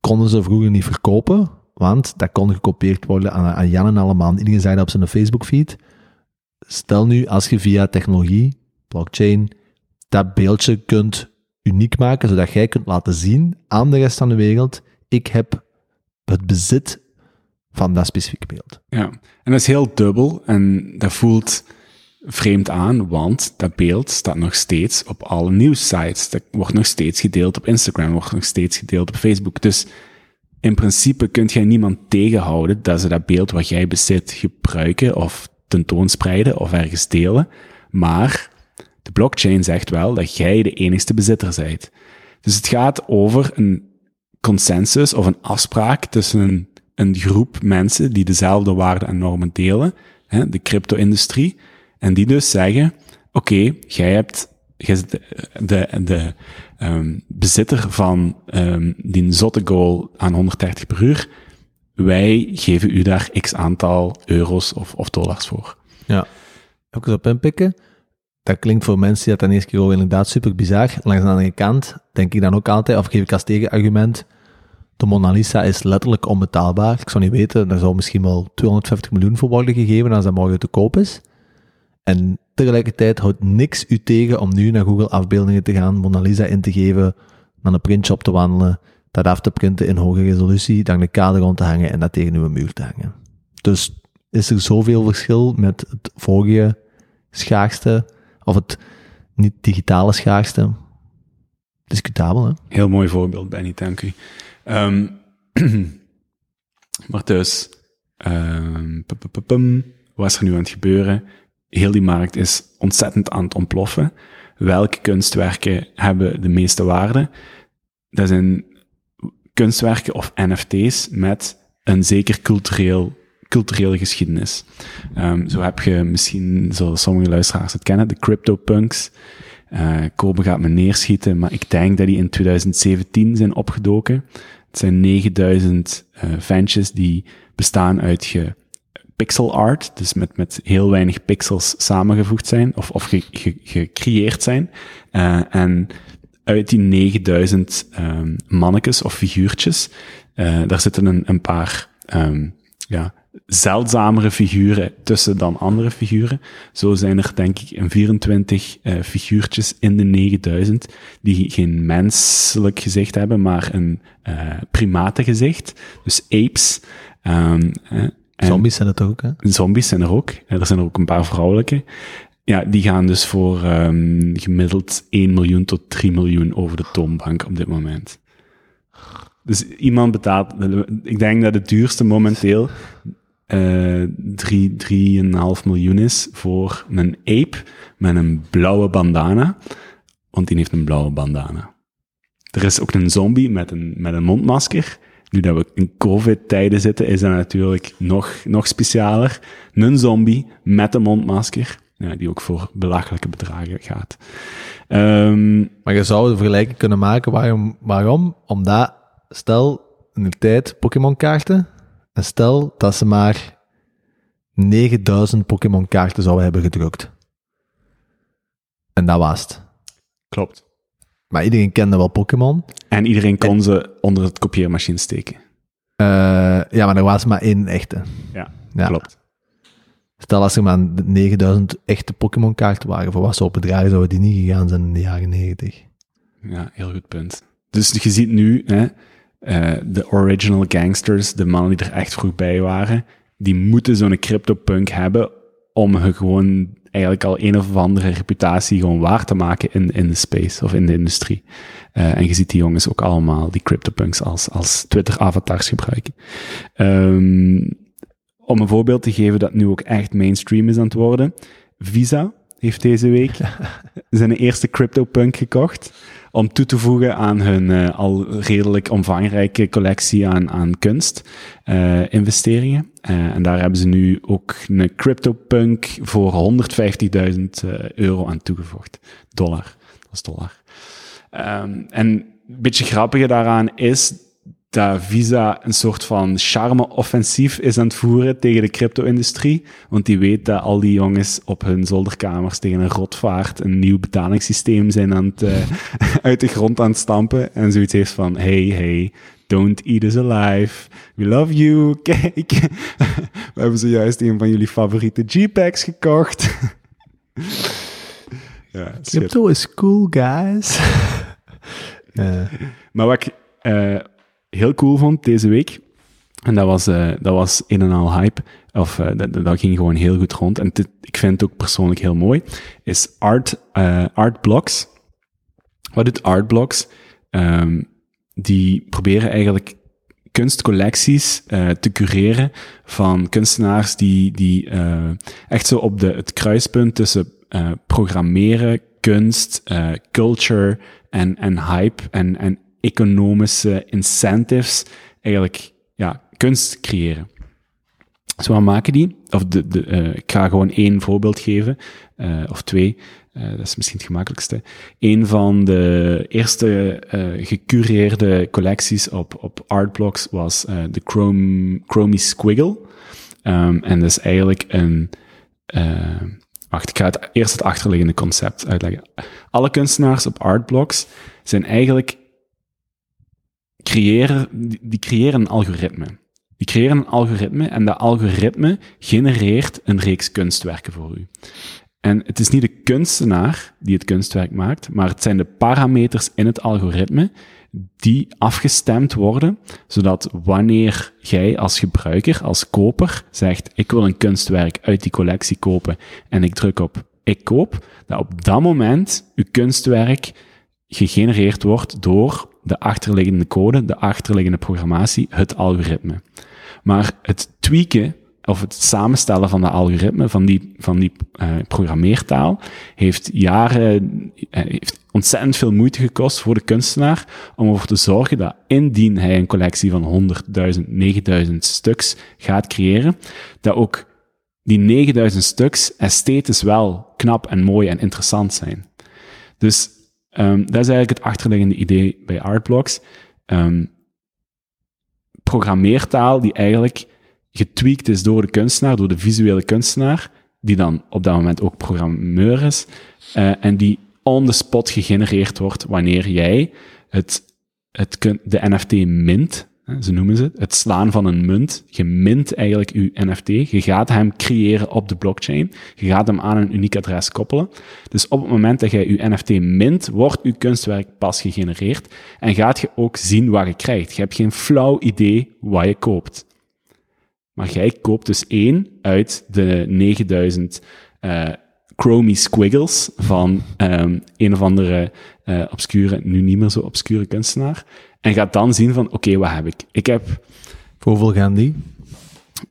konden ze vroeger niet verkopen, want dat kon gekopieerd worden aan, aan Jan en allemaal. Iedereen zei dat op zijn Facebook-feed. Stel nu, als je via technologie, blockchain, dat beeldje kunt uniek maken, zodat jij kunt laten zien aan de rest van de wereld, ik heb het bezit van dat specifieke beeld. Ja, en dat is heel dubbel en dat voelt vreemd aan, want dat beeld staat nog steeds op alle nieuwssites. Dat wordt nog steeds gedeeld op Instagram, wordt nog steeds gedeeld op Facebook. Dus in principe kunt jij niemand tegenhouden dat ze dat beeld wat jij bezit gebruiken of tentoonspreiden of ergens delen. Maar de blockchain zegt wel dat jij de enigste bezitter bent. Dus het gaat over een consensus of een afspraak tussen een, een groep mensen die dezelfde waarden en normen delen, hè, de crypto-industrie, en die dus zeggen, oké, jij hebt jij de, de, ehm, bezitter van ehm, die zotte goal aan 130 per uur, wij geven u daar x aantal euro's of, of dollars voor. Ja. Ook eens op inpikken. dat klinkt voor mensen die dat dan eerst keer inderdaad super bizar. Langs de andere kant denk ik dan ook altijd, of geef ik als tegenargument, de Mona Lisa is letterlijk onbetaalbaar. Ik zou niet weten, er zou misschien wel 250 miljoen voor worden gegeven als dat morgen te koop is. En tegelijkertijd houdt niks u tegen om nu naar Google afbeeldingen te gaan, Mona Lisa in te geven, naar een printshop te wandelen, dat af te printen in hoge resolutie, dan de kader rond te hangen en dat tegen uw muur te hangen. Dus is er zoveel verschil met het vorige schaarste, of het niet digitale schaarste? Discutabel, hè? Heel mooi voorbeeld, Benny, dank u. Ehm, maar dus, pum, pum, pum. wat is er nu aan het gebeuren? Heel die markt is ontzettend aan het ontploffen. Welke kunstwerken hebben de meeste waarde? Dat zijn kunstwerken of NFT's met een zeker cultureel, culturele geschiedenis. Um, zo heb je misschien, zoals sommige luisteraars het kennen, de CryptoPunks. Uh, Kobe gaat me neerschieten, maar ik denk dat die in 2017 zijn opgedoken. Het zijn 9000 uh, ventjes die bestaan uit ge pixel art, dus met, met heel weinig pixels samengevoegd zijn, of, of ge, ge, gecreëerd zijn. Uh, en uit die 9000 um, mannetjes of figuurtjes, uh, daar zitten een, een paar um, ja, zeldzamere figuren tussen dan andere figuren. Zo zijn er denk ik een 24 uh, figuurtjes in de 9000 die geen menselijk gezicht hebben, maar een uh, primatengezicht. Dus apes. Um, en zombies zijn het ook, hè? Zombies zijn er ook. Er zijn er ook een paar vrouwelijke. Ja, die gaan dus voor um, gemiddeld 1 miljoen tot 3 miljoen over de toonbank op dit moment. Dus iemand betaalt, ik denk dat het duurste momenteel uh, 3, 3,5 miljoen is voor een ape met een blauwe bandana. Want die heeft een blauwe bandana. Er is ook een zombie met een, met een mondmasker. Nu dat we in COVID-tijden zitten, is dat natuurlijk nog, nog specialer. Een zombie met een mondmasker, ja, die ook voor belachelijke bedragen gaat. Um, maar je zou de vergelijking kunnen maken. Waarom? waarom? Omdat, stel in de tijd Pokémon kaarten, en stel dat ze maar 9000 Pokémon kaarten zouden hebben gedrukt. En dat was het. Klopt. Maar iedereen kende wel Pokémon. En iedereen kon ze onder het kopieermachine steken. Uh, ja, maar er was maar één echte. Ja, ja. klopt. Stel als er maar 9000 echte Pokémon-kaarten waren, voor wat ze op het draaien zouden die niet gegaan zijn in de jaren 90. Ja, heel goed punt. Dus je ziet nu, hè, de original gangsters, de mannen die er echt vroeg bij waren, die moeten zo'n CryptoPunk hebben om hun gewoon eigenlijk al een of andere reputatie gewoon waar te maken in, in de space of in de industrie. Uh, en je ziet die jongens ook allemaal die CryptoPunks als, als Twitter-avatars gebruiken. Um, om een voorbeeld te geven dat nu ook echt mainstream is aan het worden. Visa heeft deze week zijn eerste CryptoPunk gekocht om toe te voegen aan hun uh, al redelijk omvangrijke collectie aan, aan kunst, uh, investeringen. Uh, en daar hebben ze nu ook een CryptoPunk voor 150.000 euro aan toegevoegd. Dollar. Dat is dollar. Um, en een beetje grappige daaraan is dat Visa een soort van charme-offensief is aan het voeren tegen de crypto-industrie. Want die weet dat al die jongens op hun zolderkamers tegen een rotvaart een nieuw betalingssysteem zijn aan het, uh, uit de grond aan het stampen. En zoiets heeft van, hey, hey, don't eat us alive. We love you. Kijk, we hebben zojuist een van jullie favoriete JPEGs gekocht. ja, Crypto is cool, guys. uh. Maar wat ik... Uh, heel cool vond deze week. En dat was, uh, dat was een en al hype. Of uh, dat, dat ging gewoon heel goed rond. En ik vind het ook persoonlijk heel mooi. Is Art, uh, Art Blocks. Wat doet Art Blocks? Um, die proberen eigenlijk kunstcollecties te cureren van kunstenaars die, die echt zo op de, het kruispunt tussen programmeren, kunst, culture en, en hype en, en economische incentives eigenlijk ja, kunst creëren. Dus wat maken die? Of de, de, uh, ik ga gewoon één voorbeeld geven, uh, of twee. Uh, dat is misschien het gemakkelijkste. Een van de eerste gecureerde collecties op, op Artblocks was de Chrome, Chromie Squiggle. Um, en dat is eigenlijk een, wacht, ik ga het, eerst het achterliggende concept uitleggen. Alle kunstenaars op Artblocks zijn eigenlijk creëren, die, creëren een algoritme. Die creëren een algoritme en dat algoritme genereert een reeks kunstwerken voor u. En het is niet de kunstenaar die het kunstwerk maakt, maar het zijn de parameters in het algoritme die afgestemd worden, zodat wanneer jij als gebruiker, als koper, zegt ik wil een kunstwerk uit die collectie kopen en ik druk op ik koop, dat op dat moment uw kunstwerk gegenereerd wordt door de achterliggende code, de achterliggende programmatie, het algoritme. Maar het tweaken of het samenstellen van de algoritme, van die, van die uh, programmeertaal, heeft jaren, uh, heeft ontzettend veel moeite gekost voor de kunstenaar om ervoor te zorgen dat indien hij een collectie van 100.000, 9.000 stuks gaat creëren, dat ook die 9000 stuks esthetisch wel knap en mooi en interessant zijn. Dus um, dat is eigenlijk het achterliggende idee bij Artblocks. Um, programmeertaal die eigenlijk getweakt is door de kunstenaar, door de visuele kunstenaar, die dan op dat moment ook programmeur is, uh, en die on the spot gegenereerd wordt wanneer jij het, het, de NFT mint, ze noemen ze het, slaan van een munt. Je mint eigenlijk je NFT. Je gaat hem creëren op de blockchain. Je gaat hem aan een uniek adres koppelen. Dus op het moment dat jij je NFT mint, wordt je kunstwerk pas gegenereerd en gaat je ook zien wat je krijgt. Je hebt geen flauw idee wat je koopt. Maar jij koopt dus één uit de 9000 uh, Chromie Squiggles van um, een of andere uh, obscure, nu niet meer zo obscure kunstenaar. En gaat dan zien van, oké, okay, wat heb ik? Ik heb... Voor hoeveel gaan die?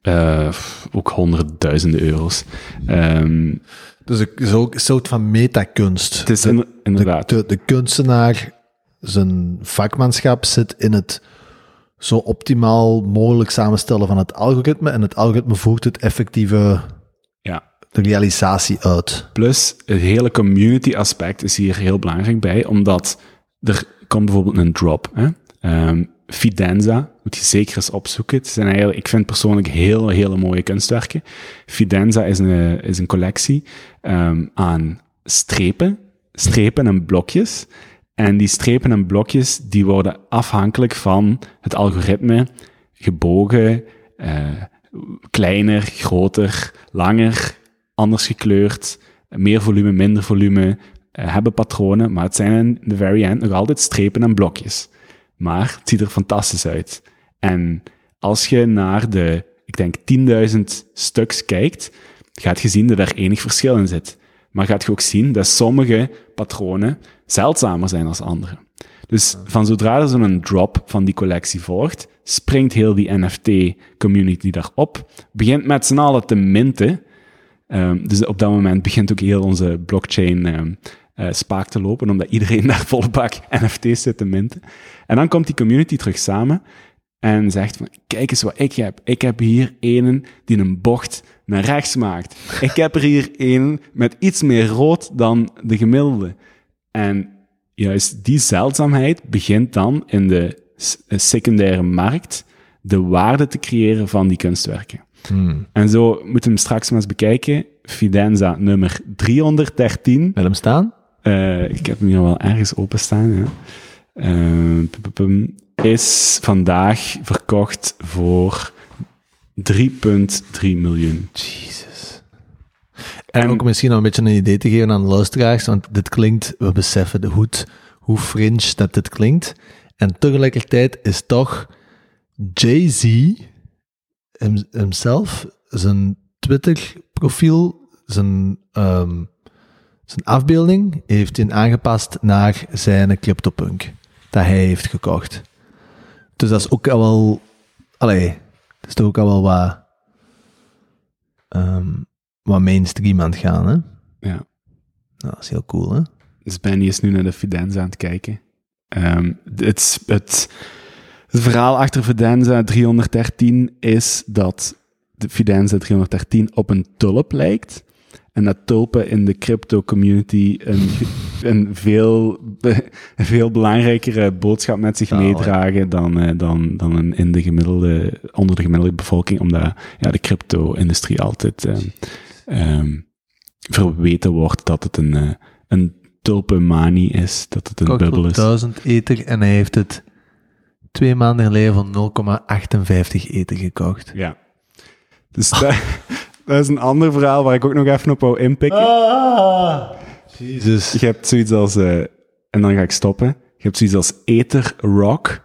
Uh, ook honderdduizenden euro's. Um, dus het is ook een soort van metakunst. Het is in, inderdaad. De, de, de, kunstenaar, zijn vakmanschap zit in het zo optimaal mogelijk samenstellen van het algoritme en het algoritme voert het effectieve ja. de realisatie uit. Plus, het hele community aspect is hier heel belangrijk bij, omdat er komt bijvoorbeeld een drop. Hè? Um, Fidenza, moet je zeker eens opzoeken. Het zijn eigenlijk, ik vind persoonlijk heel, hele mooie kunstwerken. Fidenza is een, is een collectie um, aan strepen, strepen en blokjes. En die strepen en blokjes, die worden afhankelijk van het algoritme gebogen, uh, kleiner, groter, langer, anders gekleurd, meer volume, minder volume, uh, hebben patronen, maar het zijn in the very end nog altijd strepen en blokjes. Maar het ziet er fantastisch uit. En als je naar de, ik denk, 10.000 stuks kijkt, gaat je zien dat er enig verschil in zit. Maar gaat je ook zien dat sommige patronen zeldzamer zijn als andere. Dus van zodra er zo'n drop van die collectie volgt, springt heel die NFT-community daarop, begint met z'n allen te minten. Um, dus op dat moment begint ook heel onze blockchain um, uh, spaak te lopen, omdat iedereen daar volle bak NFT's zit te minten. En dan komt die community terug samen en zegt van, kijk eens wat ik heb. Ik heb hier een die een bocht naar rechts maakt. Ik heb er hier een met iets meer rood dan de gemiddelde. En juist die zeldzaamheid begint dan in de secundaire markt de waarde te creëren van die kunstwerken. Hmm. En zo moeten we hem straks maar eens bekijken. Fidenza nummer 313. Wil hem staan? Uh, ik heb hem hier wel ergens openstaan. Uh, is vandaag verkocht voor 3,3 miljoen. Jesus. En ook misschien nog een beetje een idee te geven aan de luisteraars, want dit klinkt, we beseffen de hoed, hoe fringe dat dit klinkt. En tegelijkertijd is toch Jay-Z hemzelf, zijn Twitter-profiel, zijn, um, zijn afbeelding, heeft hij aangepast naar zijn CryptoPunk dat hij heeft gekocht. Dus dat is ook al wel, allee, dat is toch ook al wel wat, um, wat mainstream aan het gaan, hè? Ja. Nou, dat is heel cool, hè? Dus Benny is nu naar de Fidenza aan het kijken. Um, het, het, het verhaal achter Fidenza 313 is dat de Fidenza 313 op een tulp lijkt. En dat tulpen in de crypto community een, een veel, veel belangrijkere boodschap met zich meedragen dan, uh, dan, dan een, in de gemiddelde, onder de gemiddelde bevolking, omdat ja, de crypto-industrie altijd um, um, verweten wordt dat het een, eh, een tulpenmanie is, dat het een bubbel is. 1000 ether en hij heeft het twee maanden geleden van 0,58 ether gekocht. Ja. Dus dat, dat is een ander verhaal waar ik ook nog even op wou inpikken. Ah, Jezus. Je hebt zoiets als, eh, en dan ga ik stoppen, je hebt zoiets als Ether Rock.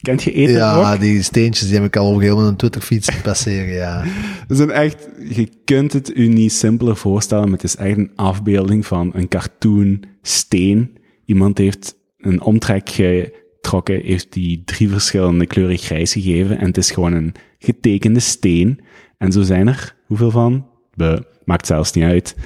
Kent je Ether Ja, Rock? die steentjes die heb ik al op een een Twitterfiets passeren, ja. Dat zijn echt, je kunt het u niet simpeler voorstellen, maar het is echt een afbeelding van een cartoon steen. Iemand heeft een omtrek getrokken, heeft die drie verschillende kleuren grijs gegeven en het is gewoon een getekende steen. En zo zijn er, hoeveel van? Buh, maakt zelfs niet uit.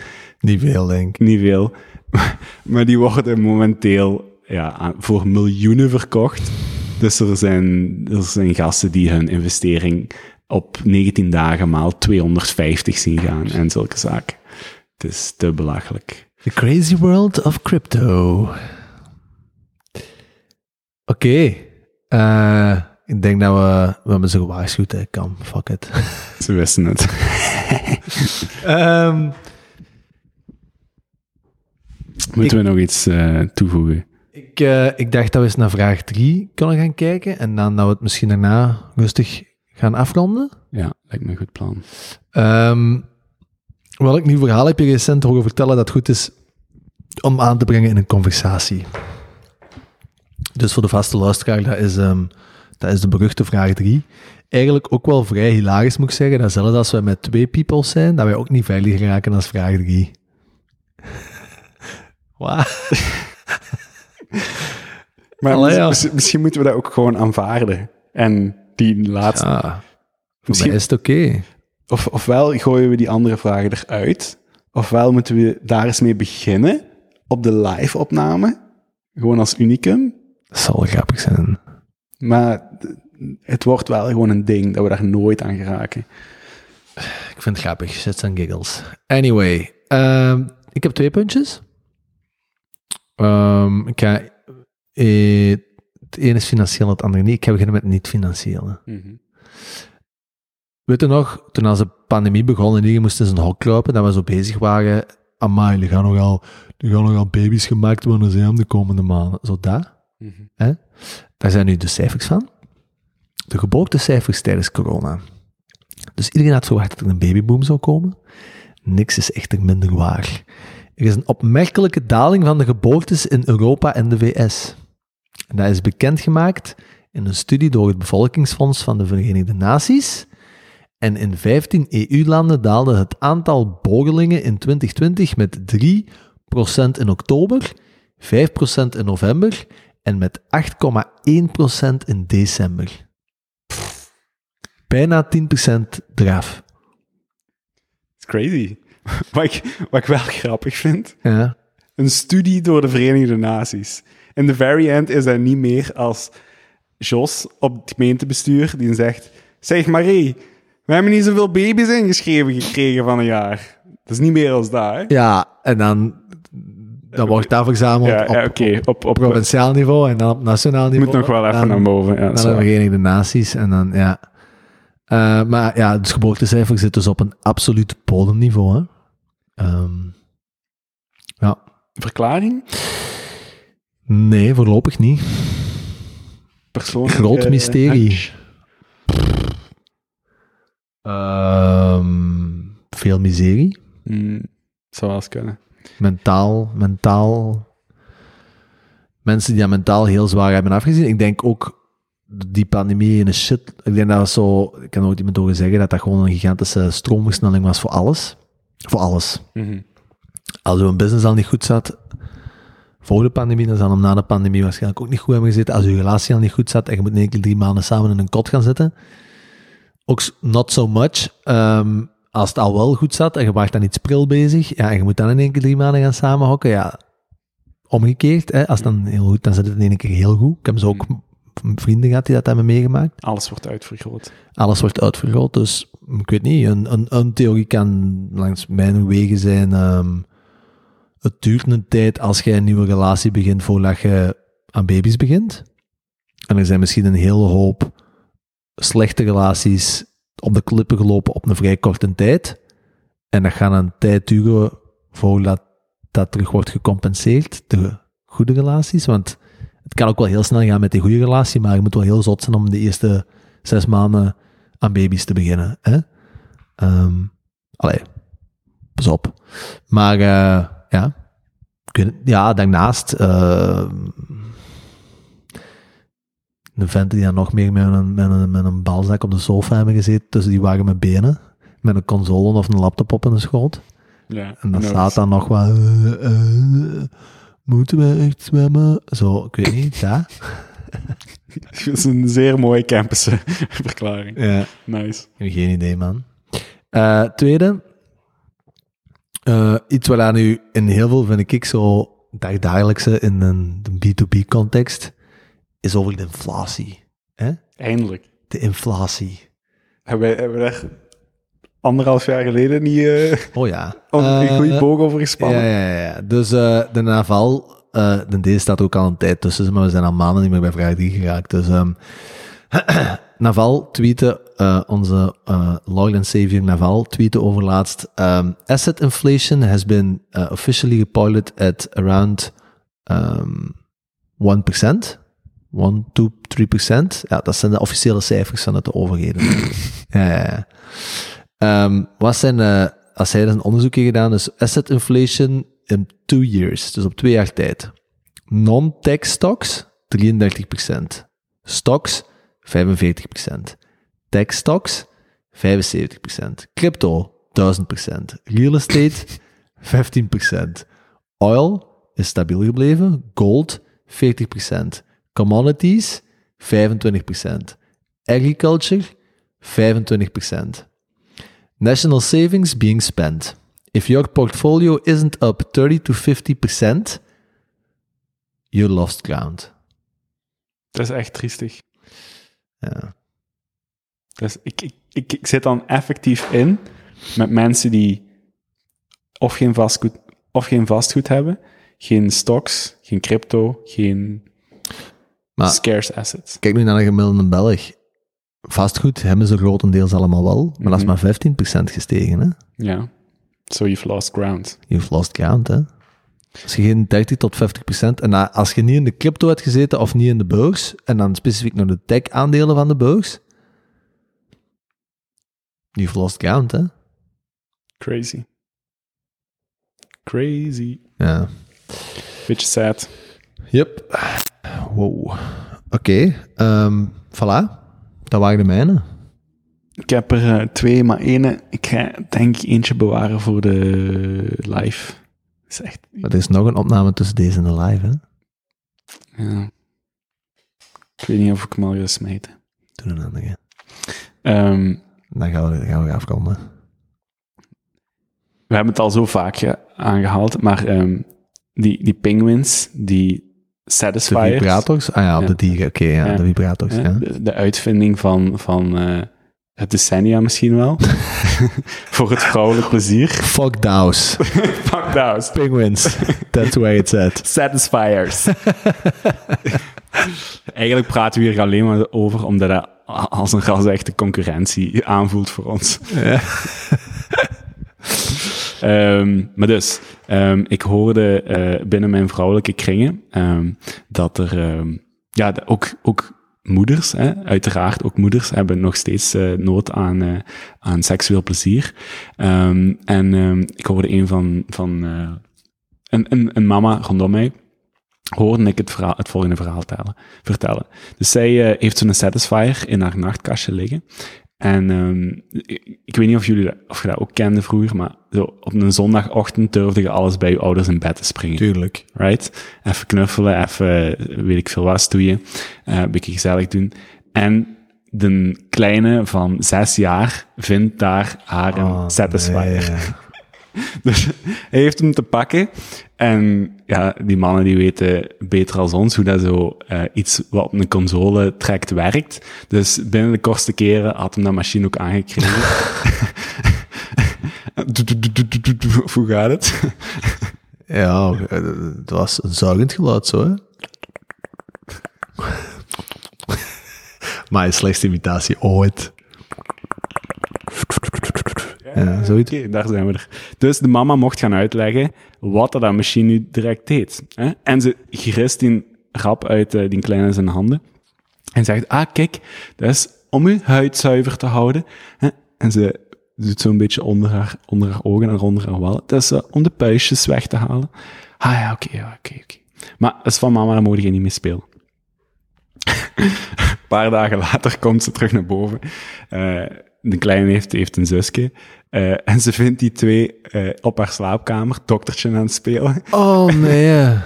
Niet veel, denk ik. Niet veel. Maar die worden momenteel ja, voor miljoenen verkocht. Dus er zijn, er zijn gasten die hun investering op 19 dagen maal 250 zien gaan en zulke zaken. Het is te belachelijk. The crazy world of crypto. Oké. eh, ik denk dat we... We hebben ze gewaarschuwd, hè. Kan. Fuck it. Ze wisten het. Ehm, Moeten we nog iets eh, toevoegen? ik, eh, ik dacht dat we eens naar vraag 3 kunnen gaan kijken. En dan dat we het misschien daarna rustig gaan afronden. Ja, lijkt me een goed plan. Ehm welk nieuw verhaal heb je recent horen vertellen dat goed is om aan te brengen in een conversatie? Dus voor de vaste luisteraar, dat is, ehm, dat is de beruchte vraag 3. Eigenlijk ook wel vrij hilarisch, moet ik zeggen. Dat zelfs als we met twee people zijn, dat wij ook niet veilig raken als vraag 3. Wauw. Maar Allee, ja. mis- misschien moeten we dat ook gewoon aanvaarden. En die laatste... Misschien- is het oké. Of, ofwel gooien we die andere vragen eruit, ofwel moeten we daar eens mee beginnen op de live-opname, gewoon als unicum. Dat zal wel grappig zijn. Maar het wordt wel gewoon een ding dat we daar nooit aan geraken. Ik vind het grappig. Shits en giggles. Anyway, ehm, ik heb twee puntjes. Ehm, ik ga, eh, het ene is financieel, het andere niet. Ik ga beginnen met niet-financiële. Weet je nog, toen als de pandemie begon en iedereen moest in zijn hok kruipen, dat we zo bezig waren, amai, er gaan nogal, er gaan nogal baby's gemaakt worden zijn de komende maanden. Zo dat. Hè? Daar zijn nu de cijfers van. De geboortecijfers tijdens corona. Dus iedereen had verwacht dat er een babyboom zou komen. Niks is echter minder waar. Er is een opmerkelijke daling van de geboortes in Europa en de VS. Dat is bekendgemaakt in een studie door het Bevolkingsfonds van de Verenigde Naties. En in 15 EU-landen daalde het aantal boorlingen in 2020 met 3% in oktober, 5% in november en met 8,1% in december. Bijna 10% draf. It's crazy. wat, ik, wat ik wel grappig vind, Ja. een studie door de Verenigde Naties. In de very end is dat niet meer als Jos op het gemeentebestuur die zegt, zeg Marie, we hebben niet zoveel baby's ingeschreven gekregen van een jaar. Dat is niet meer als hè? Ja, en dan, dan wordt dat verzameld Ja, op, ja, op Op, op, provinciaal niveau en dan op nationaal niveau. moet nog wel even dan, naar boven. Ja, dat Naar de. Verenigde Naties en dan, ja. Eh, maar ja, het geboortecijfer zit dus op een absoluut bodemniveau. Hè. Ehm, ja. Verklaring? Nee, voorlopig niet. Persoonlijk, Groot eh, mysterie. Ehm, veel miserie. Hmm, zou wel eens kunnen. Mentaal, mentaal. Mensen die dat mentaal heel zwaar hebben afgezien. Ik denk ook die pandemie in een shit. Ik denk dat zo. Ik kan nooit iemand horen zeggen dat dat gewoon een gigantische stroomversnelling was voor alles. Voor alles. Mhm. Als uw business al niet goed zat voor de pandemie, dan zal hem na de pandemie waarschijnlijk ook niet goed hebben gezeten. Als uw relatie al niet goed zat en je moet in één keer drie maanden samen in een kot gaan zitten. Ook not so much. Ehm, als het al wel goed zat en je waart dan iets pril bezig, ja, en je moet dan in één keer drie maanden gaan samenhokken, ja, omgekeerd, hè, als het dan heel goed, dan zit het in één keer heel goed. Ik heb zo ook vrienden gehad die dat hebben meegemaakt Alles wordt uitvergroot. alles wordt uitvergroot. Dus ik weet niet, een, een, een theorie kan langs mijn wegen zijn. ehm, het duurt een tijd als je een nieuwe relatie begint voordat je aan baby's begint. En er zijn misschien een hele hoop slechte relaties op de klippen gelopen op een vrij korte tijd. En dat gaat een tijd duren voor dat terug wordt gecompenseerd, de goede relaties. Want het kan ook wel heel snel gaan met die goede relatie, maar je moet wel heel zot zijn om de eerste zes maanden aan baby's te beginnen. Hè? Ehm, allee, pas op. Maar eh, ja, ja, daarnaast... eh, een vent die dan nog meer met een, met, een, met een balzak op de sofa hebben gezeten tussen die wagen met benen. Met een console of een laptop op in de schoot. Ja. En dan staat dan nog wat... eh, eh, moeten we echt zwemmen? Zo, ik weet niet, ja. Dat is een zeer mooie campus eh, verklaring. ja. Nice. Geen idee, man. Tweede, eh, iets wat aan nu in heel veel, vind ik, zo dagdagelijkse in een B2B-context, is over de inflatie. Hè? Eindelijk. De inflatie. Hebben we, hebben we daar anderhalf jaar geleden niet eh, Oh ja. een Eh, goede boog over gespannen? ja, ja, ja. Dus eh, de naval, de deze staat ook al een tijd tussen, maar we zijn al maanden niet meer bij vraag 3 geraakt. Dus ehm Naval tweette, eh, onze eh loyal and savior Naval tweette over laatst, ehm, asset inflation has been uh, officially reported at around um, 1%. 1, 2, 3%. Ja, dat zijn de officiële cijfers van het overheden. ja, ja, ja. Ehm, wat zijn, eh, als hij dus een onderzoekje gedaan, is asset inflation in two years, dus op twee jaar tijd. Non-tech stocks, 33%. Stocks, 45%. Tech stocks, 75%. Crypto, 1000%. Real estate, 15%. Oil is stabiel gebleven. Gold, 40%. Commodities, 25%. Agriculture, 25%. National savings being spent. If your portfolio isn't up 30 to 50%, you lost ground. Dat is echt triestig. Ja. Dus ik, ik, ik, ik zit dan effectief in met mensen die of geen vastgoed, of geen vastgoed hebben, geen stocks, geen crypto, geen Maar scarce assets. kijk nu naar de gemiddelde Belg. Vastgoed hebben ze grotendeels allemaal wel, maar dat is maar 15% gestegen. Hè? Ja. So you've lost ground. You've lost ground, hè. Als je geen 30 tot 50% en als je niet in de crypto hebt gezeten of niet in de beurs, en dan specifiek naar de tech-aandelen van de beurs, you've lost ground, hè. Crazy. Crazy. Ja. Beetje sad. Yep. Wow. Oké, ehm, voilà. Dat waren de mijne. Ik heb er eh, twee, maar ene, ik ga denk ik eentje bewaren voor de live. Dat is echt, Maar er is nog een opname tussen deze en de live, hè. ja. Ik weet niet of ik hem al ga smijten. Doe een andere. Ehm, Dan gaan we, gaan we afkomen. we hebben het al zo vaak ge- aangehaald, maar ehm, die, die penguins, die De satisfiers, vibrators? Ah ja, op Ja. de dieren. Oké, ja, Ja. de vibrators, ja. de, de uitvinding van, van eh, het decennia misschien wel, voor het vrouwelijk plezier. Fuck DAO's. Fuck those. Penguins. That's where it's at. Satisfiers. Eigenlijk praten we hier alleen maar over omdat dat als een ras-echte concurrentie aanvoelt voor ons. Ehm, maar dus, ehm, ik hoorde eh, binnen mijn vrouwelijke kringen ehm, dat er ja, ook, ook moeders, hè, uiteraard ook moeders, hebben nog steeds eh, nood aan, eh, aan seksueel plezier. En ik hoorde een van, van een, een, een mama rondom mij, hoorde ik het, verhaal, het volgende verhaal tellen, vertellen. Dus zij heeft zo'n satisfier in haar nachtkastje liggen. En ehm, ik, ik weet niet of jullie dat, of je dat ook kende vroeger, maar zo op een zondagochtend durfde je alles bij je ouders in bed te springen. Tuurlijk. Right? Even knuffelen, even weet ik veel wat stoeien, eh, een beetje gezellig doen. En de kleine van zes jaar vindt daar haar een Oh, satisfier. nee. Dus hij heeft hem te pakken. En ja, die mannen die weten beter als ons hoe dat zo eh, iets wat op een console trekt werkt. Dus binnen de kortste keren had hem dat machine ook aangekregen. Hoe gaat het? Ja, eh, het was een zuigend geluid zo, hè. Maar je slechtste imitatie ooit. Ja, zoiets. Oké, daar zijn we er. Dus de mama mocht gaan uitleggen wat dat, machine nu direct deed. Hè? En ze grist die rap uit eh, die kleine zijn handen. En zegt, ah kijk, dat is om uw huid zuiver te houden. Hè? En ze doet zo'n beetje onder haar, onder haar ogen en onder haar wal. Dat is eh, om de puistjes weg te halen. Ah ja, oké, oké, oké. Maar dat is van mama, daar mogen je niet mee spelen. Een paar dagen later komt ze terug naar boven. Eh, de kleine heeft, heeft een zusje. Eh, en ze vindt die twee eh, op haar slaapkamer doktertje aan het spelen. Oh, nee.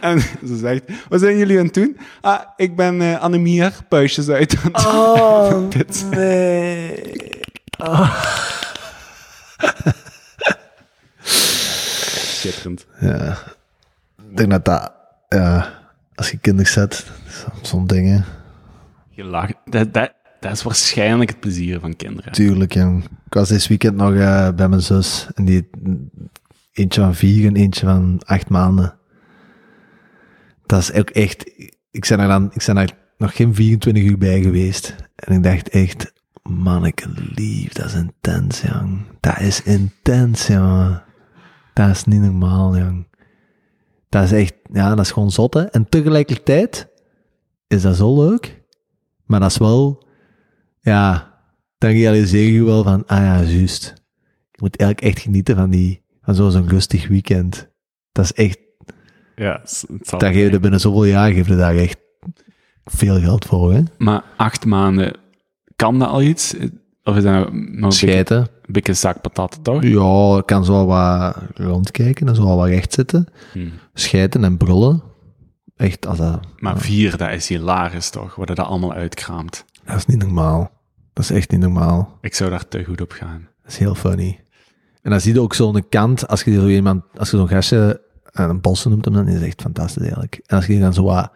En ze zegt, wat zijn jullie aan het doen? Ah, ik ben eh Annemie haar puistjes uit aan het Oh, Pit. nee. Schitterend. Ja. Ik denk dat dat, ja, als je kinderen zet, zo- zo'n dingen. Je lacht. Dat, dat, dat is waarschijnlijk het plezier van kinderen. Tuurlijk, jong. Ik was dit weekend nog eh, bij mijn zus. En die eentje van vier en eentje van acht maanden. Dat is ook echt... Ik ben er dan... Ik ben er nog geen 24 uur bij geweest. En ik dacht echt... Manneke lief, dat is intens, jong. Dat is intens, jongen. Dat is niet normaal, jong. Dat is echt... Ja, dat is gewoon zot. En tegelijkertijd is dat zo leuk. Maar dat is wel... Ja, dan realiseer je wel van, ah ja, juist. Je moet eigenlijk echt genieten van, die, van zo- zo'n rustig weekend. Dat is echt, Ja, het daar geef je binnen zoveel jaar geef je daar echt veel geld voor, hè. Maar acht maanden, kan dat al iets? Of is dat nog een beetje, Schijten. een beetje zak patat, toch? Ja, ik kan zo wat rondkijken en zo wat recht zitten. Hmm. Schijten en brullen. Echt, als dat, Maar vier, dat is hilarisch, toch? Worden dat allemaal uitkraamt. dat is niet normaal. Dat is echt niet normaal. Ik zou daar te goed op gaan. Dat is heel funny. En dan zie je ook zo'n kant, als je zo iemand, als je zo'n gastje, eh, een bossen noemt hem dan, is echt fantastisch eigenlijk. En als je die dan zo wat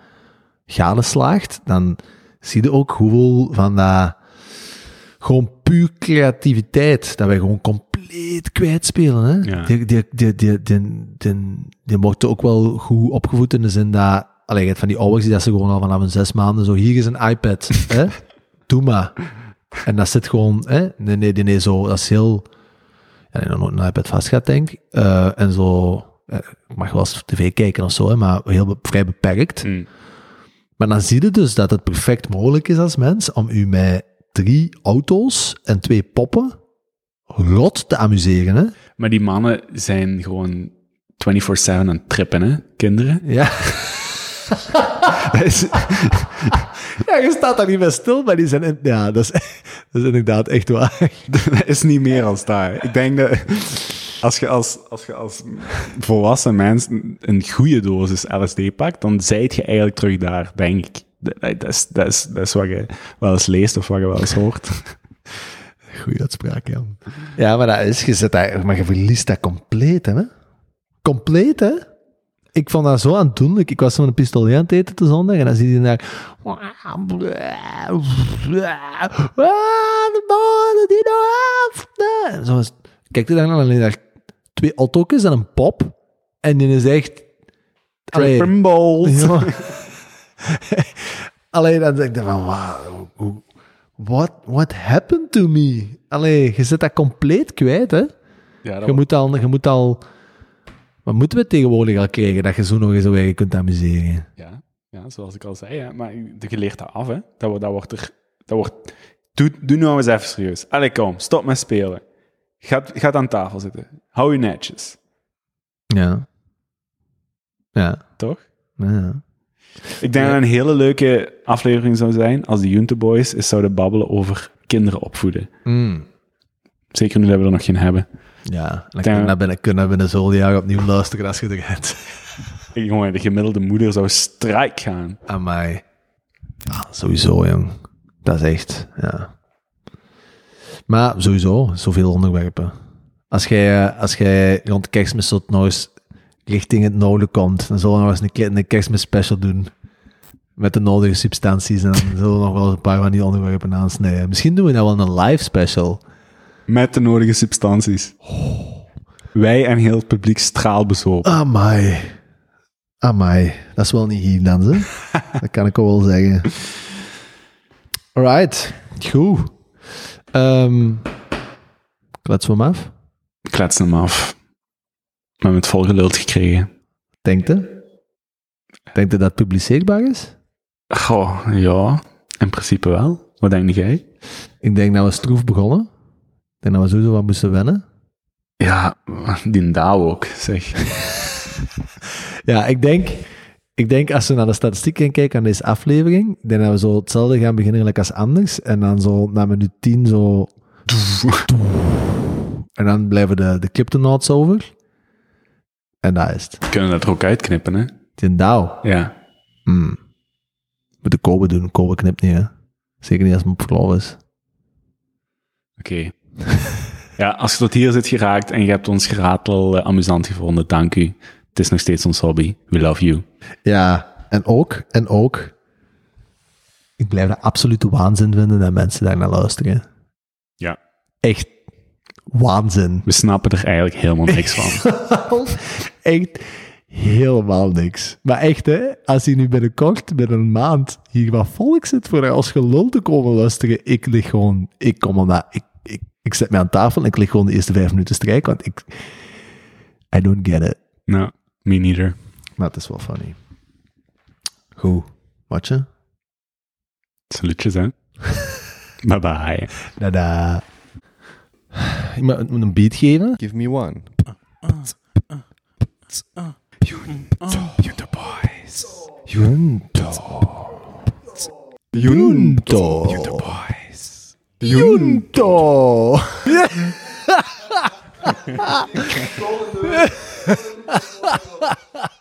gadeslaagt, dan zie je ook hoeveel van dat, gewoon puur creativiteit, dat wij gewoon compleet kwijtspelen. Hè? Ja. Die, die, die, die, die, die, die wordt ook wel goed opgevoed in de zin dat, allee, je hebt van die ouders die dat ze gewoon al vanaf een zes maanden, zo hier is een iPad, hè? doe maar. En dat zit gewoon, hè? Nee, nee, nee, nee, zo, dat is heel, ja, ik heb nooit iPad vast gehad, denk ik. Eh, en zo, eh, ik mag wel eens tv kijken of zo, hè, maar heel be- vrij beperkt. Hmm. Maar dan zie je dus dat het perfect mogelijk is als mens om u met drie auto's en twee poppen rot te amuseren, hè? Maar die mannen zijn gewoon 24-7 aan het trippen, hè? Kinderen. Ja. Is- ja, je staat daar niet bij stil, maar die zijn... in- ja, dat is, dat is inderdaad echt waar. dat is niet meer als daar. Ik denk dat als je als, als, je als volwassen mens een goede dosis LSD pakt, dan zijt je eigenlijk terug daar, denk ik. Dat, dat, is, dat, is, dat is wat je wel eens leest of wat je wel eens hoort. Goeie uitspraak, ja. Ja, maar dat is, je zit daar, maar je verliest dat compleet, hè? Compleet, hè? Ik vond dat zo aandoenlijk. Ik was zo'n pistolet aan het eten te zondag en dan zie je daar... De banden die nog af. Zo kijk je daar naar en daar twee auto's en een pop. En die is echt... Allee, ja. Alleen dan denk ik van, wow, what, what happened to me? Allee, je zit dat compleet kwijt, hè? Ja, dat Je moet al, je moet al, wat moeten we tegenwoordig al krijgen, dat je zo nog eens eigen kunt amuseren? Ja, ja, zoals ik al zei, hè. maar je leert dat af, hè. Dat, dat wordt er... Dat wordt, doe, doe nou eens even serieus. Allee, kom, stop met spelen. Ga, ga aan tafel zitten. Hou je netjes. Ja. Ja. Toch? ja. Ik denk dat een hele leuke aflevering zou zijn als de Junte Boys eens zouden babbelen over kinderen opvoeden. Mm. Zeker nu dat we er nog geen hebben. Ja, dan kunnen we binnen, kunnen binnen zo'n jaar opnieuw luisteren als je er hebt. Jongen, de gemiddelde moeder zou strijk gaan. Aan mij. Ah, sowieso, jong. Dat is echt, ja. Maar sowieso, zoveel onderwerpen. Als jij, eh, als jij rond kerstmis tot eens richting het noorden komt, dan zullen we nog eens een, keer een kerstmis special doen. Met de nodige substanties. En dan zullen we nog wel een paar van die onderwerpen aansnijden. Misschien doen we nou wel een live special. Met de nodige substanties. Wij en heel het publiek straalbezopen. Amai. Amai. Dat is wel niet hier dan, hè? dat kan ik wel zeggen. Alright. Goed. Ehm, Kletsen we hem af? Kletsen hem af. We hebben het volgeluld gekregen. Denkt je? Denkt je dat het publiceerbaar is? Goh, ja. In principe wel. Wat denk jij? Ik denk dat we stroef begonnen. Denk dat we sowieso wat moesten wennen. Ja, die Douw ook, zeg. Ja, ik denk, ik denk als we naar de statistieken kijken aan deze aflevering, denk dat we zo hetzelfde gaan beginnen gelijk als anders. En dan zo na minuut 10 zo... En dan blijven de, de Cliptonauts over. En dat is het. We kunnen dat er ook uitknippen, hè? Die Douw. Ja. Hmm. Moet de Kobe doen. Kobe knipt niet, hè. Zeker niet als het op verlof is. Oké. ja, als je tot hier zit geraakt en je hebt ons geratel eh, amusant gevonden, dank u. Het is nog steeds ons hobby. We love you. Ja, en ook, en ook, ik blijf dat absolute waanzin vinden dat mensen daar naar luisteren. Ja. Echt waanzin. We snappen er eigenlijk helemaal niks van. echt helemaal niks. Maar echt, hè, als hij nu binnenkort, binnen een maand, hier wat volk zit voor als gelul te komen luisteren, ik lig gewoon, ik kom omdat, ik, ik, zet mij aan tafel en ik lig gewoon de eerste vijf minuten strijken, want ik, I don't get it. nou, me neither. Maar het is wel funny. Goed. Watje? Salutjes, hè? bye bye. Dada. Ik moet een beat geven. Give me one. You the boys. Junto. Junto. Junto. Boys. Junto.